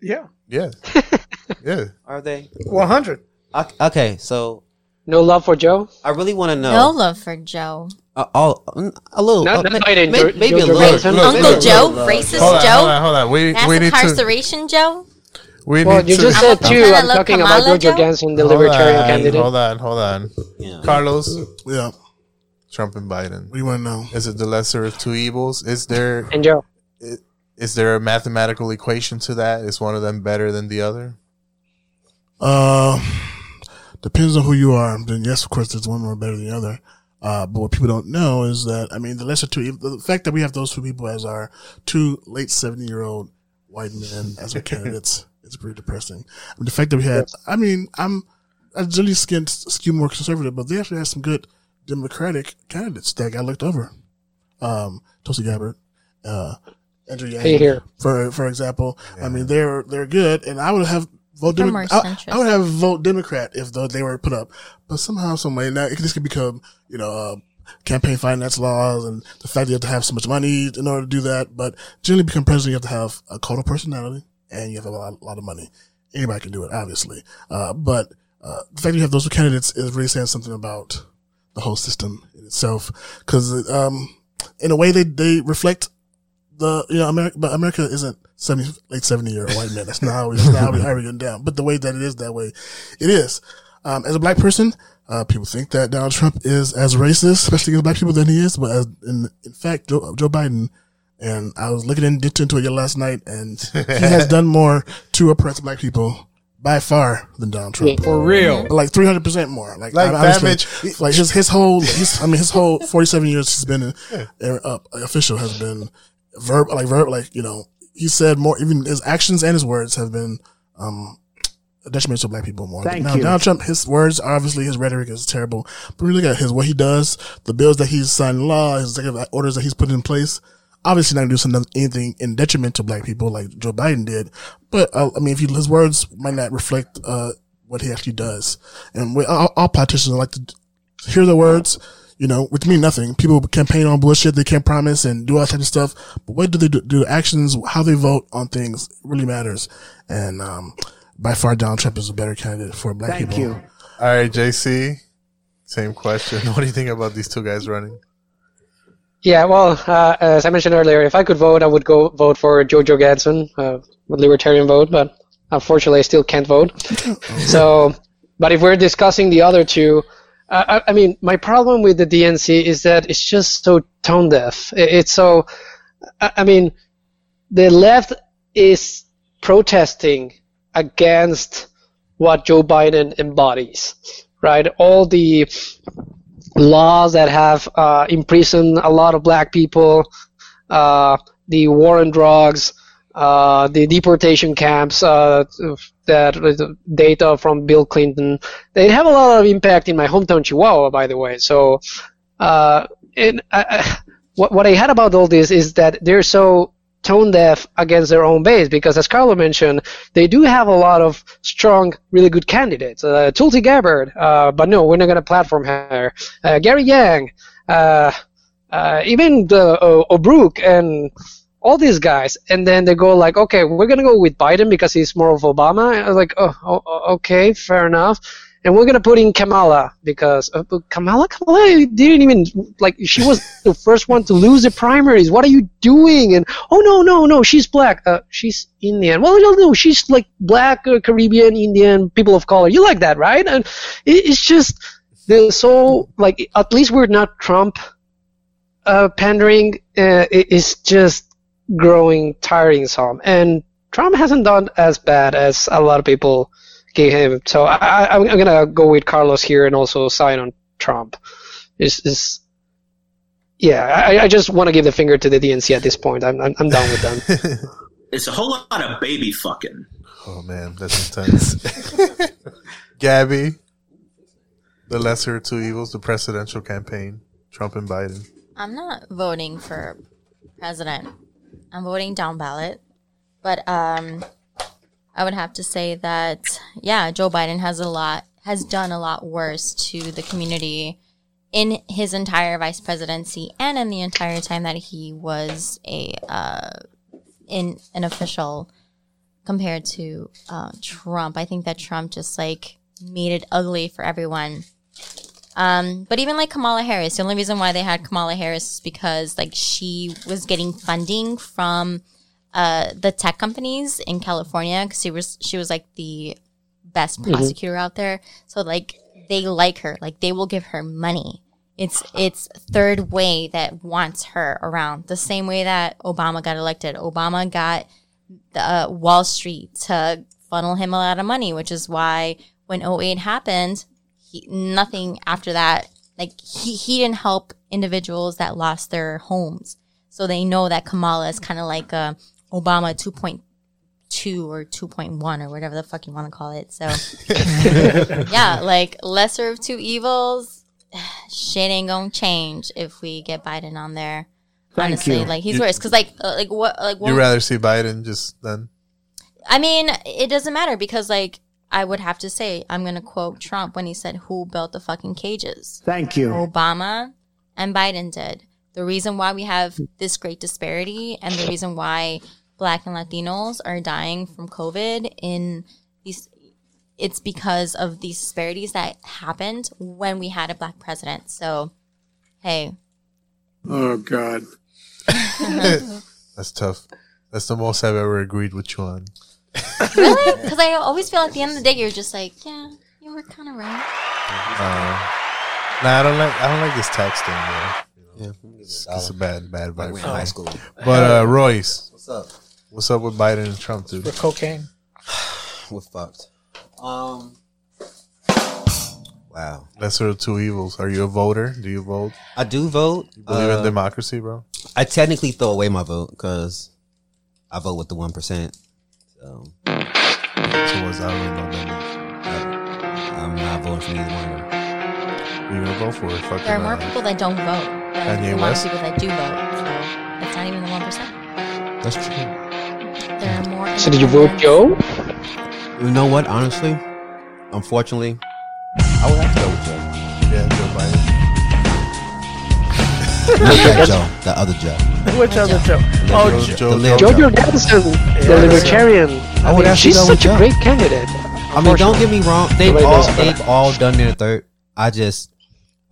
Yeah. Yeah. Yeah. Are they? 100. Ok- Okay, so No love for Joe. I really want to know. No love for Joe. Uh, all mm, a little, Not- uh, not ma- Biden, ma- Joe- maybe a little. Johnson. Look, Uncle look, Joe, look. racist Hold on, Joe, hold on, hold on. We we need to incarceration Joe. we Well, need you to just said two. Kinda I'm talking Kamala about Joe Joe? Johansson, the hold libertarian on, candidate. Hold on, hold on. Yeah. Carlos, Yeah. Trump and Biden. What do you want to know? Is it the lesser of two evils? Is there And Joe. is there a mathematical equation to that? Is one of them better than the other? Uh, depends on who you are. Then yes, of course, there's one more better than the other. Uh, but what people don't know is that I mean, the lesser two, the fact that we have those two people as our two late seventy year old white men as our candidates is pretty depressing. I mean, the fact that we had, I mean, I'm I generally skin skew more conservative, but they actually had some good Democratic candidates that got looked over. Um, Tulsi Gabbard, uh, Andrew Yang, Hey, here. for for example. I mean, they're they're good, and I would have vote They're Demo- more I. I would have vote Democrat if they were put up, but somehow, some way, now it, this could become you know uh, campaign finance laws and the fact that you have to have so much money in order to do that. But generally, become president, you have to have a cult of personality and you have have a lot, a lot of money. Anybody can do it, obviously, uh, but uh, the fact that you have those two candidates is really saying something about the whole system in itself, because um, in a way they they reflect the you know America, but America isn't seventy late seventy year old white man. That's not how we that's not how we how we get down. But the way that it is that way, it is. Um, as a black person, uh, people think that Donald Trump is as racist, especially against black people, than he is. But as in in fact, Joe, Joe Biden. And I was looking in, into it last night, and he has done more to oppress black people by far than Donald Trump. For real. like three hundred percent more. Like, Like damage. Like his his whole, his, I mean, his whole forty seven years he's been uh, uh, official has been verb like verb like you know he said more. Even his actions and his words have been um detrimental to black people more. Thank now, you. Donald Trump, his words, obviously, his rhetoric is terrible. But when you look at his what he does, the bills that he's signed law, his executive orders that he's put in place. Obviously, not gonna do something anything in detriment to black people like Joe Biden did. But uh, I mean, if you, his words might not reflect uh, what he actually does, and we, all, all politicians like to hear the words. You know, which mean nothing. People campaign on bullshit they can't promise and do all type of stuff. But what do they do? Do actions, how they vote on things really matters. And, um, by far Donald Trump is a better candidate for black Thank people. you. All right, JC. Same question. What do you think about these two guys running? Yeah, well, uh, as I mentioned earlier, if I could vote, I would go vote for Joe Johansson, uh, with libertarian vote, but unfortunately, I still can't vote. so, but if we're discussing the other two, I, I mean, my problem with the DNC is that it's just so tone deaf. It, it's so, I, I mean, the left is protesting against what Joe Biden embodies, right? All the laws that have uh, imprisoned a lot of black people, uh, the war on drugs, uh, the deportation camps, uh, that data from Bill Clinton, they have a lot of impact in my hometown Chihuahua, by the way. So, uh, and I, what what I had about all this is that they're so tone deaf against their own base because, as Carlo mentioned, they do have a lot of strong, really good candidates. Uh, Tulsi Gabbard, uh, but no, we're not going to platform her. Uh, Gary Yang, uh, uh, even the O'Rourke and all these guys, and then they go like, okay, we're gonna go with Biden because he's more of Obama. And I was like, oh, oh, okay, fair enough. And we're gonna put in Kamala because uh, Kamala, Kamala didn't even like she was the first one to lose the primaries. What are you doing? And oh no, no, no, she's black. Uh, she's Indian. Well, no, no, she's like black, uh, Caribbean, Indian, people of color. You like that, right? And it, it's just they're so like at least we're not Trump uh, pandering uh, it is just growing tiring some. And Trump hasn't done as bad as a lot of people gave him. So I, I, I'm gonna go with Carlos here and also sign on Trump. Is is yeah, I, I just want to give the finger to the DNC at this point. I'm I'm, I'm done with them. It's a whole lot of baby fucking. Oh man, that's intense. Gabby, the lesser of two evils, the presidential campaign, Trump and Biden. I'm not voting for president. I'm voting down ballot. But um I would have to say that yeah, Joe Biden has a lot has done a lot worse to the community in his entire vice presidency and in the entire time that he was a uh in an official compared to uh, Trump. I think that Trump just like made it ugly for everyone. Um, but even like Kamala Harris, the only reason why they had Kamala Harris is because like she was getting funding from uh, the tech companies in California because she was she was like the best Mhm. prosecutor out there. So like they like her, like they will give her money. It's it's third way that wants her around the same way that Obama got elected. Obama got the uh, Wall Street to funnel him a lot of money, which is why when 08 happened, he, nothing after that, like he, he didn't help individuals that lost their homes. So they know that Kamala is kind of like a Obama 2.2 or 2.1 or whatever the fuck you want to call it. So yeah, like lesser of two evils. Shit ain't gonna change if we get Biden on there. Thank Honestly, you. like he's You- worse because like uh, like what like what You'd rather see Biden just then? I mean, it doesn't matter because, like, I would have to say, I'm going to quote Trump when he said, Who built the fucking cages? Thank you. Obama and Biden did. The reason why we have this great disparity and the reason why black and Latinos are dying from COVID in these, it's because of these disparities that happened when we had a black president. So, hey, Oh God. That's tough. That's the most I've ever agreed with you on. Really? Because I always feel at the end of the day, you're just like, yeah, you were kind of right. Uh, nah, I don't like. I don't like this tax thing, bro. Yeah, it's, it's a bad, bad Like vibe. we're in high school. But uh, Royce, What's up? What's up with Biden and Trump, dude? For cocaine. We're fucked. Um. Wow. Lesser of two evils. Are you a voter? Do you vote? I do vote. You believe Uh, in democracy, bro? I technically throw away my vote because I vote with the one percent. So, so what's I really know that I'm not voting for neither one of them. Who you gonna vote for? Fucking, There are more uh, people that don't vote. than Kanye the amount West? of people that do vote. So it's not even the one percent. That's true. There are more. So did you vote Joe? You know what? Honestly, unfortunately, I would have to go with Joe. Yeah, Joe Biden. Not that Joe, the other Joe. Which other Joe? Oh, Joe- Jo- Joe- The little Joe Joe. Jorgensen, the Yeah. libertarian. I I would mean, have she's go with such a Joe. great candidate. I mean, don't get me wrong. They've Nobody all knows about they've all done their third. I just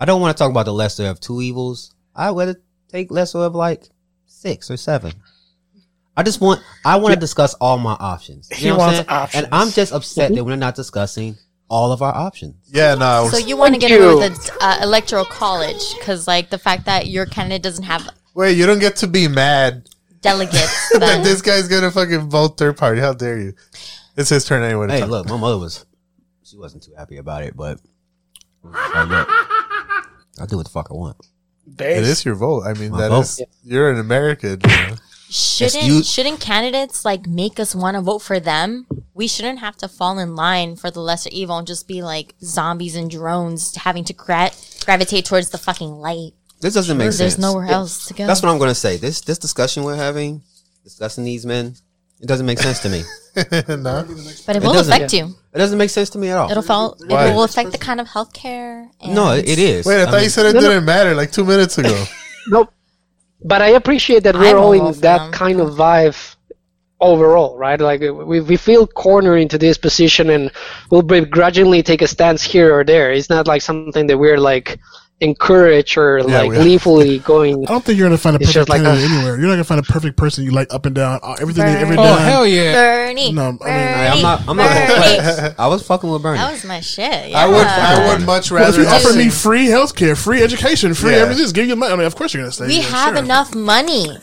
I don't want to talk about the lesser of two evils. I would take lesser of like six or seven. I just want I want to discuss all my options. You He know what I'm wants saying? options. And I'm just upset that we're not discussing all of our options. Yeah, no. So you want to Thank get away you. with the uh, electoral college because, like, the fact that your candidate doesn't have wait, you don't get to be mad delegates. that this guy's gonna fucking vote third party. How dare you? It's his turn anyway. to Hey, talk. look, my mother was she wasn't too happy about it, but like, look, I do what the fuck I want. it is your vote. I mean, My that vote. is you're an American. You know? shouldn't you- shouldn't candidates like make us want to vote for them? We shouldn't have to fall in line for the lesser evil and just be like zombies and drones having to gra- gravitate towards the fucking light. This doesn't make sense. There's sense. nowhere else to go. That's what I'm going to say. This this discussion we're having, discussing these men, it doesn't make sense to me. no. but it It will doesn't- affect you. It doesn't make sense to me at all. It'll fall. It will affect the kind of healthcare. And no, it it is. Wait, I, thought mean, you said it No, no. didn't matter like two minutes ago. Nope. But I appreciate that we're all will vote in that them. kind of vibe overall, right? Like we we feel cornered into this position, and we'll begrudgingly take a stance here or there. It's not like something that we're like encourage or Yeah, like we- gleefully going. I don't think you're gonna find a perfect just like candidate a- anywhere. You're not gonna find a perfect person you like up and down uh, everything they- every Bernie. day. Oh, hell yeah. Bernie. No, I mean, Bernie. I'm not. I'm not Bernie. I was fucking with Bernie. That was my shit. I would. I would much Well, if you offer me seen- free healthcare, free education, free Yeah. everything, just give you money. I mean, of course you're gonna stay. We yeah, have sure. enough money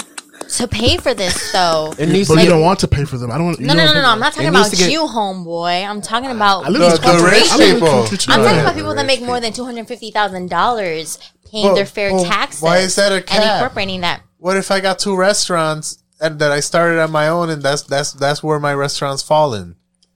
to pay for this, though. It needs but to you get. don't want to pay for them. I don't want. you No, no, no, no, no. I'm not talking about get- you, homeboy. I'm talking about I live The- the rich corporation. I live in people. I'm talking about people that make more than two hundred fifty thousand dollars paying Well, their fair well, taxes. why is that a And incorporating that. What if I got two restaurants and that I started on my own, and that's that's that's where my restaurants fall in,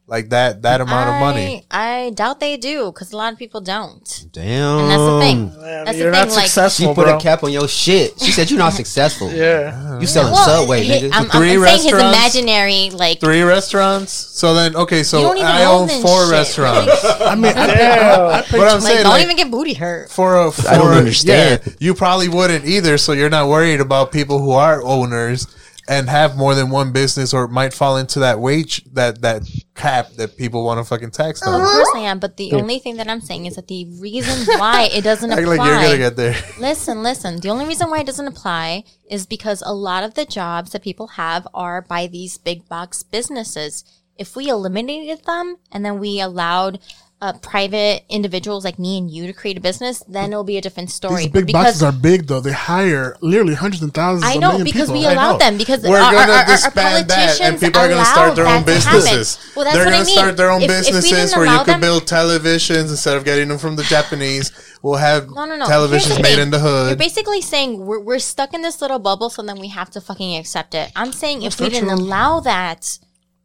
like that that amount of money. I, I doubt they do because a lot of people don't. Damn. And that's the thing. Man, That's you're the not thing. Like, She put bro. a cap on your shit. She said you're not successful. yeah. You selling well, Subway, he- nigga. I'm, I'm, Three I'm saying his restaurants? imaginary like. Three restaurants. So then, okay, so I own own four shit. restaurants. I mean, I, Damn. I, I pay But I'm Like, saying, don't like, even get booty hurt. for a, for I don't a- understand. Yeah, you probably wouldn't either. So you're not worried about people who are owners and have more than one business or might fall into that wage that that cap that people want to fucking tax on. Of course I am, but the only thing that I'm saying is that the reason why it doesn't apply. like you're gonna get there. Listen, listen. The only reason why it doesn't apply is because a lot of the jobs that people have are by these big box businesses. If we eliminated them and then we allowed uh, private individuals like me and you to create a business, then it'll be a different story. These big because boxes are big though. They hire literally hundreds and thousands. I of know million because people. we allow them because We're our, gonna our, our, our disband that, and politicians people are gonna start their own that to happen. businesses. Well, that's They're what gonna I mean. start their own If- if we didn't businesses where you allow could them- build televisions instead of getting them from the Japanese. We'll have No, no, no. Televisions the made thing. in the hood. You're basically saying we're, we're stuck in this little bubble, so then we have to fucking accept it. I'm saying if we didn't true. allow that,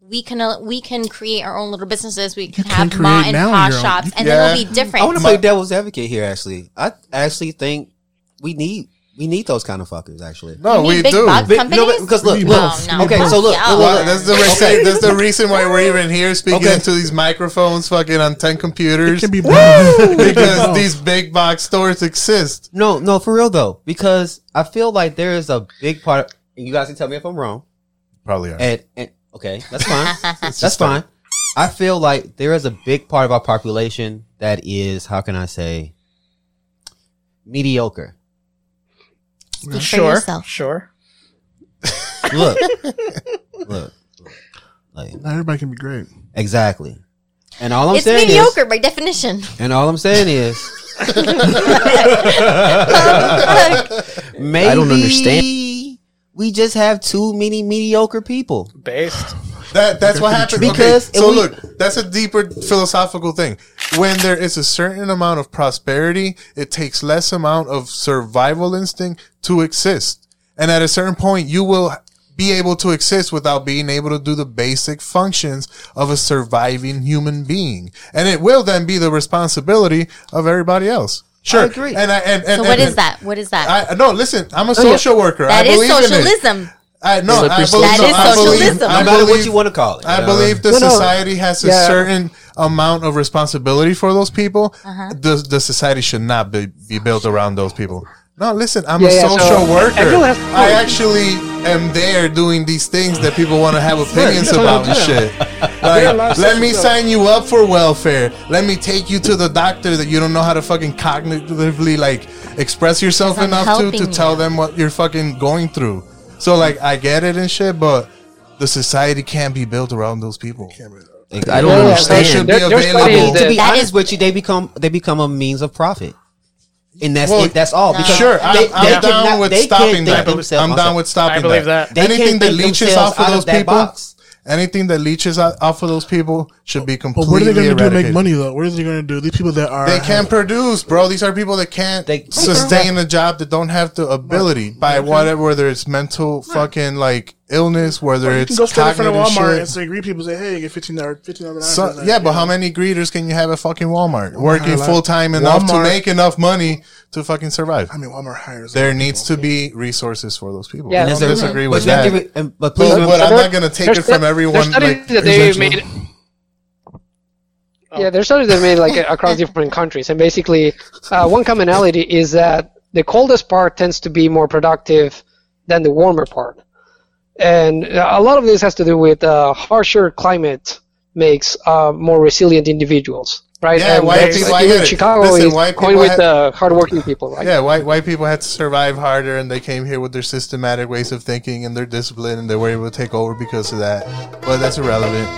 we can uh, we can create our own little businesses. We can can have ma and now pa own- shops, and Yeah. it'll be different. I want to play devil's advocate here. Actually, I actually think we need we need those kind of fuckers. Actually, No, You we big do. box Big- companies? no, because look, look. both. No, no. Okay, so look, look, look, that's the Okay. reason. That's the reason why we're even here speaking Okay. into these microphones, fucking on ten computers, It can be because these big box stores exist. No, no, for real though, because I feel like there is a big part. And you guys can tell me if I'm wrong. Probably are. And, and okay, that's fine. that's fine. I feel like there is a big part of our population that is, how can I say, mediocre. Speak Sure, sure. Look, look, look. like Not everybody can be great. exactly. And all I'm saying is It's saying mediocre by definition. and all I'm saying is, maybe I don't understand. We just have too many mediocre people. Based. That that's what happens. Because okay, so we- look, that's a deeper philosophical thing. When there is a certain amount of prosperity, it takes less amount of survival instinct to exist. And at a certain point, you will be able to exist without being able to do the basic functions of a surviving human being. And it will then be the responsibility of everybody else. Sure. agree. And I, and, and, So what and- is that? What is that? I, no, listen, I'm a Oh, yeah. social worker. That I is believe in socialism. I no, I believe, That no, is I believe, socialism. I No matter what believe- you want to call it. I believe the No, no. society has a Yeah. certain amount of responsibility for those people. Uh-huh. The the society should not be, be built around those people. No, listen, I'm Yeah, a yeah, social so worker. everyone I actually am there doing these things that people want to have opinions about and shit. Like, let me sign you up for welfare. Let me take you to the doctor that you don't know how to fucking cognitively like express yourself enough to to helping tell you. them what you're fucking going through. So like I get it and shit, but the society can't be built around those people. I don't Yeah, yeah, understand. They should be there's available. studies I to be honest with you, they become they become a means of profit, and that's Well, it. That's all. No. Because Sure, they, I'm, they I'm down cannot- with stopping that. I'm down with stopping I believe that. They Anything that leeches themselves off of out those people, box. anything that leeches out- off of those people should be But completely what are they going to do to make money though? What are they going to do? These people that are They can't produce, bro. These are people that can't They- sustain a job that don't have the ability by whatever, whether it's mental fucking like illness, whether Or you it's can go stand in front of Walmart shit. and say, greet people, say, hey, get fifteen dollars, fifteen dollars. So, yeah, but how many greeters can you have at fucking Walmart working full time enough to make enough money to fucking survive? I mean, Walmart hires. There needs to be resources for those people. Yeah, I don't disagree with you that. to it- and- but But, please, but remember- I'm not gonna take it from stu- everyone. Studies Like, that they eventually. made. Yeah, there's studies that made like across different countries, and basically, uh, one commonality is that the coldest part tends to be more productive than the warmer part, and uh, a lot of this has to do with uh, harsher climate makes uh, more resilient individuals, right? Yeah, and white people- I even. Chicago Listen, is white people with had- uh, hardworking people, right? Yeah, white white people had to survive harder, and they came here with their systematic ways of thinking and their discipline, and they were able to take over because of that. But that's irrelevant.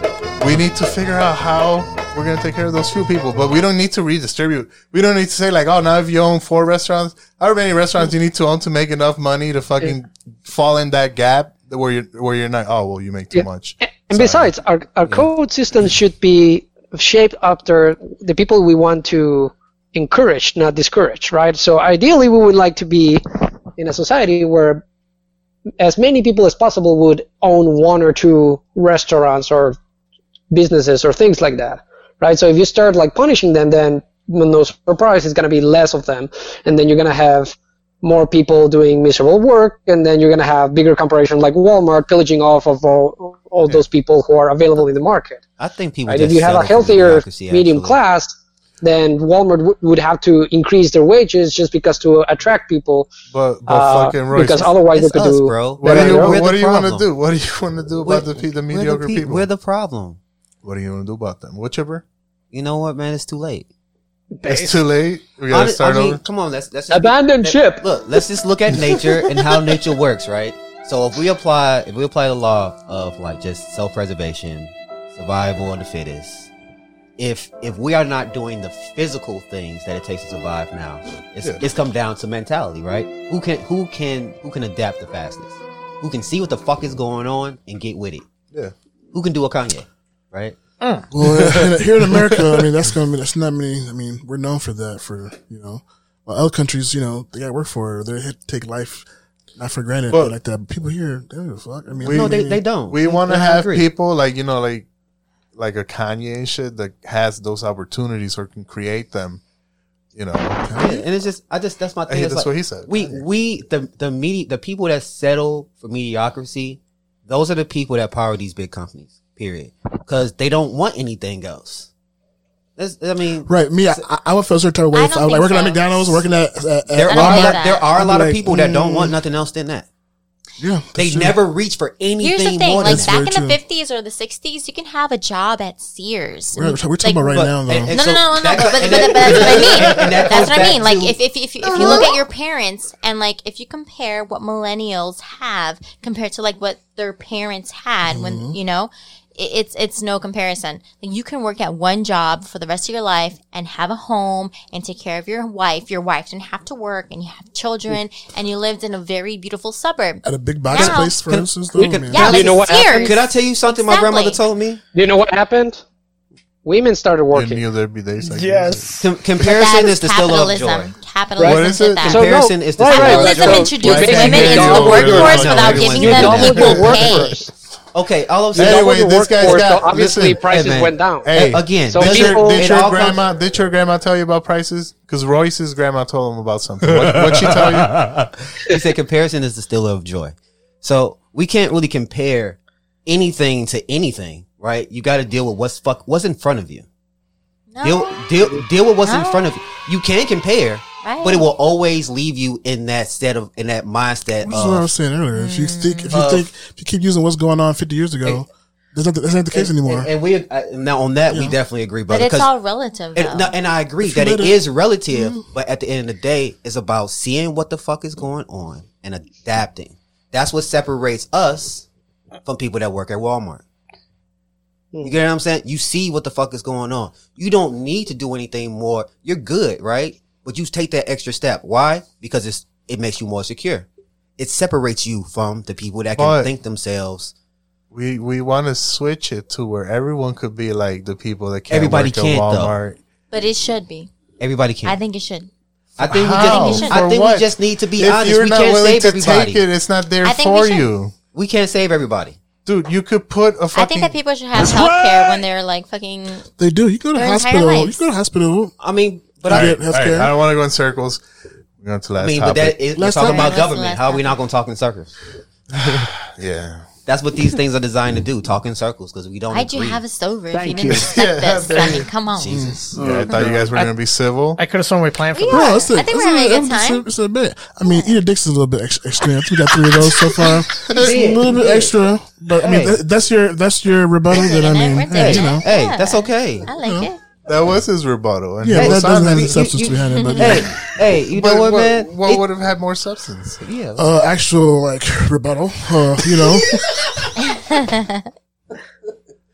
We need to figure out how we're gonna take care of those few people, but we don't need to redistribute. We don't need to say like, oh, now if you own four restaurants, how many restaurants you need to own to make enough money to fucking fall in that gap where you're where you're not. Oh, well, you make too Yeah. much. And besides, our, our code system should be shaped after the people we want to encourage, not discourage, right? So ideally, we would like to be in a society where as many people as possible would own one or two restaurants or businesses or things like that, right? So if you start like punishing them, then no surprise, it's going to be less of them, and then you're going to have more people doing miserable work, and then you're going to have bigger corporations like Walmart pillaging off of all, all those people who are available in the market. I think people. Right? just If you have a healthier medium class, then Walmart w- would have to increase their wages just because to attract people. But, but uh, fucking Royce, because otherwise they It's could us, do. bro. What do you on their own. What do you want to do? What do you want to do about the, pe- the We're mediocre pe- people? We're the problem. what do you want to do about them? Whichever. You know what, man? It's too late. It's too late. We gotta Hon- start I mean, over. come on, let's let's Abandon let- ship. Look, let's just look at nature and how nature works, right? So if we apply if we apply the law of like just self preservation, survival of the fittest, if if we are not doing the physical things that it takes to survive now, it's Yeah. it's come down to mentality, right? Who can who can who can adapt the fastest? Who can see what the fuck is going on and get with it? Yeah. Who can do a Kanye, right? Mm. Well, in- here in America, I mean, that's gonna be that's not many. I mean, we're known for that. For you know, well, other countries, you know, they got to work for it. They hit- take life not for granted But- like that. But people here, they don't give a fuck. I mean, We- no, they, they don't. We want to have agree. people like you know, like like a Kanye and shit that has those opportunities or can create them. You know, Yeah, and it's just I just that's my thing. Hey, that's like, what he said. We we the the media the people that settle for mediocrity, those are the people that power these big companies. Period. Because they don't want anything else. That's, I mean, Right, me, I, I- I would feel a certain type of way. I If I was like think working at. McDonald's, working at, at, there at are I a get lot, that. there are a I'd lot be of like, people that don't mm. want nothing else than that. Yeah, They true. never reach for anything Here's the thing: more like back that. in the fifties or the sixties, you can have a job at Sears. We're, we're talking Like, about right But- now, though. and- and No, so no, no, no, that but, but, but, but that's what I mean. that That's what I mean. Like to- if, if, if, if you look at your parents and like if you compare what millennials have compared to like what their parents had when you know, it, it's it's no comparison. Like you can work at one job for the rest of your life and have a home and take care of your wife. Your wife didn't have to work and you have children and you lived in a very beautiful suburb. at a big box Now- place, for Can- instance. though, can- man. Yeah, You know what happened? Could I tell you something my grandmother told me? Do you know what happened? Women started you working. knew be days Yes. Com- comparison that's is the still of joy. capitalism. Capitalism What is did it? that. So no- Comparison is the right, still right, of joy. Capitalism So introduced you're women into the workforce no, without giving them equal pay. First. Okay, all I'm You saying. Anyway, this guy's workforce, got- so obviously listen. prices Hey, went down. Hey, again, So did does your, did your all comes- grandma did your grandma tell you about prices? Because Royce's grandma told him about something. What what she tell you? he said comparison is the stiller of joy. So we can't really compare anything to anything, right? You got to deal with what's fuck what's in front of you. Deal No. deal deal with what's in front of you. You can compare, Right. but it will always leave you in that state of in that mindset This is what I of was saying earlier. If you think, if you Of- think, if you keep using what's going on 50 years ago, that's not the, that's not the case anymore. And, and we uh, now on that we definitely agree, But it's it's 'cause- all relative, and, no, and I agree that it it- is relative, but at the end of the day, it's about seeing what the fuck is going on and adapting. That's what separates us from people that work at Walmart. Mm-hmm. You get what I'm saying? You see what the fuck is going on. You don't need to do anything more. You're good, right? But you take that extra step. Why? Because it's it makes you more secure. It separates you from the people that can But- think themselves. We we want to switch it to where everyone could be like the people that can't Everybody work at can't, though. Walmart. but it should be. Everybody can. I think it should. I think we How? just, For I think we just need to be if honest. you're We not can't willing save to everybody. take it, it's not there I for you, We can't save everybody. Dude. You could put a fucking. I think that people should have health care when they're like fucking. they do. You go to Their entire hospital. You lives. go to hospital. I mean, but You I, get All right, healthcare. I don't want to go in circles. We're going to last I mean, but topic. that is, we're Let's talking talk- about That's the government. last How are we not going to talk in circles? yeah. That's what these things are designed to do. Talk in circles because we don't. Why'd you have us over if Thank you you. didn't expect this? I mean, come on. Jesus. Yeah, I thought you guys were going to be civil. I could have sworn we planned for We that. are. No, that's. I think we're having a good it's time. It's a bit. I mean, eat addiction's a little bit ex- extreme. We got three of those so far. It's a little bit extra, but I mean, Hey. that's your that's your rebuttal. That I mean, hey, you know. Hey, that's okay. I like it. That was his rebuttal. And yeah, that doesn't have honest. any substance you- behind it. But Hey, yeah. hey, you But know what, what, man? what would have had more substance? yeah. uh, actual like rebuttal. Uh, you know,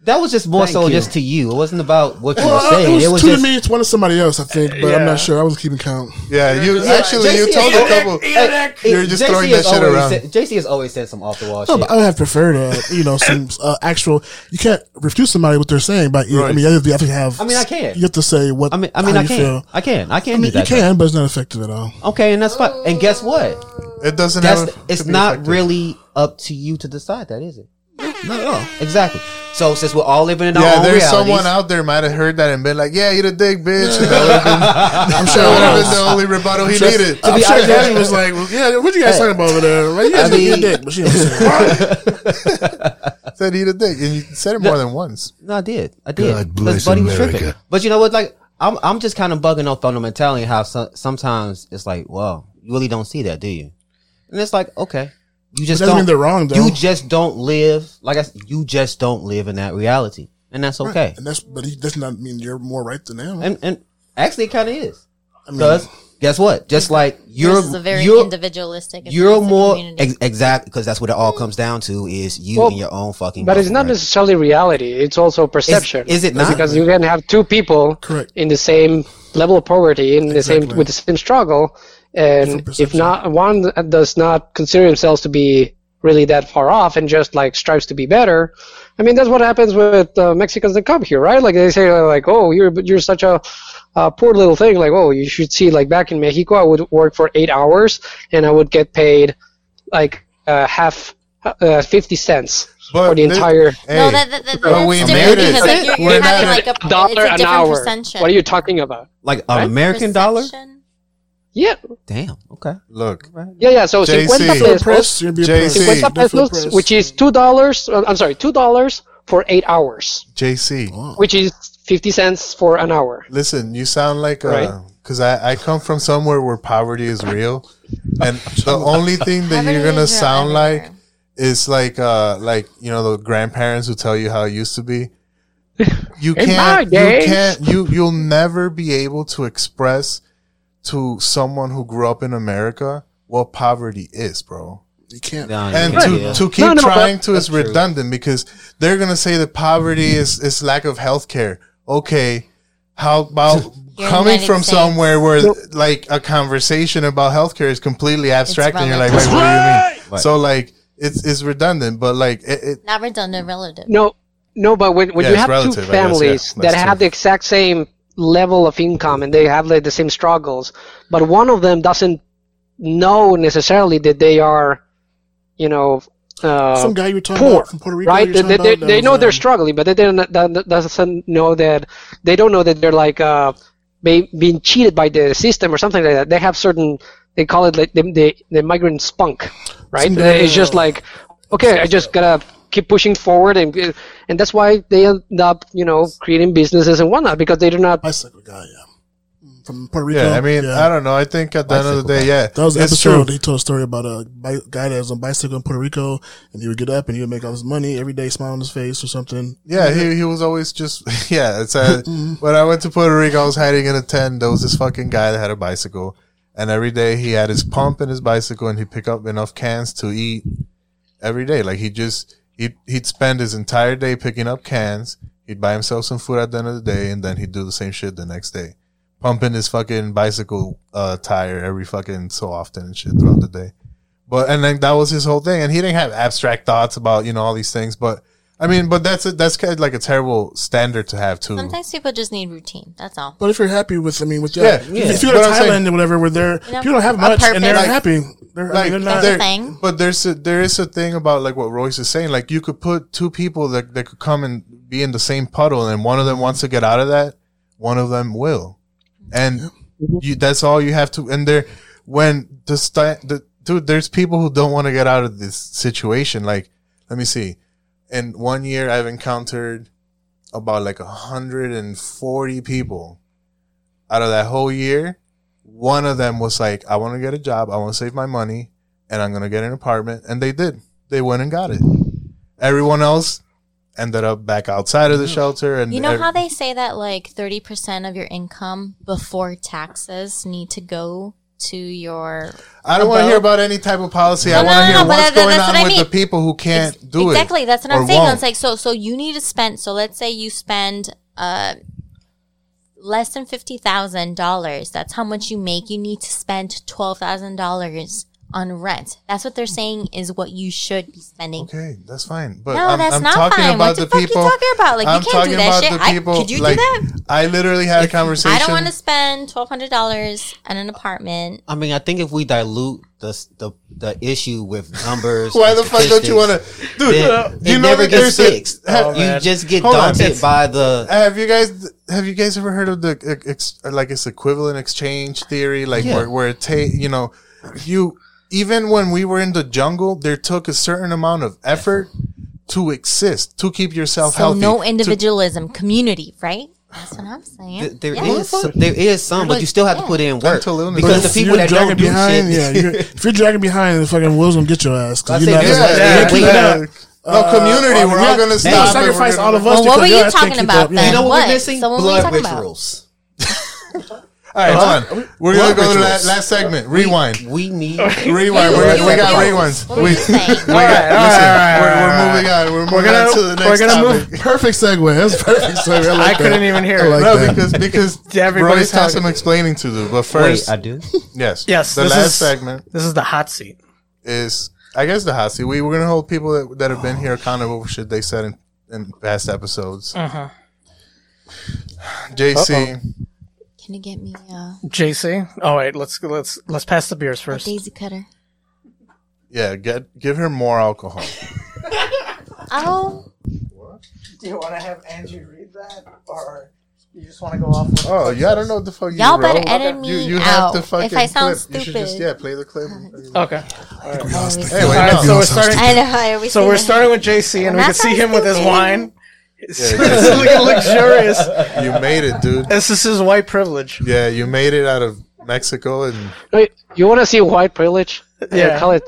that was just more Thank so you. just to you. It wasn't about what you were saying. it It was, was two just to me. It's one to somebody else, I think, but I'm not sure. I was keeping count. Yeah, you Yeah, actually you JC told is- a couple. Hey, You're just JC throwing has that shit always around. Said, JC has always said some off the wall No, shit. but I would have preferred, uh, you know, some uh, actual. You can't refute somebody what they're saying, but you, I Right. mean, you have to you have to have. I mean, I can't. You have to say what. I mean, I mean, how I you can. feel. I can. I can I mean, do that. you can, but it's not effective at all. Okay, and that's fine. And guess what? It doesn't That's have. it's be not effective. really up to you to decide that, is it? Not at all. Exactly. So since we're all living in our Yeah, own there's realities, someone out there might have heard that and been like, "Yeah, you're a dick, bitch." And that been, I'm sure. that would have it been the only rebuttal he Just- needed. To I'm be sure honest, Daddy was like, well, "Yeah, what you guys Hey. talking about over there?" Like, you I guys I mean, mean- dick, but she don't say. Said eat a dick, and you said it more than once. No, I did. I did. God Because bless Buddy was tripping. But you know what? Like, I'm I'm just kind of bugging off on the mentality how so, sometimes it's like, well, you really don't see that, do you? And it's like, okay, you just doesn't don't. mean they're wrong, though. You just don't live like I, s- you just don't live in that reality, and that's okay. Right. And that's but he does not mean you're more right than them. And and actually, it kind of is. I mean- Because guess what? Just like you're, Yours is a very you're, individualistic. you're more community. ex- exactly because that's what it all comes down to is you Well, and your own fucking. But it's not right? necessarily reality. It's also perception. is it not? Because you can have two people in the same level of poverty, in the same with the same struggle, and if not one does not consider themselves to be really that far off and just like strives to be better. I mean, that's what happens with uh, Mexicans that come here, right? Like they say, like, "Oh, you're you're such a uh, poor little thing." Like, "Oh, you should see." Like back in Mexico, I would work for eight hours and I would get paid like uh, half, uh, fifty cents for the this- entire. hey, No, that- that- that- that's we different made it. because, like, you're- you're We're having, like, a- it's a dollar an hour. percentage. What are you talking about? like Right? American dollar. Yeah. Damn. Okay. Look. Yeah, yeah. So JC. 50 pesos, Press, JC. 50 pesos, which is two dollars. uh, I'm sorry, two dollars for eight hours, JC. which is fifty cents for an hour. Listen, you sound like Right. because I, I come from somewhere where poverty is real, and the only thing that you're gonna sound like is like uh like you know the grandparents who tell you how it used to be. You can't. You can't. You you'll never be able to express to someone who grew up in America what poverty is, bro. You can't. No, you and can't, to, yeah. to keep No, no, trying to is That's true. redundant because they're gonna say that poverty mm-hmm. is is lack of health care. Okay, how about You're coming from United States. somewhere where like a conversation about healthcare is completely abstract and you're like, wait, what do you mean? Right. So like it's it's redundant, but like it, it Not redundant, relative. No, no, but when, when Yeah, you have relative, I two guess, yeah. families That's that have the exact same level of income and they have like the same struggles, but one of them doesn't know necessarily that they are, you know, uh, Some guy you were talking poor, about from Puerto Rico. right? They, they, they, know was, they're uh, struggling, but they don't, that, doesn't know that they don't know that they're like uh, be, being cheated by the system or something like that. They have certain they call it like the the, the migrant spunk, right? Some- it's just like okay, I just gotta keep pushing forward, and and that's why they end up you know creating businesses and whatnot because they do not. bicycle guy, yeah. From Puerto Rico. yeah. I mean, I don't know. I think at the end of the day, yeah, That was the episode. true. He told a story about a guy that was on bicycle in Puerto Rico, and he would get up and he would make all his money every day, smile on his face or something. Yeah, he, he was always just yeah. It's uh, when I went to Puerto Rico, I was hiding in a tent. There was this fucking guy that had a bicycle, and every day he had his pump and his bicycle, and he'd pick up enough cans to eat every day. Like he just he'd he'd spend his entire day picking up cans. He'd buy himself some food at the end of the day, and then he'd do the same shit the next day, pumping his fucking bicycle uh, tire every fucking so often and shit throughout the day. But and then that was his whole thing, and he didn't have abstract thoughts about you know all these things. But I mean, but that's a, that's kind of like a terrible standard to have too. Sometimes people just need routine. That's all. But if you're happy with, I mean, with your, Yeah, if, yeah. if you go But to I'm saying- Thailand or whatever, where they're You know, people don't have a much and they're purpose. happy. They're, I mean, they're not. there- thing. but there's a, there is a thing about like what Royce is saying. Like you could put two people that that could come and be in the same puddle, and one of them wants to get out of that, one of them will, and mm-hmm. you that's all you have to. And there, when the sti- the dude, there's people who don't want to get out of this situation. Like, let me see. In one year, I've encountered about like 140 people out of that whole year one of them was like, I want to get a job, I want to save my money, and I'm going to get an apartment. And they did. They went and got it. Everyone else ended up back outside of the shelter. And You know how they say that like 30% of your income before taxes need to go to your. I don't want to hear about any type of policy. No, I want to no, hear no, what's that- going on I with mean. the people who can't Ex- do it. exactly. That's what I'm saying. won't. It's like so. So you need to spend. So let's say you spend uh less than fifty thousand dollars. That's how much you make. You need to spend twelve thousand dollars on rent. That's what they're saying is what you should be spending. Okay, that's fine. But No, I'm, that's I'm not talking fine. about What the the fuck you people. talking about? Like, I'm can't do talking that about shit. the I- people. could you do that? I literally had a conversation. I don't want to spend twelve hundred dollars on an apartment. I mean, I think if we dilute the the, the issue with numbers, Why the fuck don't you want to, statistics, dude? then uh, you it know never that gets there's a- fixed. have- you just get Hold on. daunted It's- by the. Uh, have you guys have you guys ever heard of the ex- ex, like it's equivalent exchange theory? Like Yeah. where where it take you know you even when we were in the jungle, there took a certain amount of effort to exist to keep yourself So healthy. no to- individualism, community, right? That's what I'm saying. Th- There Yeah. is some, there is some, but you still have to put in work Tulum is- because the people that don't dragging do behind, shit. yeah, you're, if you're dragging behind, the fucking wolves gonna get your ass. 'cause I you're not this- gonna- yeah, yeah. up. No, uh, community, we're all gonna stop don't sacrifice all of us. Well, what were you talking about then? You know what What? we're missing? So what were you Blood talking about? rituals. All right, hold on. We're gonna go to that last segment. Rewind. We need Rewind. We're, we got rewinds. We, you saying? we got, listen, we're, we're moving on. We're moving We're gonna- on to the next we're gonna topic. move- Perfect segue. That's perfect segue. I, like I couldn't that. even hear I it. like no, that. because because Everybody's Royce has some explaining to do. But first, Wait, I do. yes, Yes, the last is- segment This is the hot seat. is, I guess, the hot seat. We we're gonna hold people that, that have been here accountable for shit they said in, in past episodes. Uh-huh. JC, Can you get me uh, JC. All right, let's let's let's pass the beers first. daisy cutter? yeah, get give her more alcohol. Oh, What? Do you want to have Angie read that, or you just want to go off? With Oh, yeah, I don't know what the fuck you Y'all better wrote. edit You, me you have out the if fucking I sound clip. You should just stupid. yeah play the clip. Okay. Anyway, All right, no. so we're starting. I know. I always So we're starting with JC, and we That can see him with his wine. It's Yeah, looking luxurious. You made it, dude. This is his white privilege. Yeah, you made it out of Mexico and Wait, you want to see white privilege? Yeah. call it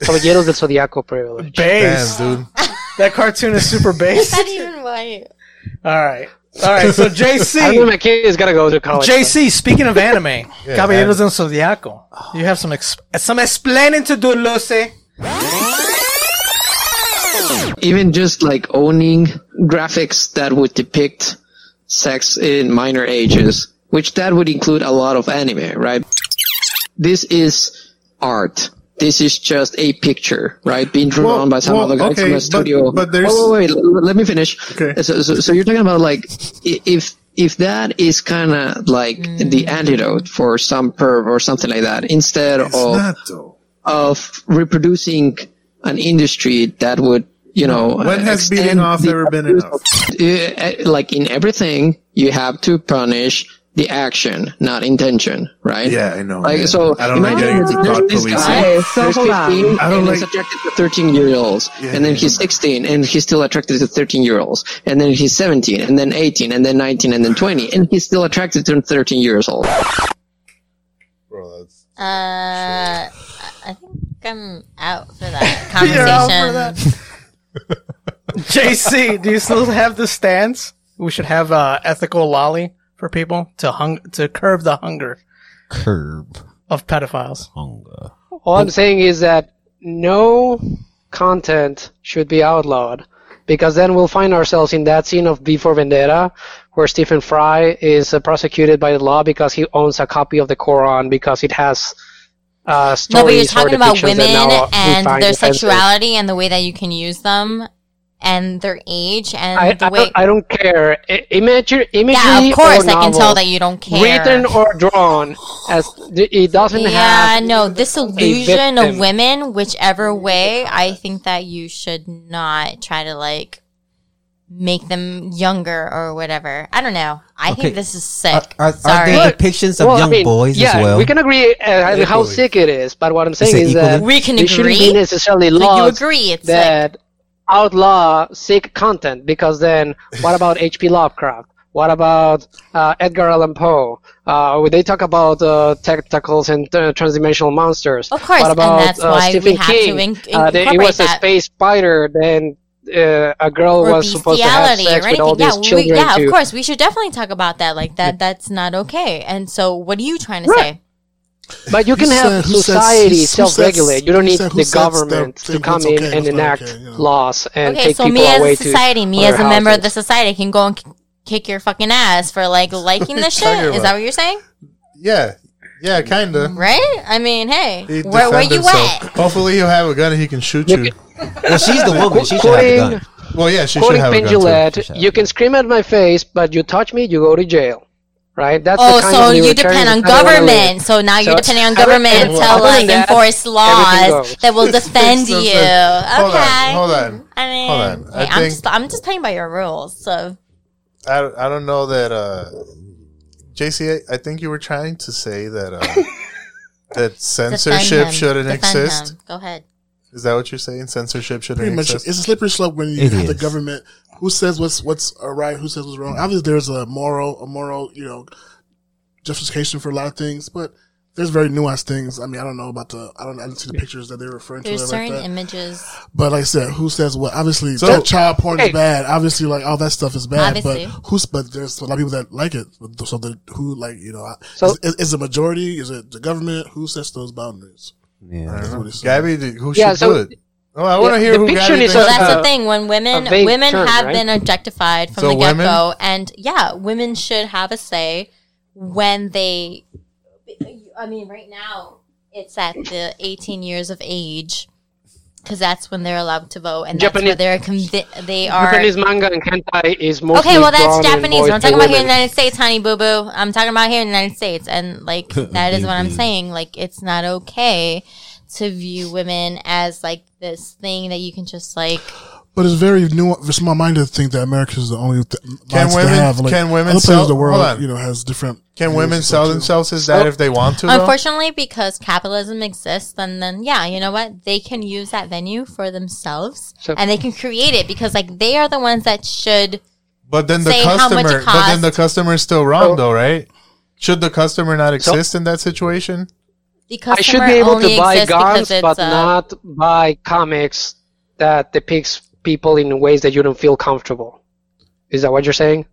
Caballeros del Zodiaco privilege. Base. damn, dude. That cartoon is super It's base. not even white. All right. All right. So JC. I think JC. my kid is gonna go to college. JC, speaking of anime, Yeah, Caballeros del Zodiaco. You have some ex- some explaining to do, Lucy. Even just like owning graphics that would depict sex in minor ages, which that would include a lot of anime, right? This is art. This is just a picture, right? Being drawn Well, by some well, other guys okay, from a studio. but there's- Wait, wait, wait, let me finish. Okay. So, so, so you're talking about like, if, if that is kind of like the mm. antidote for some perv or something like that, instead It's of not of reproducing an industry that would, you know, When has extend beating off the ever been abuse enough? uh, like in everything, you have to punish the action, not intention, right? Yeah, I know. Like man. so, I don't like imagine getting into there's thought this policing. guy, Okay, so there's hold on. 15, I don't and like- he's attracted to 13 year olds, Yeah, and then yeah, he's 16, and he's still attracted to 13 year olds, and then he's 17, and then 18, and then 19, and then 20, and he's still attracted to 13 years old. bro, that's Uh, I I think I'm out for that You're conversation. out for that. JC, do you still have the stance? We should have uh, ethical lolly for people to hung to curb the hunger Curb of pedophiles. hunger. All I'm saying is that no content should be outlawed because then we'll find ourselves in that scene of V for Vendetta where Stephen Fry is uh, prosecuted by the law because he owns a copy of the Quran because it has uh, stories No, but you're talking about women and their offensive. sexuality and the way that you can use them and their age and I, the I, way. don't, I don't care. I, imagery, imagery yeah, of course, I can tell that you don't care. Written or drawn, as it doesn't yeah, have. Yeah, no, this illusion of women, whichever way, I think that you should not try to like make them younger or whatever. I don't know. I Okay. think this is sick. Are, are Sorry. there depictions of Well, I young mean, boys yeah, as well? we can agree uh, Equally. how sick it is, but what I'm saying is that? We can there shouldn't agree? be necessarily So you agree it's that outlaw sick content because then what about H.P. Lovecraft? What about uh, Edgar Allan Poe? Uh, when they talk about uh, tentacles and uh, transdimensional monsters. Of course, what and about that's uh, why we Stephen have to King? in- uh, they- it incorporate was a space spider. Then uh, a girl or was supposed to have bestiality sex or with all anything. these Yeah, we, children. yeah, to, of course. We should definitely talk about that. Like that, that's not okay. And so, what are you trying to Right. say? But you Who can have said- who says- society self-regulate. You don't need the government to come in okay, and enact okay, you know? laws and okay, take so people me away as a to society, me as a member of the houses. society, can go and k- kick your fucking ass for like liking this shit. Is that what you're saying? yeah, yeah, kinda. Right? I mean, hey, He where, where defend you himself. at? Hopefully, he'll have a gun and he can shoot you. well, she's the woman. She should have a gun. Well, yeah, she should Quoting have a gun too. Pendulette, you can scream at my face, but you touch me, you go to jail. Right? That's Oh, the kind so of you libertarian depend on society I wanna live. government. So now you're So, depending on other government than- to other like that, enforce laws goes. that will defend So, so, you. hold on, Okay. hold on. I mean, Hold on. I hey, I'm think- just I'm just playing by your rules. So I, I don't know that uh JC I, I think you were trying to say that uh that defend censorship him. shouldn't Defend exist. him. Go ahead. Is that what you're saying? Censorship shouldn't Pretty much, exist. it's a slippery slope when you It have the is. government who says what's what's uh, right, who says what's wrong. Obviously, there's a moral, a moral, you know, justification for a lot of things, but there's very nuanced things. I mean, I don't know about the, I don't, I didn't see the pictures that they were referring There's to. certain like that. images. But like I said, who says what? Obviously, So- that child porn Hey. is bad. Obviously, like all that stuff is bad. Obviously. But who's? But there's a lot of people that like it. So the who like you know? So- is, is the majority? Is it the government? Who sets those boundaries? Yeah. That's what it's saying. Gabby, th- who Yeah, should so- do it? Oh, I want to Yeah, hear the who picture Gabby is So that's should the thing. When women women term, have right? been objectified from So the get go, and yeah, women should have a say when they. I mean, right now it's at the 18 years of age because that's when they're allowed to vote, and that's where Japanese- they're convi- they are. Japanese manga and hentai is mostly Okay, well that's Japanese. I'm talking by about here in the. United States, honey boo boo. I'm talking about here in the United States, and like that is what I'm saying. Like it's not okay to view women as like this thing that you can just like. But it's very new. It's small minded to think that America is the only th- Can minds to women- have. Like, can women other sell- of the world, hold on. you know, has different. Can women sell themselves as that if they want to? though? Unfortunately, because capitalism exists, and then yeah, you know what? They can use that venue for themselves, So- and they can create it because like they are the ones that should. But then the say how much it customer, but then the customer is still wrong, So- though, right? Should the customer not exist in that situation? The I customer should be able to buy guns, but uh, not buy comics that depicts people in ways that you don't feel comfortable. Is that what you're saying?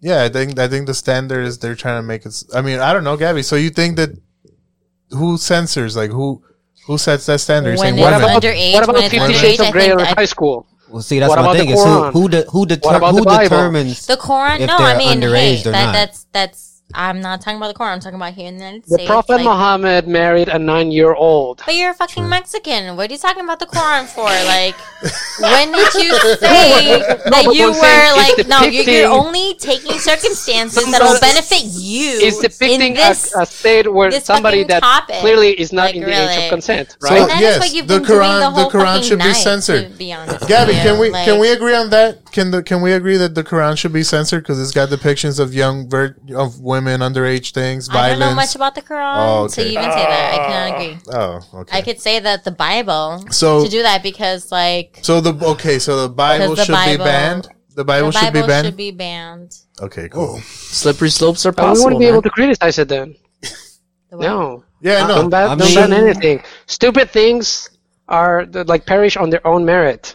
Yeah, I think I think the standard is they're trying to make it. I mean, I don't know, Gabby. So you think that who censors? Like who who sets that standard? You're When saying. What about, underage, what about when it's Fifty underage, Shades of Grey think in that- high school? Well, see, that's What my about thing the is who who de- who, deter- What about who the determines the Quran. if No, I mean, hey, underage or that, not. that's that's. I'm not talking about the Quran. I'm talking about here in the United The States. Prophet like- Muhammad married a nine-year-old. But you're a fucking Mexican. What are you talking about the Quran for? Like, when did you say that you I'm saying were like, no, you're, you're only taking circumstances that will benefit you It's depicting in this. a, a state where somebody that topic. clearly is not Like, in the age of consent, So right? And that is yes, what you've the been doing Quran, the whole the Quran should be night, censored. to be honest with Gabby, you. can we Like- can we agree on that? Can the can we agree that the Quran should be censored because it's got depictions of young vir- of women underage things, I violence? don't know much about the Quran Oh, to okay. even say that. I cannot oh, agree. Oh, okay. I could say that the Bible So- to do that because like so the okay, so the Bible the should be banned. The Bible, the should be banned. should be banned. okay, cool. Slippery slopes are But we possible. wouldn't be man. able to criticize it then. The? No. Yeah, no. Don't ban, I don't mean- ban anything. Stupid things are like perish on their own merit.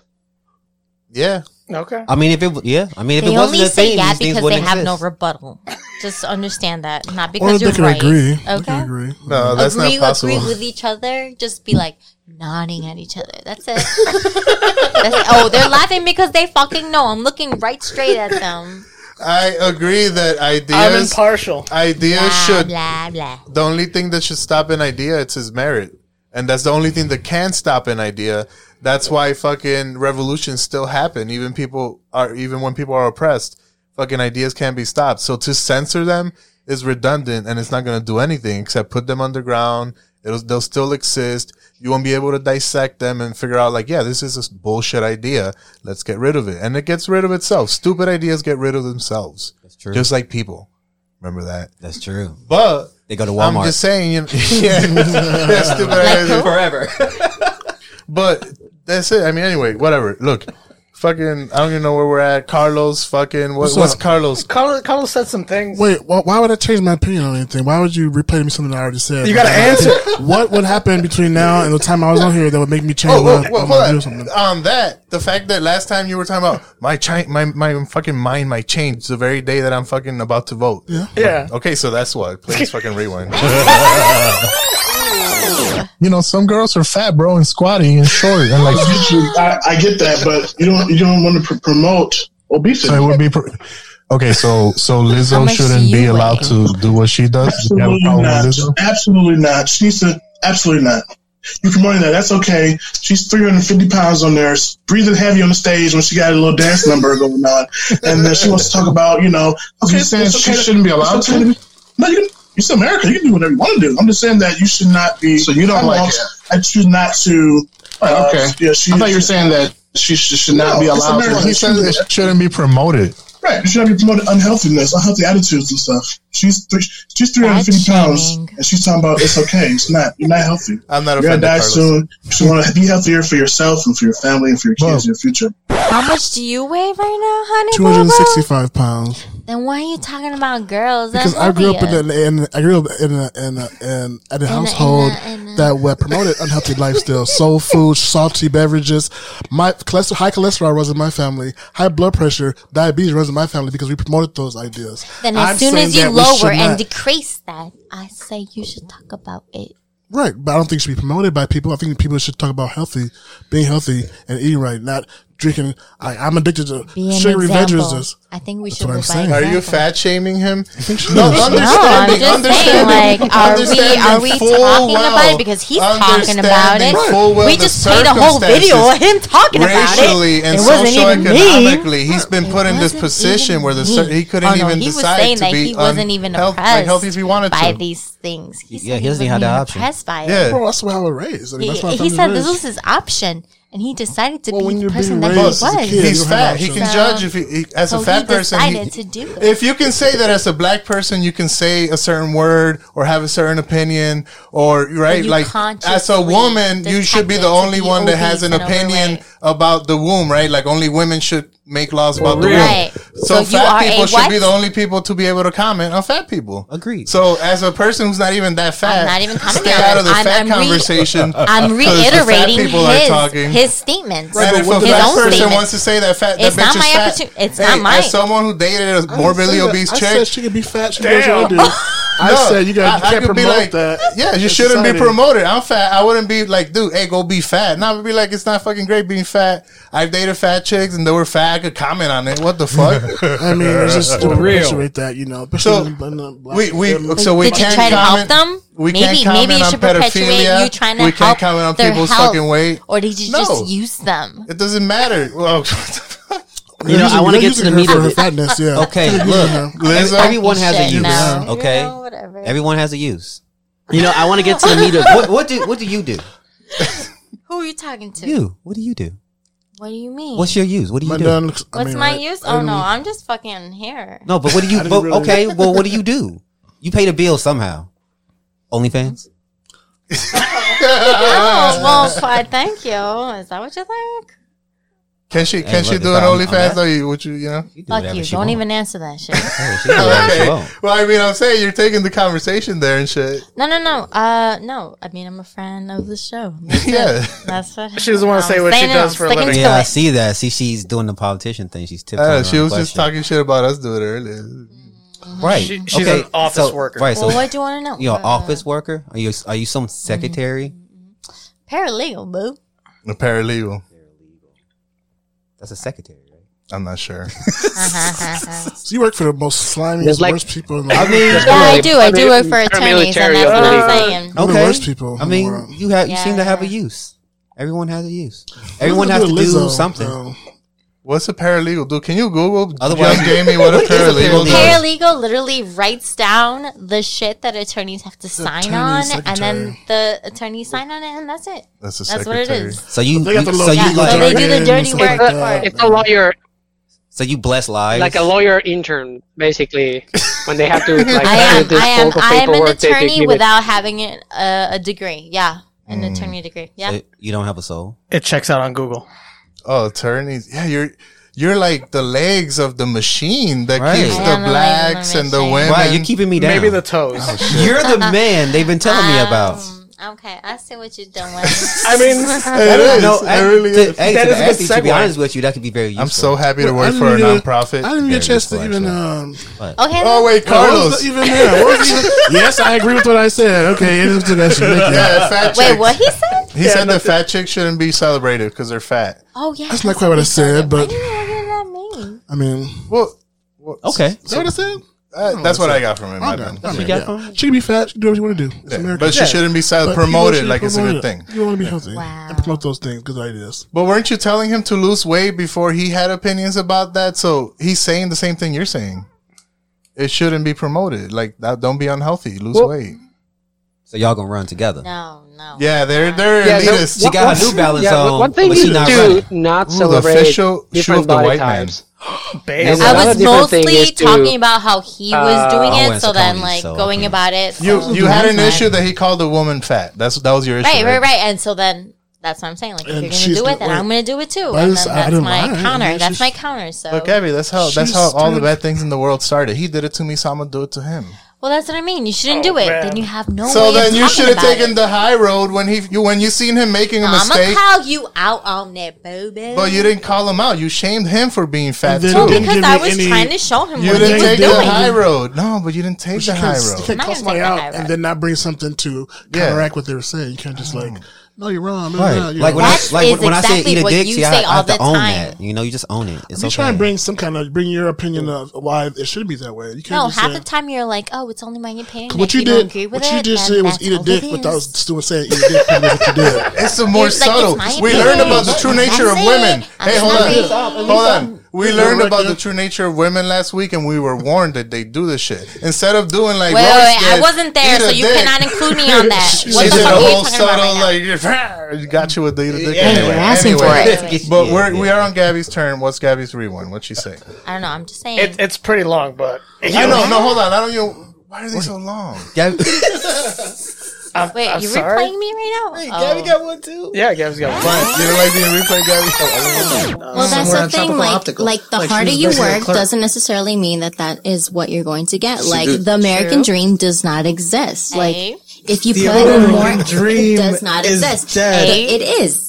Yeah, Okay. I mean, if it w- yeah, I mean, if They it wasn't only a say thing, yeah these things because they wouldn't have no exist. rebuttal. Just understand that, not Or because they you're can right. agree. They Okay. can agree. no, that's agree, not possible. agree with each other. Just be like nodding at each other. That's it. That's. Oh, they're laughing because they fucking know. I'm looking right straight at them. I agree that I'm ideas impartial. ideas Blah should blah blah. the only thing that should stop an idea it's his merit and that's the only thing that can stop an idea. That's why fucking revolutions still happen. Even people are even when people are oppressed fucking ideas can't be stopped. So to censor them is redundant and it's not going to do anything except put them underground. It'll, they'll still exist. You won't be able to dissect them and figure out like yeah this is a bullshit idea. Let's get rid of it. And it gets rid of itself. Stupid ideas get rid of themselves. That's true. just like people. Remember that. That's true. but They go to I'm Walmart. just saying, you know, yeah, that's stupid. ideas. forever. But that's it. I mean, anyway, whatever. Look, fucking, I don't even know where we're at. Carlos, fucking, what, What's what's? Carlos? Carlos, Carlos said some things. Wait, why, why would I change my opinion on anything? Why would you replay me something I already said? You gotta answer. What would happen between now and the time I was on here that would make me change Oh, what, I- well, what I'm gonna do or hold on. On um, that, the fact that last time you were talking about my chi- my my fucking mind might change the very day that I'm fucking about to vote. Yeah. Yeah. Okay, so that's what. Please fucking rewind. You know, some girls are fat, bro, and squatty and short, and like I, I get that, but you don't you don't want to pr- promote obesity. so it would be. Pr- okay, so so Lizzo shouldn't be you allowed weigh? to do what she does. You have a Absolutely problem not. Absolutely not. She needs to. Absolutely not. You're promoting that. That's okay. She's 350 pounds on there, breathing heavy on the stage when she got a little dance number going on, and then she wants to talk about, you know, okay, You saying it's she to- shouldn't be allowed okay to? be- No, you it's America. You can do whatever you want to do. I'm just saying that you should not be. So you don't like it. I choose not to. Uh, okay. Yeah, she, I thought you were saying that she should, should no, not be allowed. To, he says it shouldn't be promoted. Right, she shouldn't be promoting unhealthiness, unhealthy attitudes and stuff. She's three, she's 350 pounds, and she's talking about it's okay. It's not. You're not healthy. I'm not. You're gonna die soon. You want to be healthier for yourself and for your family and for your kids, in your future. How much do you weigh right now, honey? 265 pounds. Then why are you talking about girls? That's because I grew up in, a, in I grew up in a, in a, in, in a household in a, in that were promoted unhealthy lifestyle, soul food, salty beverages. My cholesterol, high cholesterol runs in my family. High blood pressure, diabetes runs in my family because we promoted those ideas. Then as I'm soon as you lower and decrease that, I say you should talk about it. Right, but I don't think it should be promoted by people. I think people should talk about healthy, being healthy and eating right, not drinking. I, am addicted to sugary beverages. I think we should. What I'm. Are you fat shaming him? no, understanding, no, understanding, saying, like, are we are we talking well, about it because he's talking about it? Well we just played a whole video of him talking about it. Racially and it socioeconomically, he's been it put in this position where the cer- he couldn't oh, no, even he decide to be he wasn't even health, like he by to. these things. He yeah, he doesn't have the option. By it. Yeah, that's how I was raised. I mean, he said this was his option and he decided to well, be the person that he was. Kid, He's fat. He can so, judge if he, he as so a fat he person. He, to do it. If you can say that as a black person, you can say a certain word or have a certain opinion, or right, like as a woman, you should be the only be one that has an opinion about the womb, right? Like only women should make laws about the world. So, so fat people should what? be the only people to be able to comment on fat people. Agreed. So as a person who's not even that fat, I'm not even commenting stay out of the I'm, fat I'm conversation. Re- I'm reiterating people his, are talking. his statements. Right, and if a fat person statements. wants to say that fat, that it's bitch not is my fat. Opportun- it's hey, not mine. As someone who dated a morbidly obese chick, I said she could be fat. She damn. knows what I do. I said you got I, you can't promote like, that. Yeah, you shouldn't society. be promoted. I'm fat. I wouldn't be like, dude, hey, go be fat. And I would be like, it's not fucking great being fat. I've dated fat chicks and they were fat I could comment on it. What the fuck? I mean, it's just appreciate that, you know. So we we so we can't try to help them? We maybe can't comment maybe you on should perpetuate pedophilia. you trying to We can't help comment on their people's health, fucking weight. or did you No. just use them? It doesn't matter. Well, You know, I want to get to the meat of her it. fatness. Yeah. Okay, look. Everyone has a use. no. Okay, You know, whatever. everyone has a use. You know, I want to get to the meat of what, what do what do you do? Who are you talking to? You. What do you do? What do you mean? What's your use? What do you my do? Done What's mean, my right? use? Oh no, I'm just fucking here. No, but what do you? but, really okay, well, what do you do? You pay the bill somehow. OnlyFans. oh well, thank you. Is that what you think? Can she can she do an OnlyFans though? You, would you you know? Fuck you. she Don't even answer that shit. Well, I mean, I'm saying you're taking the conversation there and shit. No, no, no. Uh, no. I mean, I'm a fan of the show. That's it. Yeah. That's what She doesn't wanna say what she it, does for a living. Yeah, I see that. See, she's doing the politician thing. She's tipping. Uh, she was just talking shit about us doing it earlier. Mm-hmm. Right. She- she's an office so- worker. Right. So Well, what do you want to know? you're an Uh, office worker? Are you are you some mm-hmm. secretary? Paralegal, boo. A paralegal. That's a secretary, right? I'm not sure. Uh-huh. so you work for the most slimy, worst like- people in the I mean, Yeah, I do. I do work for attorneys, and that's what I'm saying. Okay, the worst people I mean, you have you seem to have a use. Everyone has a use. Everyone has to do Lizzo, something. What's a paralegal do? Can you Google Otherwise, Young Jamie what a paralegal? Paralegal literally writes down the shit that attorneys have to The sign on, and then the attorneys sign on it, and that's it. That's a That's what it is. So you, you- so Yeah, so they do the dirty work. It's a lawyer, so you bless lives. like a lawyer intern, basically, when they have to like I am, do this I am, I am an paperwork, attorney it- without having uh, a degree. Yeah, an Mm. attorney degree. Yeah, So you don't have a soul. It checks out on Google. Oh, attorneys. Yeah, you're you're like the legs of the machine that Right. keeps the am the blacks and the machine. women. Wow, you keeping me down. Maybe the toes. Oh, you're the man they've been telling me about. Um, Okay, I see what you're doing. I mean, it is. No, I, it really to, is. Hey, that to, is Ashley, to be honest with you, that could be very useful. I'm so happy to work for a uh, nonprofit. I didn't get a chance to even. Um, okay. Oh wait, Carlos. even there? yes, I agree with what I said. Okay, it is to that. Yeah, fat Wait, what he said? He said that fat chicks shouldn't be celebrated because they're fat. Oh yeah, that's not quite what I said, but. What did that mean? I mean, well, okay. Is that what I said? Uh, that's, what. I got from it. Okay. She, yeah. she can be fat. She can do whatever she want to do. It's yeah. America. But she shouldn't be promoted like it's a good thing. You want to be healthy wow. and promote those things. Good ideas. But weren't you telling him to lose weight before he had opinions about that? So he's saying the same thing you're saying. It shouldn't be promoted. Like that. Don't be unhealthy. Lose well, weight. So y'all gonna run together? No, no. Yeah, they're they're yeah, elitist. No, she got a New Balance yeah, on. One thing you do not celebrate Ooh, the official different shoe of the white types. Man. Babe. I was mostly is to, talking about how he was uh, doing I it, went so then like so going can- about it. You so you had an fine. issue that he called a woman fat. That's that was your issue. Right, right, right. And so then that's what I'm saying. Like, if you're gonna do it, then wait. I'm gonna do it too. But And then that's my mind. I counter. mean, That's my counter. So But Gabby, that's how that's how all the bad things in the world started. He did it to me, so I'm gonna do it to him. Well, that's what I mean. You shouldn't Oh, do it. man. Then you have no. so way then of you should have taken it. the high road when he you when you seen him making a I'm mistake. gonna call you out on that, boo But you didn't call him out. You shamed him for being fat too. Well, because I was any- trying to show him You what he didn't was take doing. the high road. No, but you didn't take You the high can't, you road. can't I'm not call gonna somebody take the out and then not bring something to Yeah. counteract what they were saying. You can't just like, mm. No, you're wrong. blah, Right. blah, you Like know. when I like is when I say exactly eat a what dick, you see, I, say I all have to the own time. that. You know, you just own it. It's you okay. try and bring some kind of bring your opinion of why it should be that way. You can't No, just half say, the time you're like, oh, it's only my opinion. 'Cause and what you you don't did, agree with what you just then said was that's eat a dick it without is. still saying eat a dick. and that's what you did. It's the more subtle. we opinion. learned about the true nature of women. Hey, hold on. Hold on. We learned about the true nature of women last week, and we were warned that they do this shit. Instead of doing like, Wait, wait, Royce wait, I wasn't there, so you dick. cannot include me on that. she What did a fuck are you whole talking about subtle right like, got you with the eat a dick. Yeah, anyway, you're asking for anyway. it. But Yeah, we're yeah. we are on Gabby's turn. What's Gabby's rewind? What'd she say? I don't know. I'm just saying. It, it's pretty long, but I know. No, hold on. I don't know. Why are they so long? Gabby, I'm, Wait, I'm you sorry. replaying me right now? Hey, Oh. Gabby got one too. Yeah, Gabby's got one. You don't like being replayed, Gabby? Oh, well, that's Somewhere the thing. Like, optical. like the Like, harder you work doesn't necessarily mean that that is what you're going to get. Like did. the American True. dream does not exist. Like Hey. if you The put in American more, dream it does not is exist. dead. It- it is.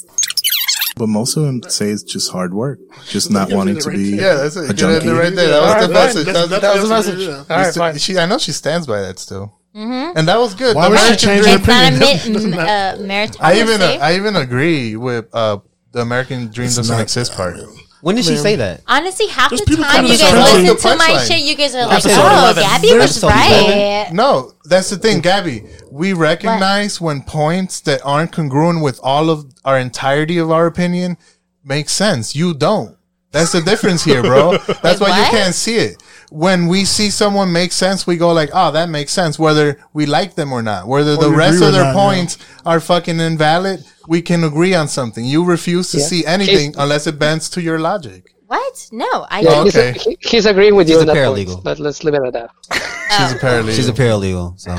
But most of them say it's just hard work, just not wanting to be Yeah, that's it. a Get it junkie. right there. That was the message. That That was the message. All right, fine. She, I know she stands by that still, Mm-hmm. and that was good. Why would she change Dream- her It's not a opinion? uh, merit. I even say. I even agree with uh, the American Dream It's doesn't not- exist part. when did she say that? Honestly, half There's the people time coming you guys listen the to my punchline. shit, you guys are like, oh, 11. Gabby was Episode right. No, that's the thing, Gabby. We recognize when points that aren't congruent with all of our entirety of our opinion make sense. You don't. That's the difference here, bro. That's why you can't see it. When we see someone make sense, we go like, "Oh, that makes sense," whether we like them or not. Whether the you rest of or their not, yeah. points are fucking invalid, we can agree on something. You refuse to Yeah. see anything unless it bends to your logic. What? No, I Yeah, don't. he's, Okay. he's agreeing with you She's on a that paralegal. point. But let's leave it at that. She's a oh. paralegal. She's a paralegal. So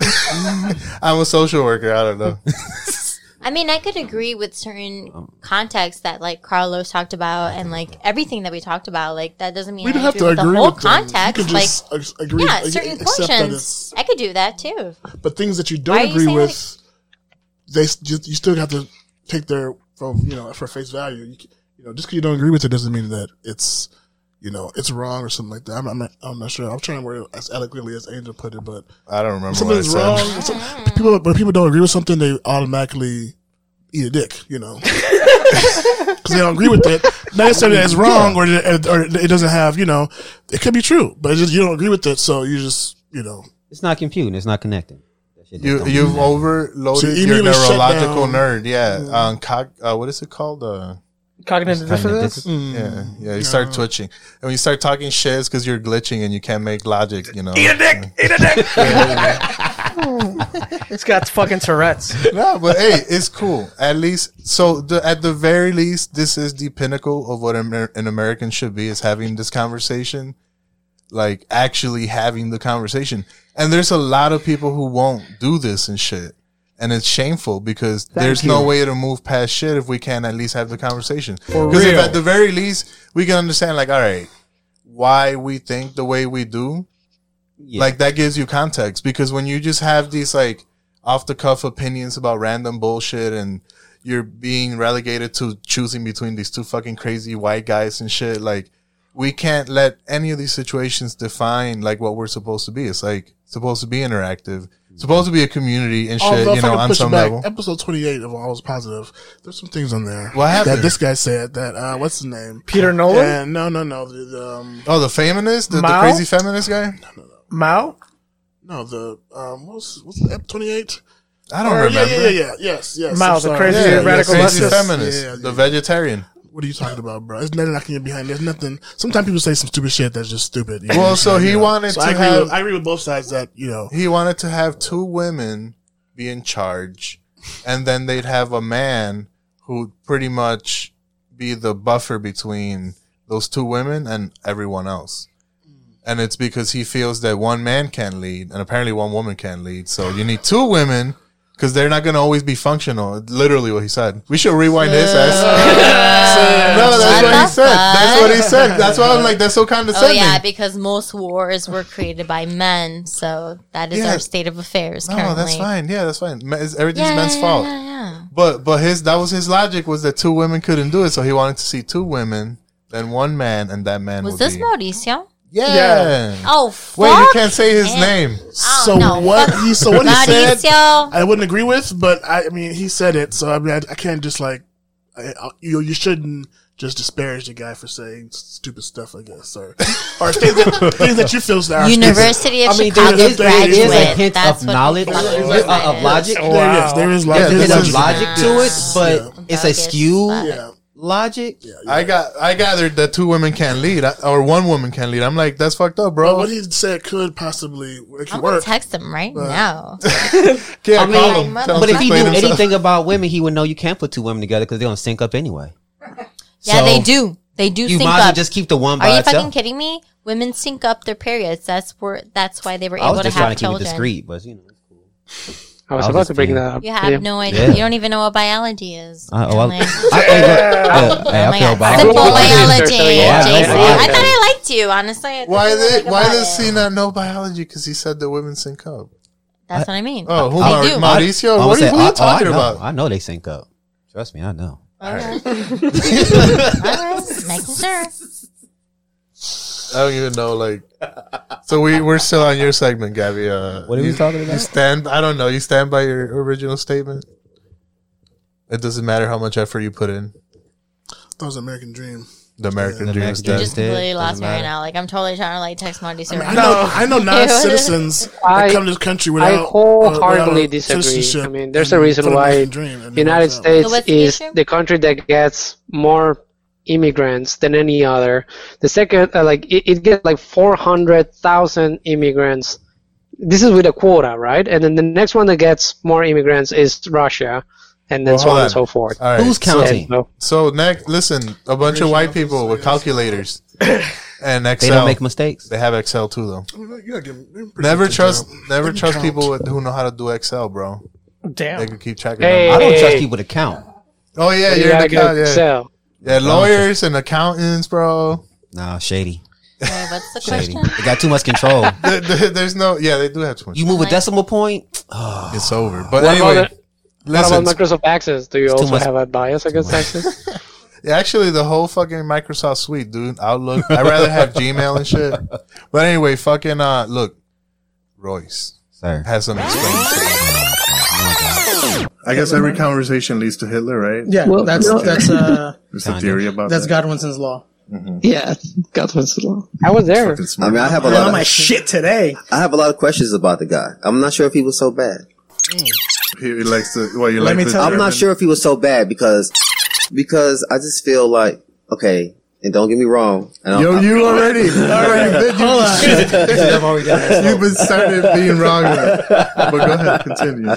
I'm a social worker. I don't know. I mean, I could agree with certain um, contexts that like Carlos talked about and like everything that we talked about. Like that doesn't mean We I don't have agree to with agree the whole with them. You context. can Like, just ag- agree- yeah, ag- certain accept portions. I could do that too. But things that you don't are you agree saying with, they s- just you still have to take their from you know for face value. You, you know, just because you don't agree with it doesn't mean that it's you know it's wrong or something like that. I'm, I'm not. I'm not sure. I'm trying to word it as eloquently as Angel put it, but I don't remember when what I something's said. wrong. some- people, when people don't agree with something, they automatically eat a dick. You know. Because they don't agree with it, not necessarily that it's wrong or, it- or it doesn't have, you know, it could be true, but it's just you don't agree with it, so you just, you know, it's not computing. It's not connecting. You, you've connect. So overloaded you your neurological nerd. Yeah. Um, cog, uh, what is it called? Uh, Cognitive Cognitive dissonance. Mm. yeah, yeah. You start twitching, and when you start talking shit, it's because you're glitching and you can't make logic. You know. Eat a dick. Eat a dick. it's got fucking Tourette's. no, but hey, it's cool. At least, so the, at the very least, this is the pinnacle of what Amer- an American should be: is having this conversation, like actually having the conversation. And there's a lot of people who won't do this and shit, and it's shameful because there's no way to move past shit if we can't at least have the conversation. Because if at the very least we can understand, like, all right, why we think the way we do, Yeah. like that gives you context because when you just have these like off the cuff opinions about random bullshit and you're being relegated to choosing between these two fucking crazy white guys and shit like we can't let any of these situations define like what we're supposed to be it's like supposed to be interactive supposed to be a community and shit Although you know on some back, level episode 28 of All is Positive, there's some things on there. What happened? That this guy said that, uh, what's his name? Peter Nolan? And no, no, no. The, the, um, oh the feminist the, the crazy feminist guy Mao? no, the, um, what's, what's the, ep 28? i don't Or, remember Yeah, yeah, yeah, yeah. Yes, yes. Mao, the crazy Yeah, radical the crazy leftist. feminist Yeah, yeah, the yeah. vegetarian What are you talking about, bro? There's nothing I can get behind. There's nothing. Sometimes people say some stupid shit that's just stupid. you Well, know? so he know. wanted So to I agree have- With, I agree with both sides that you know. he wanted to have two women be in charge and then they'd have a man who pretty much be the buffer between those two women and everyone else. And it's because he feels that one man can't lead, and apparently one woman can't lead. So you need two women because they're not going to always be functional. Literally, what he said. We should rewind this. As, no, that's what he said. That's what he said. That's why I'm like, that's so Oh condescending. yeah, because most wars were created by men, so that is Yeah. our state of affairs No, currently. that's fine. Yeah, that's fine. Everything's Yeah, men's yeah, fault. yeah, yeah. But but his that was his logic was that two women couldn't do it, so he wanted to see two women, then one man, and that man Was this be. Mauricio? Yeah. yeah. Oh, Wait, you can't say his him. name. So no, what fuck he so what he said, I wouldn't agree with, but I, I mean he said it, so I mean I, I can't just like I, I- you you shouldn't just disparage the guy for saying stupid stuff, I guess, or or things that, things that you feel are University of I mean, Chicago there is, there is a graduate. hint That's of what knowledge, the uh, uh, of website logic. is. There is, there is Yeah, logic. there's There's a logic to it, but Yeah. it's a skew Yeah. Logic. Yeah. I got I gathered that two women can't lead, I- or one woman can lead. I'm like, that's fucked up, But bro. what he said could possibly make it I'm gonna work. text him right But- now. Yeah, I mean, call him. Tell him but to if he explain knew himself. anything about women, he would know you can't put two women together because they don't sync up anyway. Yeah, So, they do. They do You sync might as well up. just keep the one Are you itself. fucking kidding me? Women sync up their periods. That's where. That's why they were able I able was to just have trying to keep it discreet, but you know. I was I was about to bring that up. You have Yeah. no idea. Yeah. You don't even know what biology is. Oh, I, I, I, uh, hey, Oh I my God. Simple biology, so. I- I, I- thought I liked you, honestly. I why thought did why does it. he not know biology? Because he said the women sync up. That's what I mean. Oh, who They Maur- Mauricio? I'm What are, saying, you- what are you I- oh, I talking know. about? I know they sync up. Trust me, I know. Okay. All right, making sure. I don't even know. Like, so we we're still on your segment, Gabby. Uh, What are we you- talking about? You stand. I don't know. You stand by your original statement. It doesn't matter how much effort you put in. That was American Dream. The American The dream American is dream dead. Just completely lost me right now. Like I'm totally trying to like text Mauricio. I, mean, I know, now. I know non-citizens I- that come to this country I without wholeheartedly uh, without disagree. I mean, there's a reason why Dream United. States So the is the country that gets more immigrants than any other. The second, uh, like, it, it gets like 400,000 immigrants. This is with a quota, right? And then the next one that gets more immigrants is Russia, and then Well, so on on. and so forth. All right. Who's so- counting? So, So next, listen, a bunch of white people with calculators and Excel. They don't make mistakes. They have Excel too, though. You gotta give them- they're pretty Never trust, job. never trust count. people with, who know how to do Excel, bro. Damn, they can keep track of Hey. numbers. I don't trust people to count. Oh yeah, you you're an gotta go account, yeah. Excel. Yeah, lawyers and accountants, bro. Nah, shady. Wait, what's the Shady. question? They got too much control. There- there- There's no, yeah, they do have too much. You move a decimal point. Oh, It's over. But What anyway, about, the, what listen. about Microsoft Access? Do you too also much- have a bias against Access? Yeah, actually, the whole fucking Microsoft suite, dude. Outlook. I'd rather have Gmail and shit. But anyway, fucking uh, look, Royce sir. has some experience. I guess every conversation leads to Hitler, right? Yeah, Well, that's no. that's uh There's a theory about that's that. Godwinson's law. Yeah, Godwin's law. I was there. I mean, I have a I'm lot. on my Of, shit today. I have a lot of questions about the guy. I'm not sure if he was so bad. He, he likes to. Well, you Let like me tell you. I'm German- not sure if he was so bad because because I just feel like okay, and don't get me wrong. And I'm- Yo, I'm- you already, already, you, Hold on. you've been started being wrong. now. But go ahead, continue.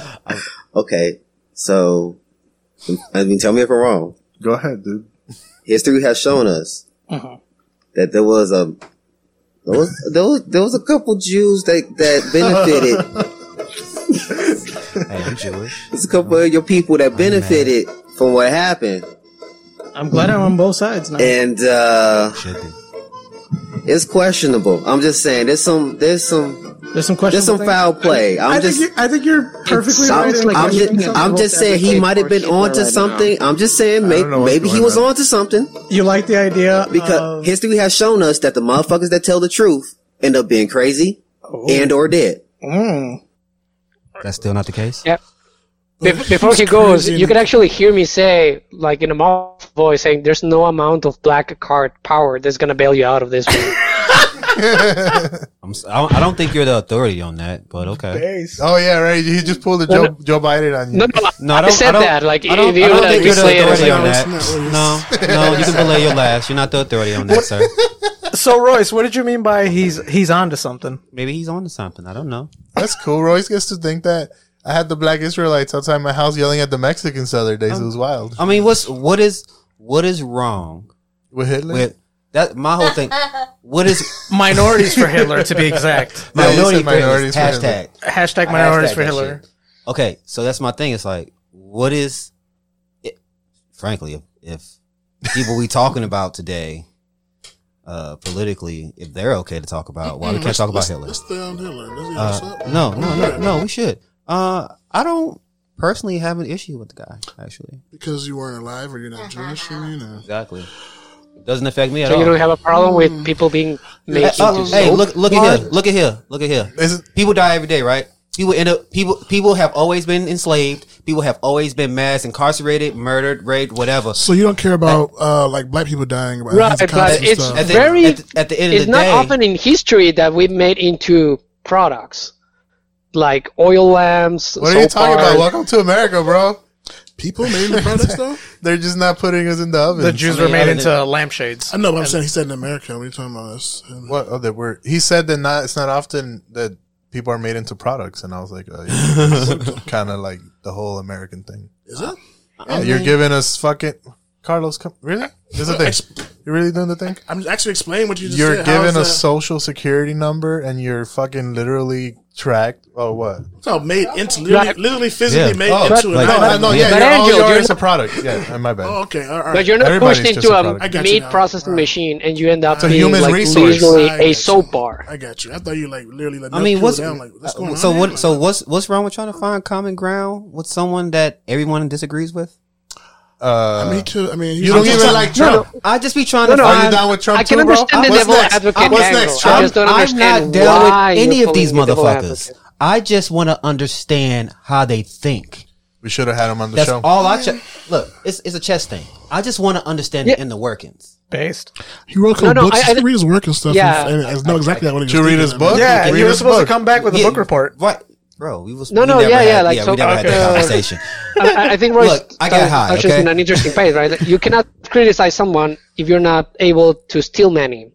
okay, so I mean, tell me if I'm wrong. Go ahead, dude. History has shown us Uh-huh. that there was a there was there was, there was a couple Jews that that benefited. Hey, I'm Jewish. There's a couple of your people that benefited from what happened, I'm glad I'm on both sides now. and uh it's questionable. I'm just saying, there's some there's some There's some there's questions. some foul play. I'm I just. think you're, I think you're perfectly right. like I'm just. I'm just saying he might have been onto something. I'm just saying maybe, maybe he was on. onto something You like the idea because of history has shown us that the motherfuckers that tell the truth end up being crazy Oh. and or dead. Mm. That's still not the case. Yeah. Be- before he goes, you can actually hear me say, like in a mouth voice, saying, "There's no amount of black card power that's gonna bail you out of this one." I'm, don't, I don't think you're the authority on that, but okay. Oh yeah, right. He just pulled the No, Joe, Joe Biden on you. no, no, No, I, I don't. said I don't, that. Like, I don't, if you I don't like, think you're the say it as authority like- on that. That's No, no, you can belay your last. You're not the authority on that, sir. So Royce, what did you mean by he's he's on to something? Maybe he's on to something. I don't know. That's cool. Royce gets to think that. I had the black Israelites outside my house yelling at the Mexicans the other days. it was wild. I mean, what's what is what is wrong With Hitler? with That my whole thing. What is Minorities for Hitler, to be exact. Yeah, you Minority said friendly. minorities for hashtag Hashtag minorities Hashtag for that Hitler. shit. Okay, so that's my thing. It's like, what is, it, frankly, if, if people we talking about today, uh, politically, if they're okay to talk about, why we can't Let's- talk about let's- Hitler? Let's stay on Hitler. Let's- yeah, let's Uh, no, no, no, no, we should. Uh, I don't personally have an issue with the guy, actually. because you weren't alive or you're not Jewish. You mean? Or? Exactly. It Doesn't affect me at So all. you don't have a problem with people being made Hey, uh, into hey, soap? look, look at here, look at here, look at here. people die every day, right? People end up people people have always been enslaved. People have always been mass incarcerated, murdered, raped, whatever. So you don't care about uh, like black people dying about Right, but it's stuff. Very. at the- at the end of it's not often in history that we've made into products like oil lamps. What are you soap talking about? Welcome to America, bro. People made the products though. They're just not putting us in the oven. The Jews were made into lampshades. I know, but I'm saying he said in America. What are you talking about? This? What? Oh, that we're. He said that not. It's not often that people are made into products, and I was like, uh, kind of like the whole American thing. Is it? Yeah, you're giving us fucking Carlos. Come, really? This is the thing. You're really doing the thing. I'm actually explaining what you just You're said. How given a that- social security number, and you're fucking literally tracked. or what? So made into literally, Right. literally physically Yeah. made Oh, into like- it. no, no, yeah, But oh, you're, all Angel, you are you're is a product. Yeah, my bad. Oh, okay. All right. But you're not Everybody's pushed into a a, product. I got you meat now. processing machine and you end up It's a being human like resource. literally I a got you. soap bar. I got you. I thought you like literally like. I mean, what's down, like, what's uh, going so on what? here? So what's what's wrong with trying to find common ground with someone that everyone disagrees with? Uh, I mean, he could, I mean, he's you don't just- even like Trump. No, Trump. I just be trying No, to no, Are find. you down with Trump I can too, bro? understand the What's devil next? advocate What's angle. next, I Trump? just don't I'm not down with any of these pulling the devil motherfuckers. I just want to understand how they think. We should have had him on the That's show. all I ch- look. It's it's a chess thing. I just want to understand Yeah. the workings. Based. He wrote a couple No, no, books. I- I- he read his work and stuff. Yeah. and, and I know exactly what he was Did you read his book? Yeah, Read you were supposed book. to come back with a Yeah. book report. Right, bro. We was No, we no, never yeah, had, yeah, like, yeah, so- we never had that conversation. I, I think Royce Look, I got high, okay? in an interesting place, right? Like, You cannot criticize someone if you're not able to steel manning,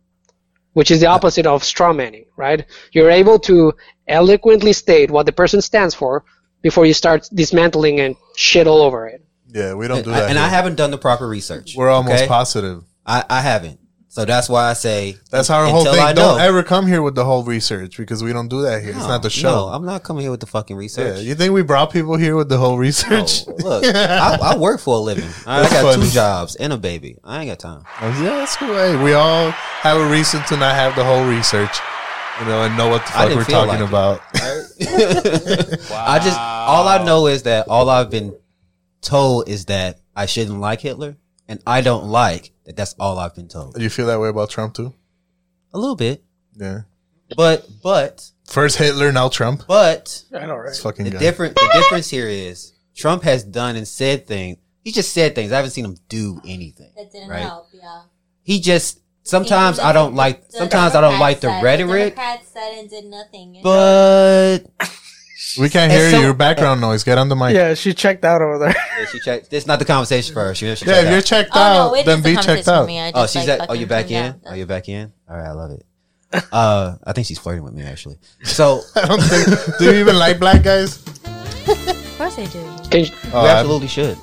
which is the opposite of straw manning, right? You're able to eloquently state what the person stands for before you start dismantling and shit all over it. Yeah, we don't do and, that. and I haven't done the proper research. We're almost okay? positive. I, I haven't. So that's why I say That's how our whole thing. I Don't ever come here with the whole research because we don't do that here. it's not the show. No, I'm not coming here with the fucking research. yeah, you think we brought people here with the whole research? No, look, I, I work for a living. I, That's got funny. two jobs and a baby. I ain't got time. Oh, yeah, that's cool. Hey, we all have a reason to not have the whole research, you know, and know what the fuck we're talking like it. about. I just all I know is that all I've been told is that I shouldn't like Hitler, and I don't like that. That's all I've been told. Do you feel that way about Trump too? A little bit, Yeah. but but First Hitler, now Trump. but I know, right? This fucking the guy. different the difference here is Trump has done and said things. He just said things. I haven't seen him do anything. That didn't Right. help, yeah. He just sometimes Even I don't like. the Sometimes I don't like the rhetoric, The Democrats said and did nothing. but We can't hear so- your background noise. Get on the mic. Yeah, she checked out over there. Yeah, she checked. This is not the conversation for her. She, she Yeah, checked if you're checked Oh, out, it then is be checked out. me. I Oh, she's like, at. Oh, you fucking back in? out. Oh, you back in? All right, I love it. Uh, I think she's flirting with me actually. So I don't think. Do you even like black guys? Of course I do. Can you, Oh, you I- absolutely should.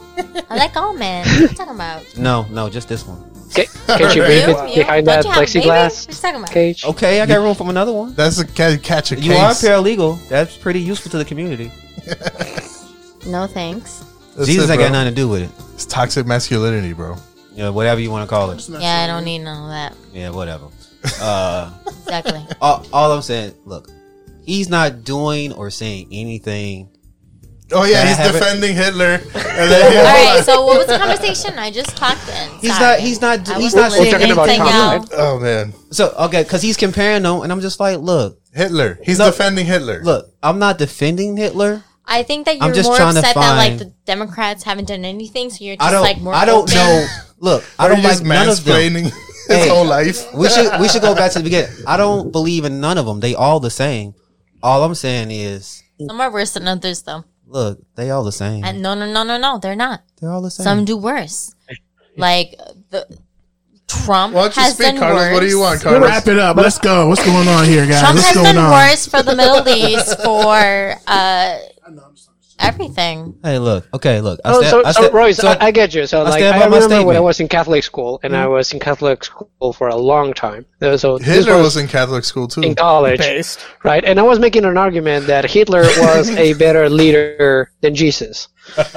I like all men. What are you talking about? No, no, just this one. Can, can she breathe You? it You? behind that have plexiglass What you talking about? cage? Okay, I got room for another one. That's a ca- catch a case. You are paralegal. That's pretty useful to the community. No thanks. That's Jesus it, ain't bro. got nothing to do with it. It's toxic masculinity, bro. Yeah, whatever you want to call it. Yeah, I don't need none of that. Yeah, whatever. Uh, Exactly. all, all I'm saying, look, he's not doing or saying anything. Oh yeah, he's have it? defending Hitler. And All then, right. So what was the conversation? I just clocked in. He's not. He's not. I He's wasn't saying talking about listening anything. to oh man, So okay, because he's comparing them, and I'm just like, look, Hitler. He's Look, defending Hitler. look, I'm not defending Hitler. I think that I'm you're just more trying to upset that like the Democrats haven't done anything, so you're just I don't. like more. I don't open. know. Look, I don't like just none of them. mansplaining his Hey. whole life? We should we should go back to the beginning. I don't believe in none of them. They all the same. All I'm saying is, Some are worse than others, though. Look, they all the same. And no, no, no, no, no, they're not. They're all the same. Some do worse. Like the Trump Why don't you has speak, done Carlos? worse. What do you want, We'll Carlos? wrap it up. Let's go. What's going on here, guys? Trump What's has going done on? worse for the Middle East for uh, everything. Hey, look. Okay, look. I Oh, stand- so, I so stand- Royce, so- I, I get you. So, I like, I by my remember when I was in Catholic school, and I hmm. was in Catholic school for a long time. So Hitler was in Catholic school too. in college, right? And I was making an argument that Hitler was a better leader than Jesus,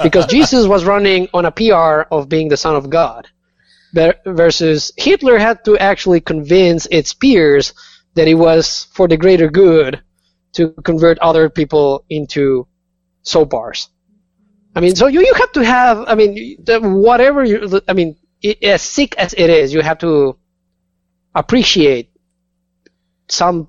because Jesus was running on a PR of being the son of God, versus Hitler had to actually convince its peers that it was for the greater good to convert other people into soap bars. I mean, so you, you have to have, I mean, whatever you, I mean, it, as sick as it is, you have to appreciate some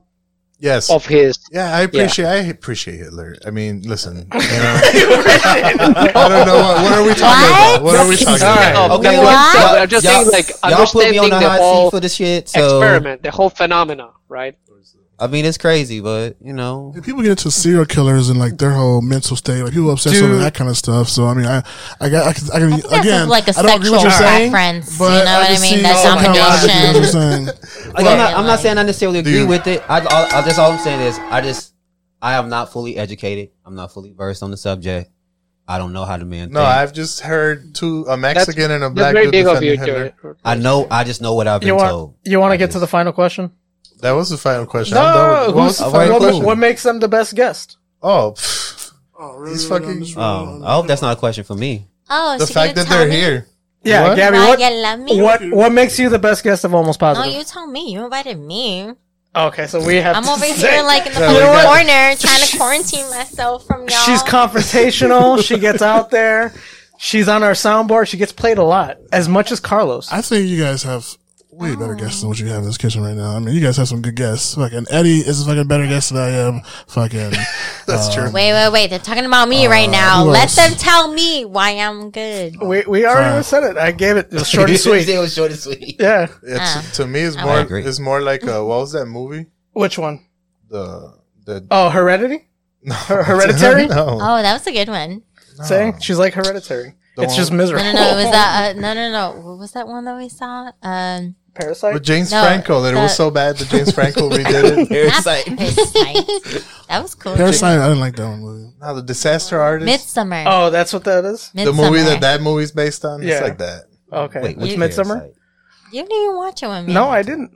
Yes. of his. Yeah, I appreciate. I appreciate Hitler. I mean, listen. You know, I don't know what, what are we talking about. What are we talking about? Oh, okay, What? look, So I'm just y'all- saying, like, y'all put me on understanding the the hot whole seat for the shit. So experiment, the whole phenomena, right? I mean, it's crazy, but you know, People get into serial killers and like their whole mental state. Like people obsess over that kind of stuff. So I mean, I, I got, I can, I can that's again, like a I don't agree with what you're sexual saying, preference, you but know what I can mean? see That's all kind of logic in what you're domination. like, I'm not. I'm not saying I necessarily agree Dude. with it. I, I, I just all I'm saying is I just I am not fully educated. I'm not fully versed on the subject. I don't know how the man. No, think. I've just heard two a Mexican and a black very dude big of defending you, Hitler. Joey. I know. I just know what I've been You want told. you want to get to the final question? That was the final question. No, I'm done with- what who's, the what, final what, question? makes them the best guest? Oh, pff, these fucking. Um, I hope that's not a question for me. Oh, the she fact that they're me? here. Yeah, What? Gabby, what, you love me? what what makes you the best guest of Almost Positive? No, you tell me. You invited me. Okay, so we have. I'm to over say- here like in the Yeah, fucking we got- corner trying to quarantine myself from y'all. She's confrontational. she gets out there. She's on our soundboard. She gets played a lot, as much as Carlos. I think you guys have way better guests than what you have in this kitchen right now. I mean, you guys have some good guests. Fucking Eddie is a fucking better guest than I am. Fucking. That's true. Wait, wait, wait. They're talking about me right now. Uh, Let them tell me why I'm good. We we already Fine. said it. I gave it. It was short and sweet. it was short and sweet. Yeah. It's, Ah. to me, it's more. It's more like uh, what was that movie? Which one? The the Oh, Heredity. Her- Hereditary. no, Oh, that was a good one. Saying she's like Hereditary. The it's one- just No, miserable. no, no. It was that. Uh, no, no, no. What was that one that we saw? Um, Parasite. with James No, Franco. That it was so bad that James Franco redid it. not Parasite. That was cool. Parasite, I didn't like that one movie. Now the Disaster Artist. Midsommar. Oh, that's what that is. the movie that that movie's based on. Yeah. It's like that. Okay, Wait, which Midsommar. Parasite? You didn't even watch it with me. No, I didn't.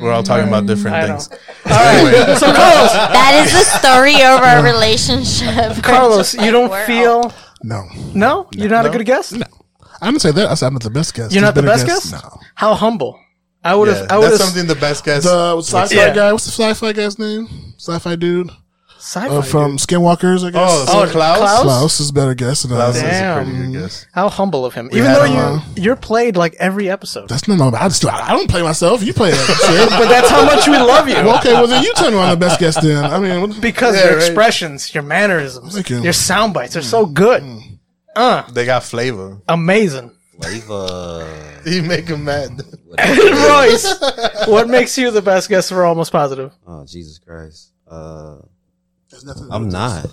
We're all talking about different I know. things. All right, so Carlos, That is the story of our relationship. Carlos, you don't We're feel No. no. You're not a good guest. No. I didn't say that. I said I'm not the best guest. You're not the best better guest. No. How humble. I would have. Yeah, I would that's have. something the best guess. The sci-fi Yeah. guy. What's the sci-fi guy's name? Sci-fi dude Sci-fi. uh, from Skinwalkers. I guess. oh, so Oh, Klaus. Klaus? Klaus is a better guest than Klaus I is am. a Damn. pretty good guess. How humble of him. We Even though you on. you're played like every episode. That's not no. I just I don't play myself. You play that but that's how much we love you. Well, okay, well then you tell me I'm the best guest. Then I mean, what- because Yeah, your right. expressions, your mannerisms, you. your sound bites are so good. Uh, They got flavor. amazing. Flavor. You make him mad. Royce, what makes you the best guest for Almost Positive? Oh Jesus Christ. Uh, There's nothing I'm not.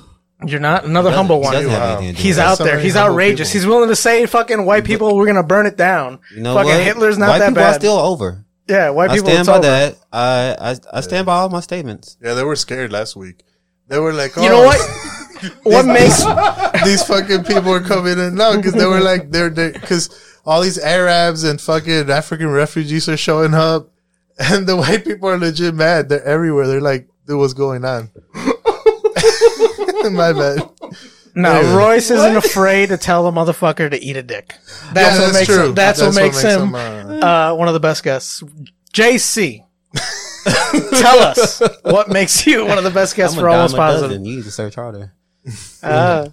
You're not another He doesn't- humble one. doesn't have anything to do He's with out so there. many He's humble outrageous. people. He's willing to say, "Fucking white people, we're gonna burn it down." You know fucking what? Hitler's not that bad. White that people bad. are still over. yeah, white I people. stand it's by over. that. I, I I stand by all my statements. Yeah, they were scared last week. They were like, oh, You know what? what makes these fucking people are coming in now because they were like they're because all these Arabs and fucking African refugees are showing up, and the white people are legit mad. They're everywhere. They're like, dude, what's going on? My bad. no? Yeah. Royce isn't afraid to tell the motherfucker to eat a dick. That's Yeah, what that's makes true. him. That's, what makes, him, uh, uh, one of the best guests. JC, tell us what makes you one of the best guests I'm for dime Almost a dozen. Positive. You need to search harder. Uh,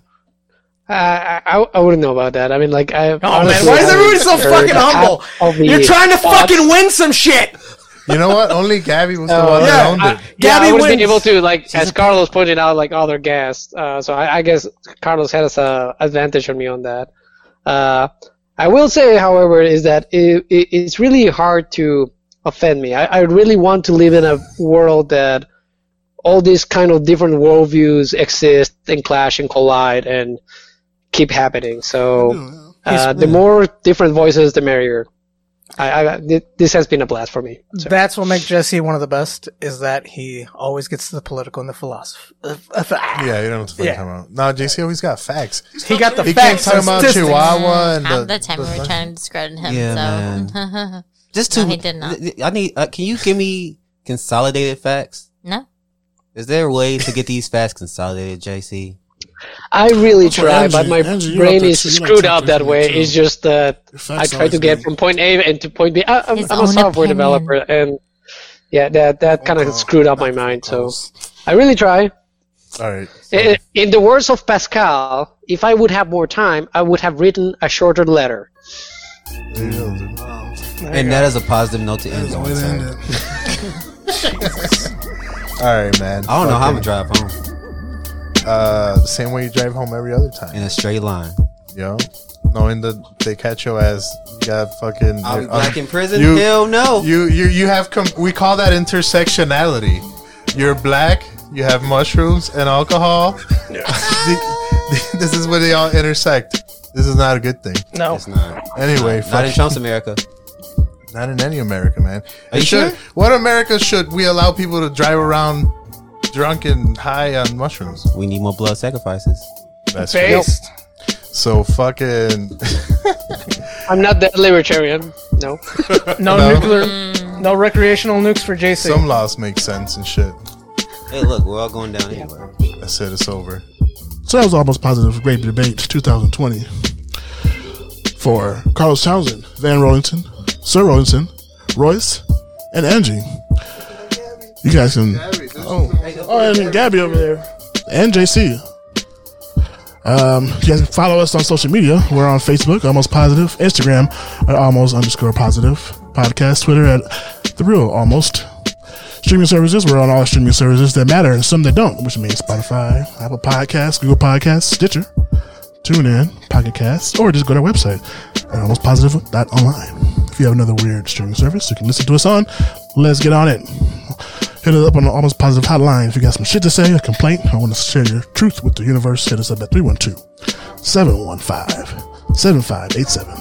I, I I wouldn't know about that. I mean, like I. Oh man, why is everybody so fucking humble? You're trying to fucking win some shit. You know what? Only Gabby was the Oh, one yeah, that owned I- it. Yeah, Gabby I would been able to, like, as Carlos pointed out, like other guests. Uh, so I, I guess Carlos has a advantage on me on that. Uh, I will say, however, is that it, it, it's really hard to offend me. I, I really want to live in a world that all these kind of different worldviews exist and clash and collide and keep happening. So uh, the more different voices, the merrier. I, I this has been a blast for me. So. That's what makes Jesse one of the best. Is that he always gets to the political and the philosophy. Uh, uh, Yeah, you don't know what the fuck Yeah. I'm talking about. No, Jesse always got facts. He got the he facts can't talk and about statistics. Chihuahua and Half the, the time we were trying to discredit him. Yeah, so Just No, he did not. th- th- I need. Uh, can you give me consolidated facts? No. Is there a way to get these facts consolidated, JC? I really That's try, Angie- but my Angie, brain is to- you like screwed up that way. too. It's just that I try to get good. from point A and to point B. I, I'm, I'm a software opinion. developer, and yeah, that that kind of screwed up my mind. So I really try. All right. I- In the words of Pascal, if I would have more time, I would have written a shorter letter. And that is a positive note to end on. sir. All right, man. I don't know how I'm gonna drive home. Uh, the same way you drive home every other time. In a straight line. Yo, knowing that they catch your ass, you got fucking. I'll be you're- black in prison? You, Hell no. You you you have com- we call that intersectionality. You're black. You have mushrooms and alcohol. The- this is where they all intersect. This is not a good thing. No, it's not. Anyway, Not- not in fuck- Trump's America. Not in any America, man. Are It you should- sure? What America should we allow people to drive around drunk and high on mushrooms? We need more blood sacrifices. That's Based. true. So fucking. I'm not that libertarian. No. No, No. nuclear, mm. no recreational nukes for JC. Some laws make sense and shit. Hey, look, we're all going down anyway. That's it. It's over. So that was almost positive. For great debate 2020 for Carlos Townsend, Van Rollington, Sir Rollington, Royce, and Angie. You guys can. Oh, oh, and Gabby over there, and JC. Um, you guys can follow us on social media. We're on Facebook, Almost Positive, Instagram at Almost underscore Positive, podcast, Twitter at The Real Almost. Streaming services, we're on all streaming services that matter and some that don't, which means Spotify, Apple Podcasts, Google Podcasts, Stitcher, TuneIn, Pocket Casts, or just go to our website at almostpositive.online. If you have another weird streaming service you can listen to us on, let's get on it. Hit us up on the Almost Positive hotline if you got some shit to say, a complaint, or want to share your truth with the universe. Hit us up at 312 715 7587.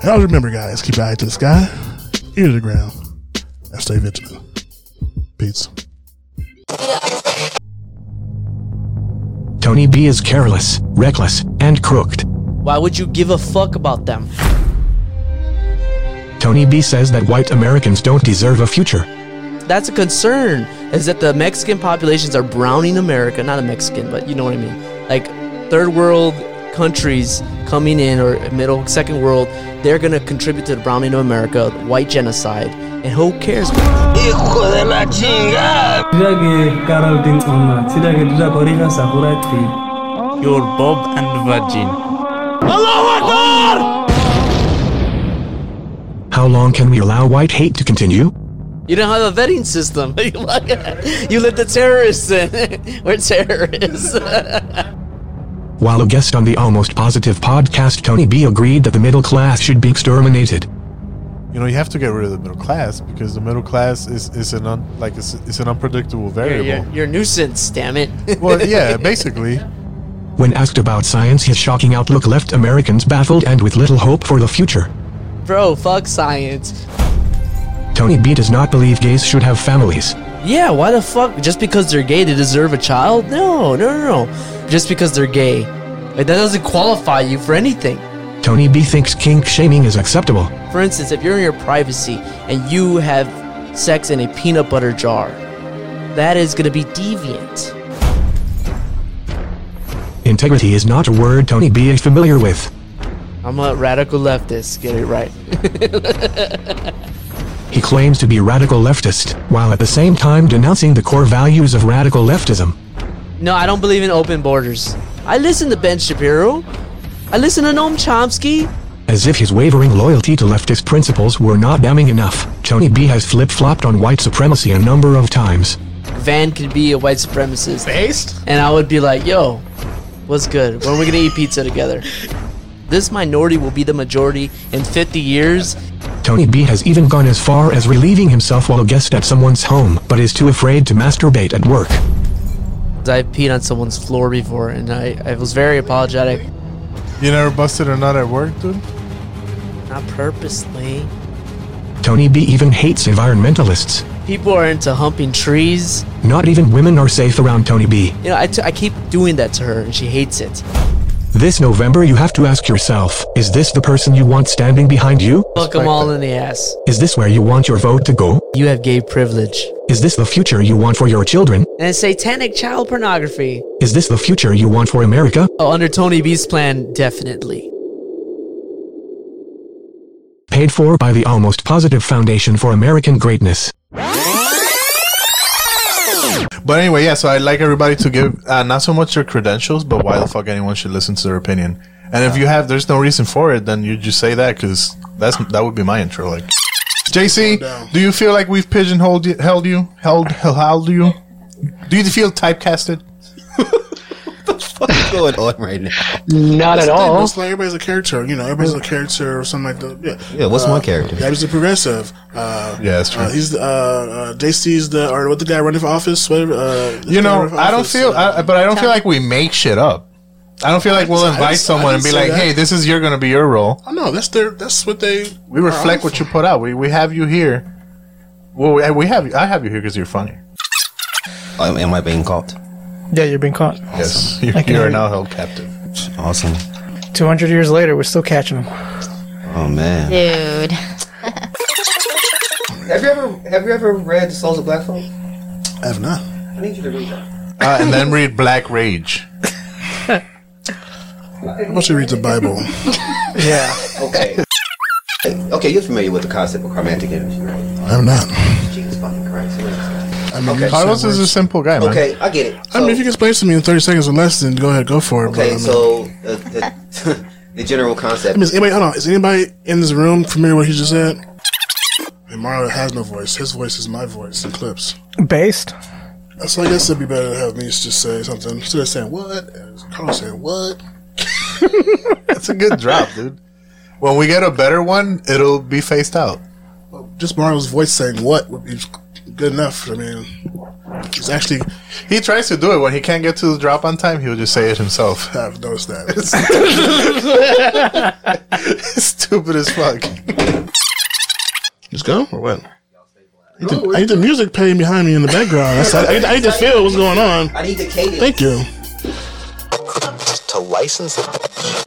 And always remember, guys, keep your eye to the sky, ear to the ground, and stay vigilant. Peace. Tony B is careless, reckless, and crooked. Why would you give a fuck about them? Tony B says that white Americans don't deserve a future. That's a concern. Is that the Mexican populations are browning America? Not a Mexican, but you know what I mean. Like third world countries coming in or middle second world, they're gonna contribute to the browning of America, white genocide, and who cares? Hijo de la chingada. How long can we allow white hate to continue? You don't have a vetting system. you let the terrorists in. We're terrorists. While a guest on the Almost Positive podcast, Tony B agreed that the middle class should be exterminated. You know, you have to get rid of the middle class because the middle class is, is an un, like it's, it's an unpredictable you're, variable. you're, you're a nuisance, damn it. well, yeah, basically. When asked about science, his shocking outlook left Americans baffled and with little hope for the future. Bro, fuck science. Tony B does not believe gays should have families. Yeah, why the fuck? Just because they're gay, they deserve a child? No, no, no, no. Just because they're gay. Like, that doesn't qualify you for anything. Tony B thinks kink shaming is acceptable. For instance, if you're in your privacy and you have sex in a peanut butter jar, that is to be deviant. Integrity is not a word Tony B is familiar with. I'm a radical leftist, get it right. He claims to be a radical leftist, while at the same time denouncing the core values of radical leftism. no, I don't believe in open borders. I listen to Ben Shapiro. I listen to Noam Chomsky. As if his wavering loyalty to leftist principles were not damning enough, Tony B has flip flopped on white supremacy a number of times. Van could be a white supremacist. Based? And I would be like, yo, what's good? When are we gonna eat pizza together? This minority will be the majority in 50 years. Tony B has even gone as far as relieving himself while a guest at someone's home, but is too afraid to masturbate at work. I've peed on someone's floor before, and I, I was very apologetic. You never busted a nut at work, dude? Not purposely. Tony B even hates environmentalists. People are into humping trees. Not even women are safe around Tony B. You know, I, t- I keep doing that to her and she hates it. This November, you have to ask yourself is this the person you want standing behind you? Fuck them all in the ass. Is this where you want your vote to go? You have gay privilege. Is this the future you want for your children? And satanic child pornography. Is this the future you want for America? Oh, under Tony B's plan, definitely. Paid for by the Almost Positive Foundation for American Greatness. But anyway, yeah. So I'd like everybody to give uh, not so much their credentials, but why the fuck anyone should listen to their opinion. And if you have, there's no reason for it, then you just say that because that's that would be my intro. Like, JC, do you feel like we've pigeonholed you, held you, held held you? Do you feel typecasted? What's going on right now? Not That's at all. It's like everybody's a character, you know. Everybody's a character or something like that. Yeah. Yeah, what's my character? Gabby's a progressive. Uh, Yeah, that's true. Uh, he's the, uh, uh, JC's the, or what the guy running for office, whatever. Uh, You know, running I don't feel, uh, I, but I don't feel like we make shit up. I don't feel like we'll I didn't- invite I someone and be like, that. "Hey, this is you're going to be your role." I know that's their, that's what they. We reflect what you put out. We we have you here. Well, we- we have you. I have you here because you're funny. Oh, am I being caught? Yeah, you're being caught. Yes, you, I you are now held captive. Awesome. 200 years later, we're still catching them. Oh man. Dude. Have you ever have you ever read The Souls of Black Folk? I have not. I need you to read that. Uh, and then read Black Rage. How about you to read the Bible? Yeah. Okay. okay, you're familiar with the concept of chromatic energy, right? I am not. Jesus fucking Christ. I mean, Okay. Carlos is a simple guy, man. Okay, I get it. I mean, if you can explain to me in 30 seconds or less, then go ahead, go for it. but, I Okay, mean- so uh, the, the general I concept. mean, is anybody, hold on, is anybody in this room familiar with what he just said? And Mario has no voice. His voice is my voice in clips. Based. So I guess it'd be better to have me just say something instead of saying what. Carlos saying what. That's a good drop, dude. When we get a better one, it'll be faced out. Just Mario's voice saying what would be good enough. I mean, he's actually. He tries to do it when he can't get to the drop on time. He'll just say it himself. I've noticed that. It's Stupid as fuck. Let's go or what? I need, the, I need the music playing behind me in the background. That's, I, I need to feel what's going on. I need the cadence. Thank you. to license it.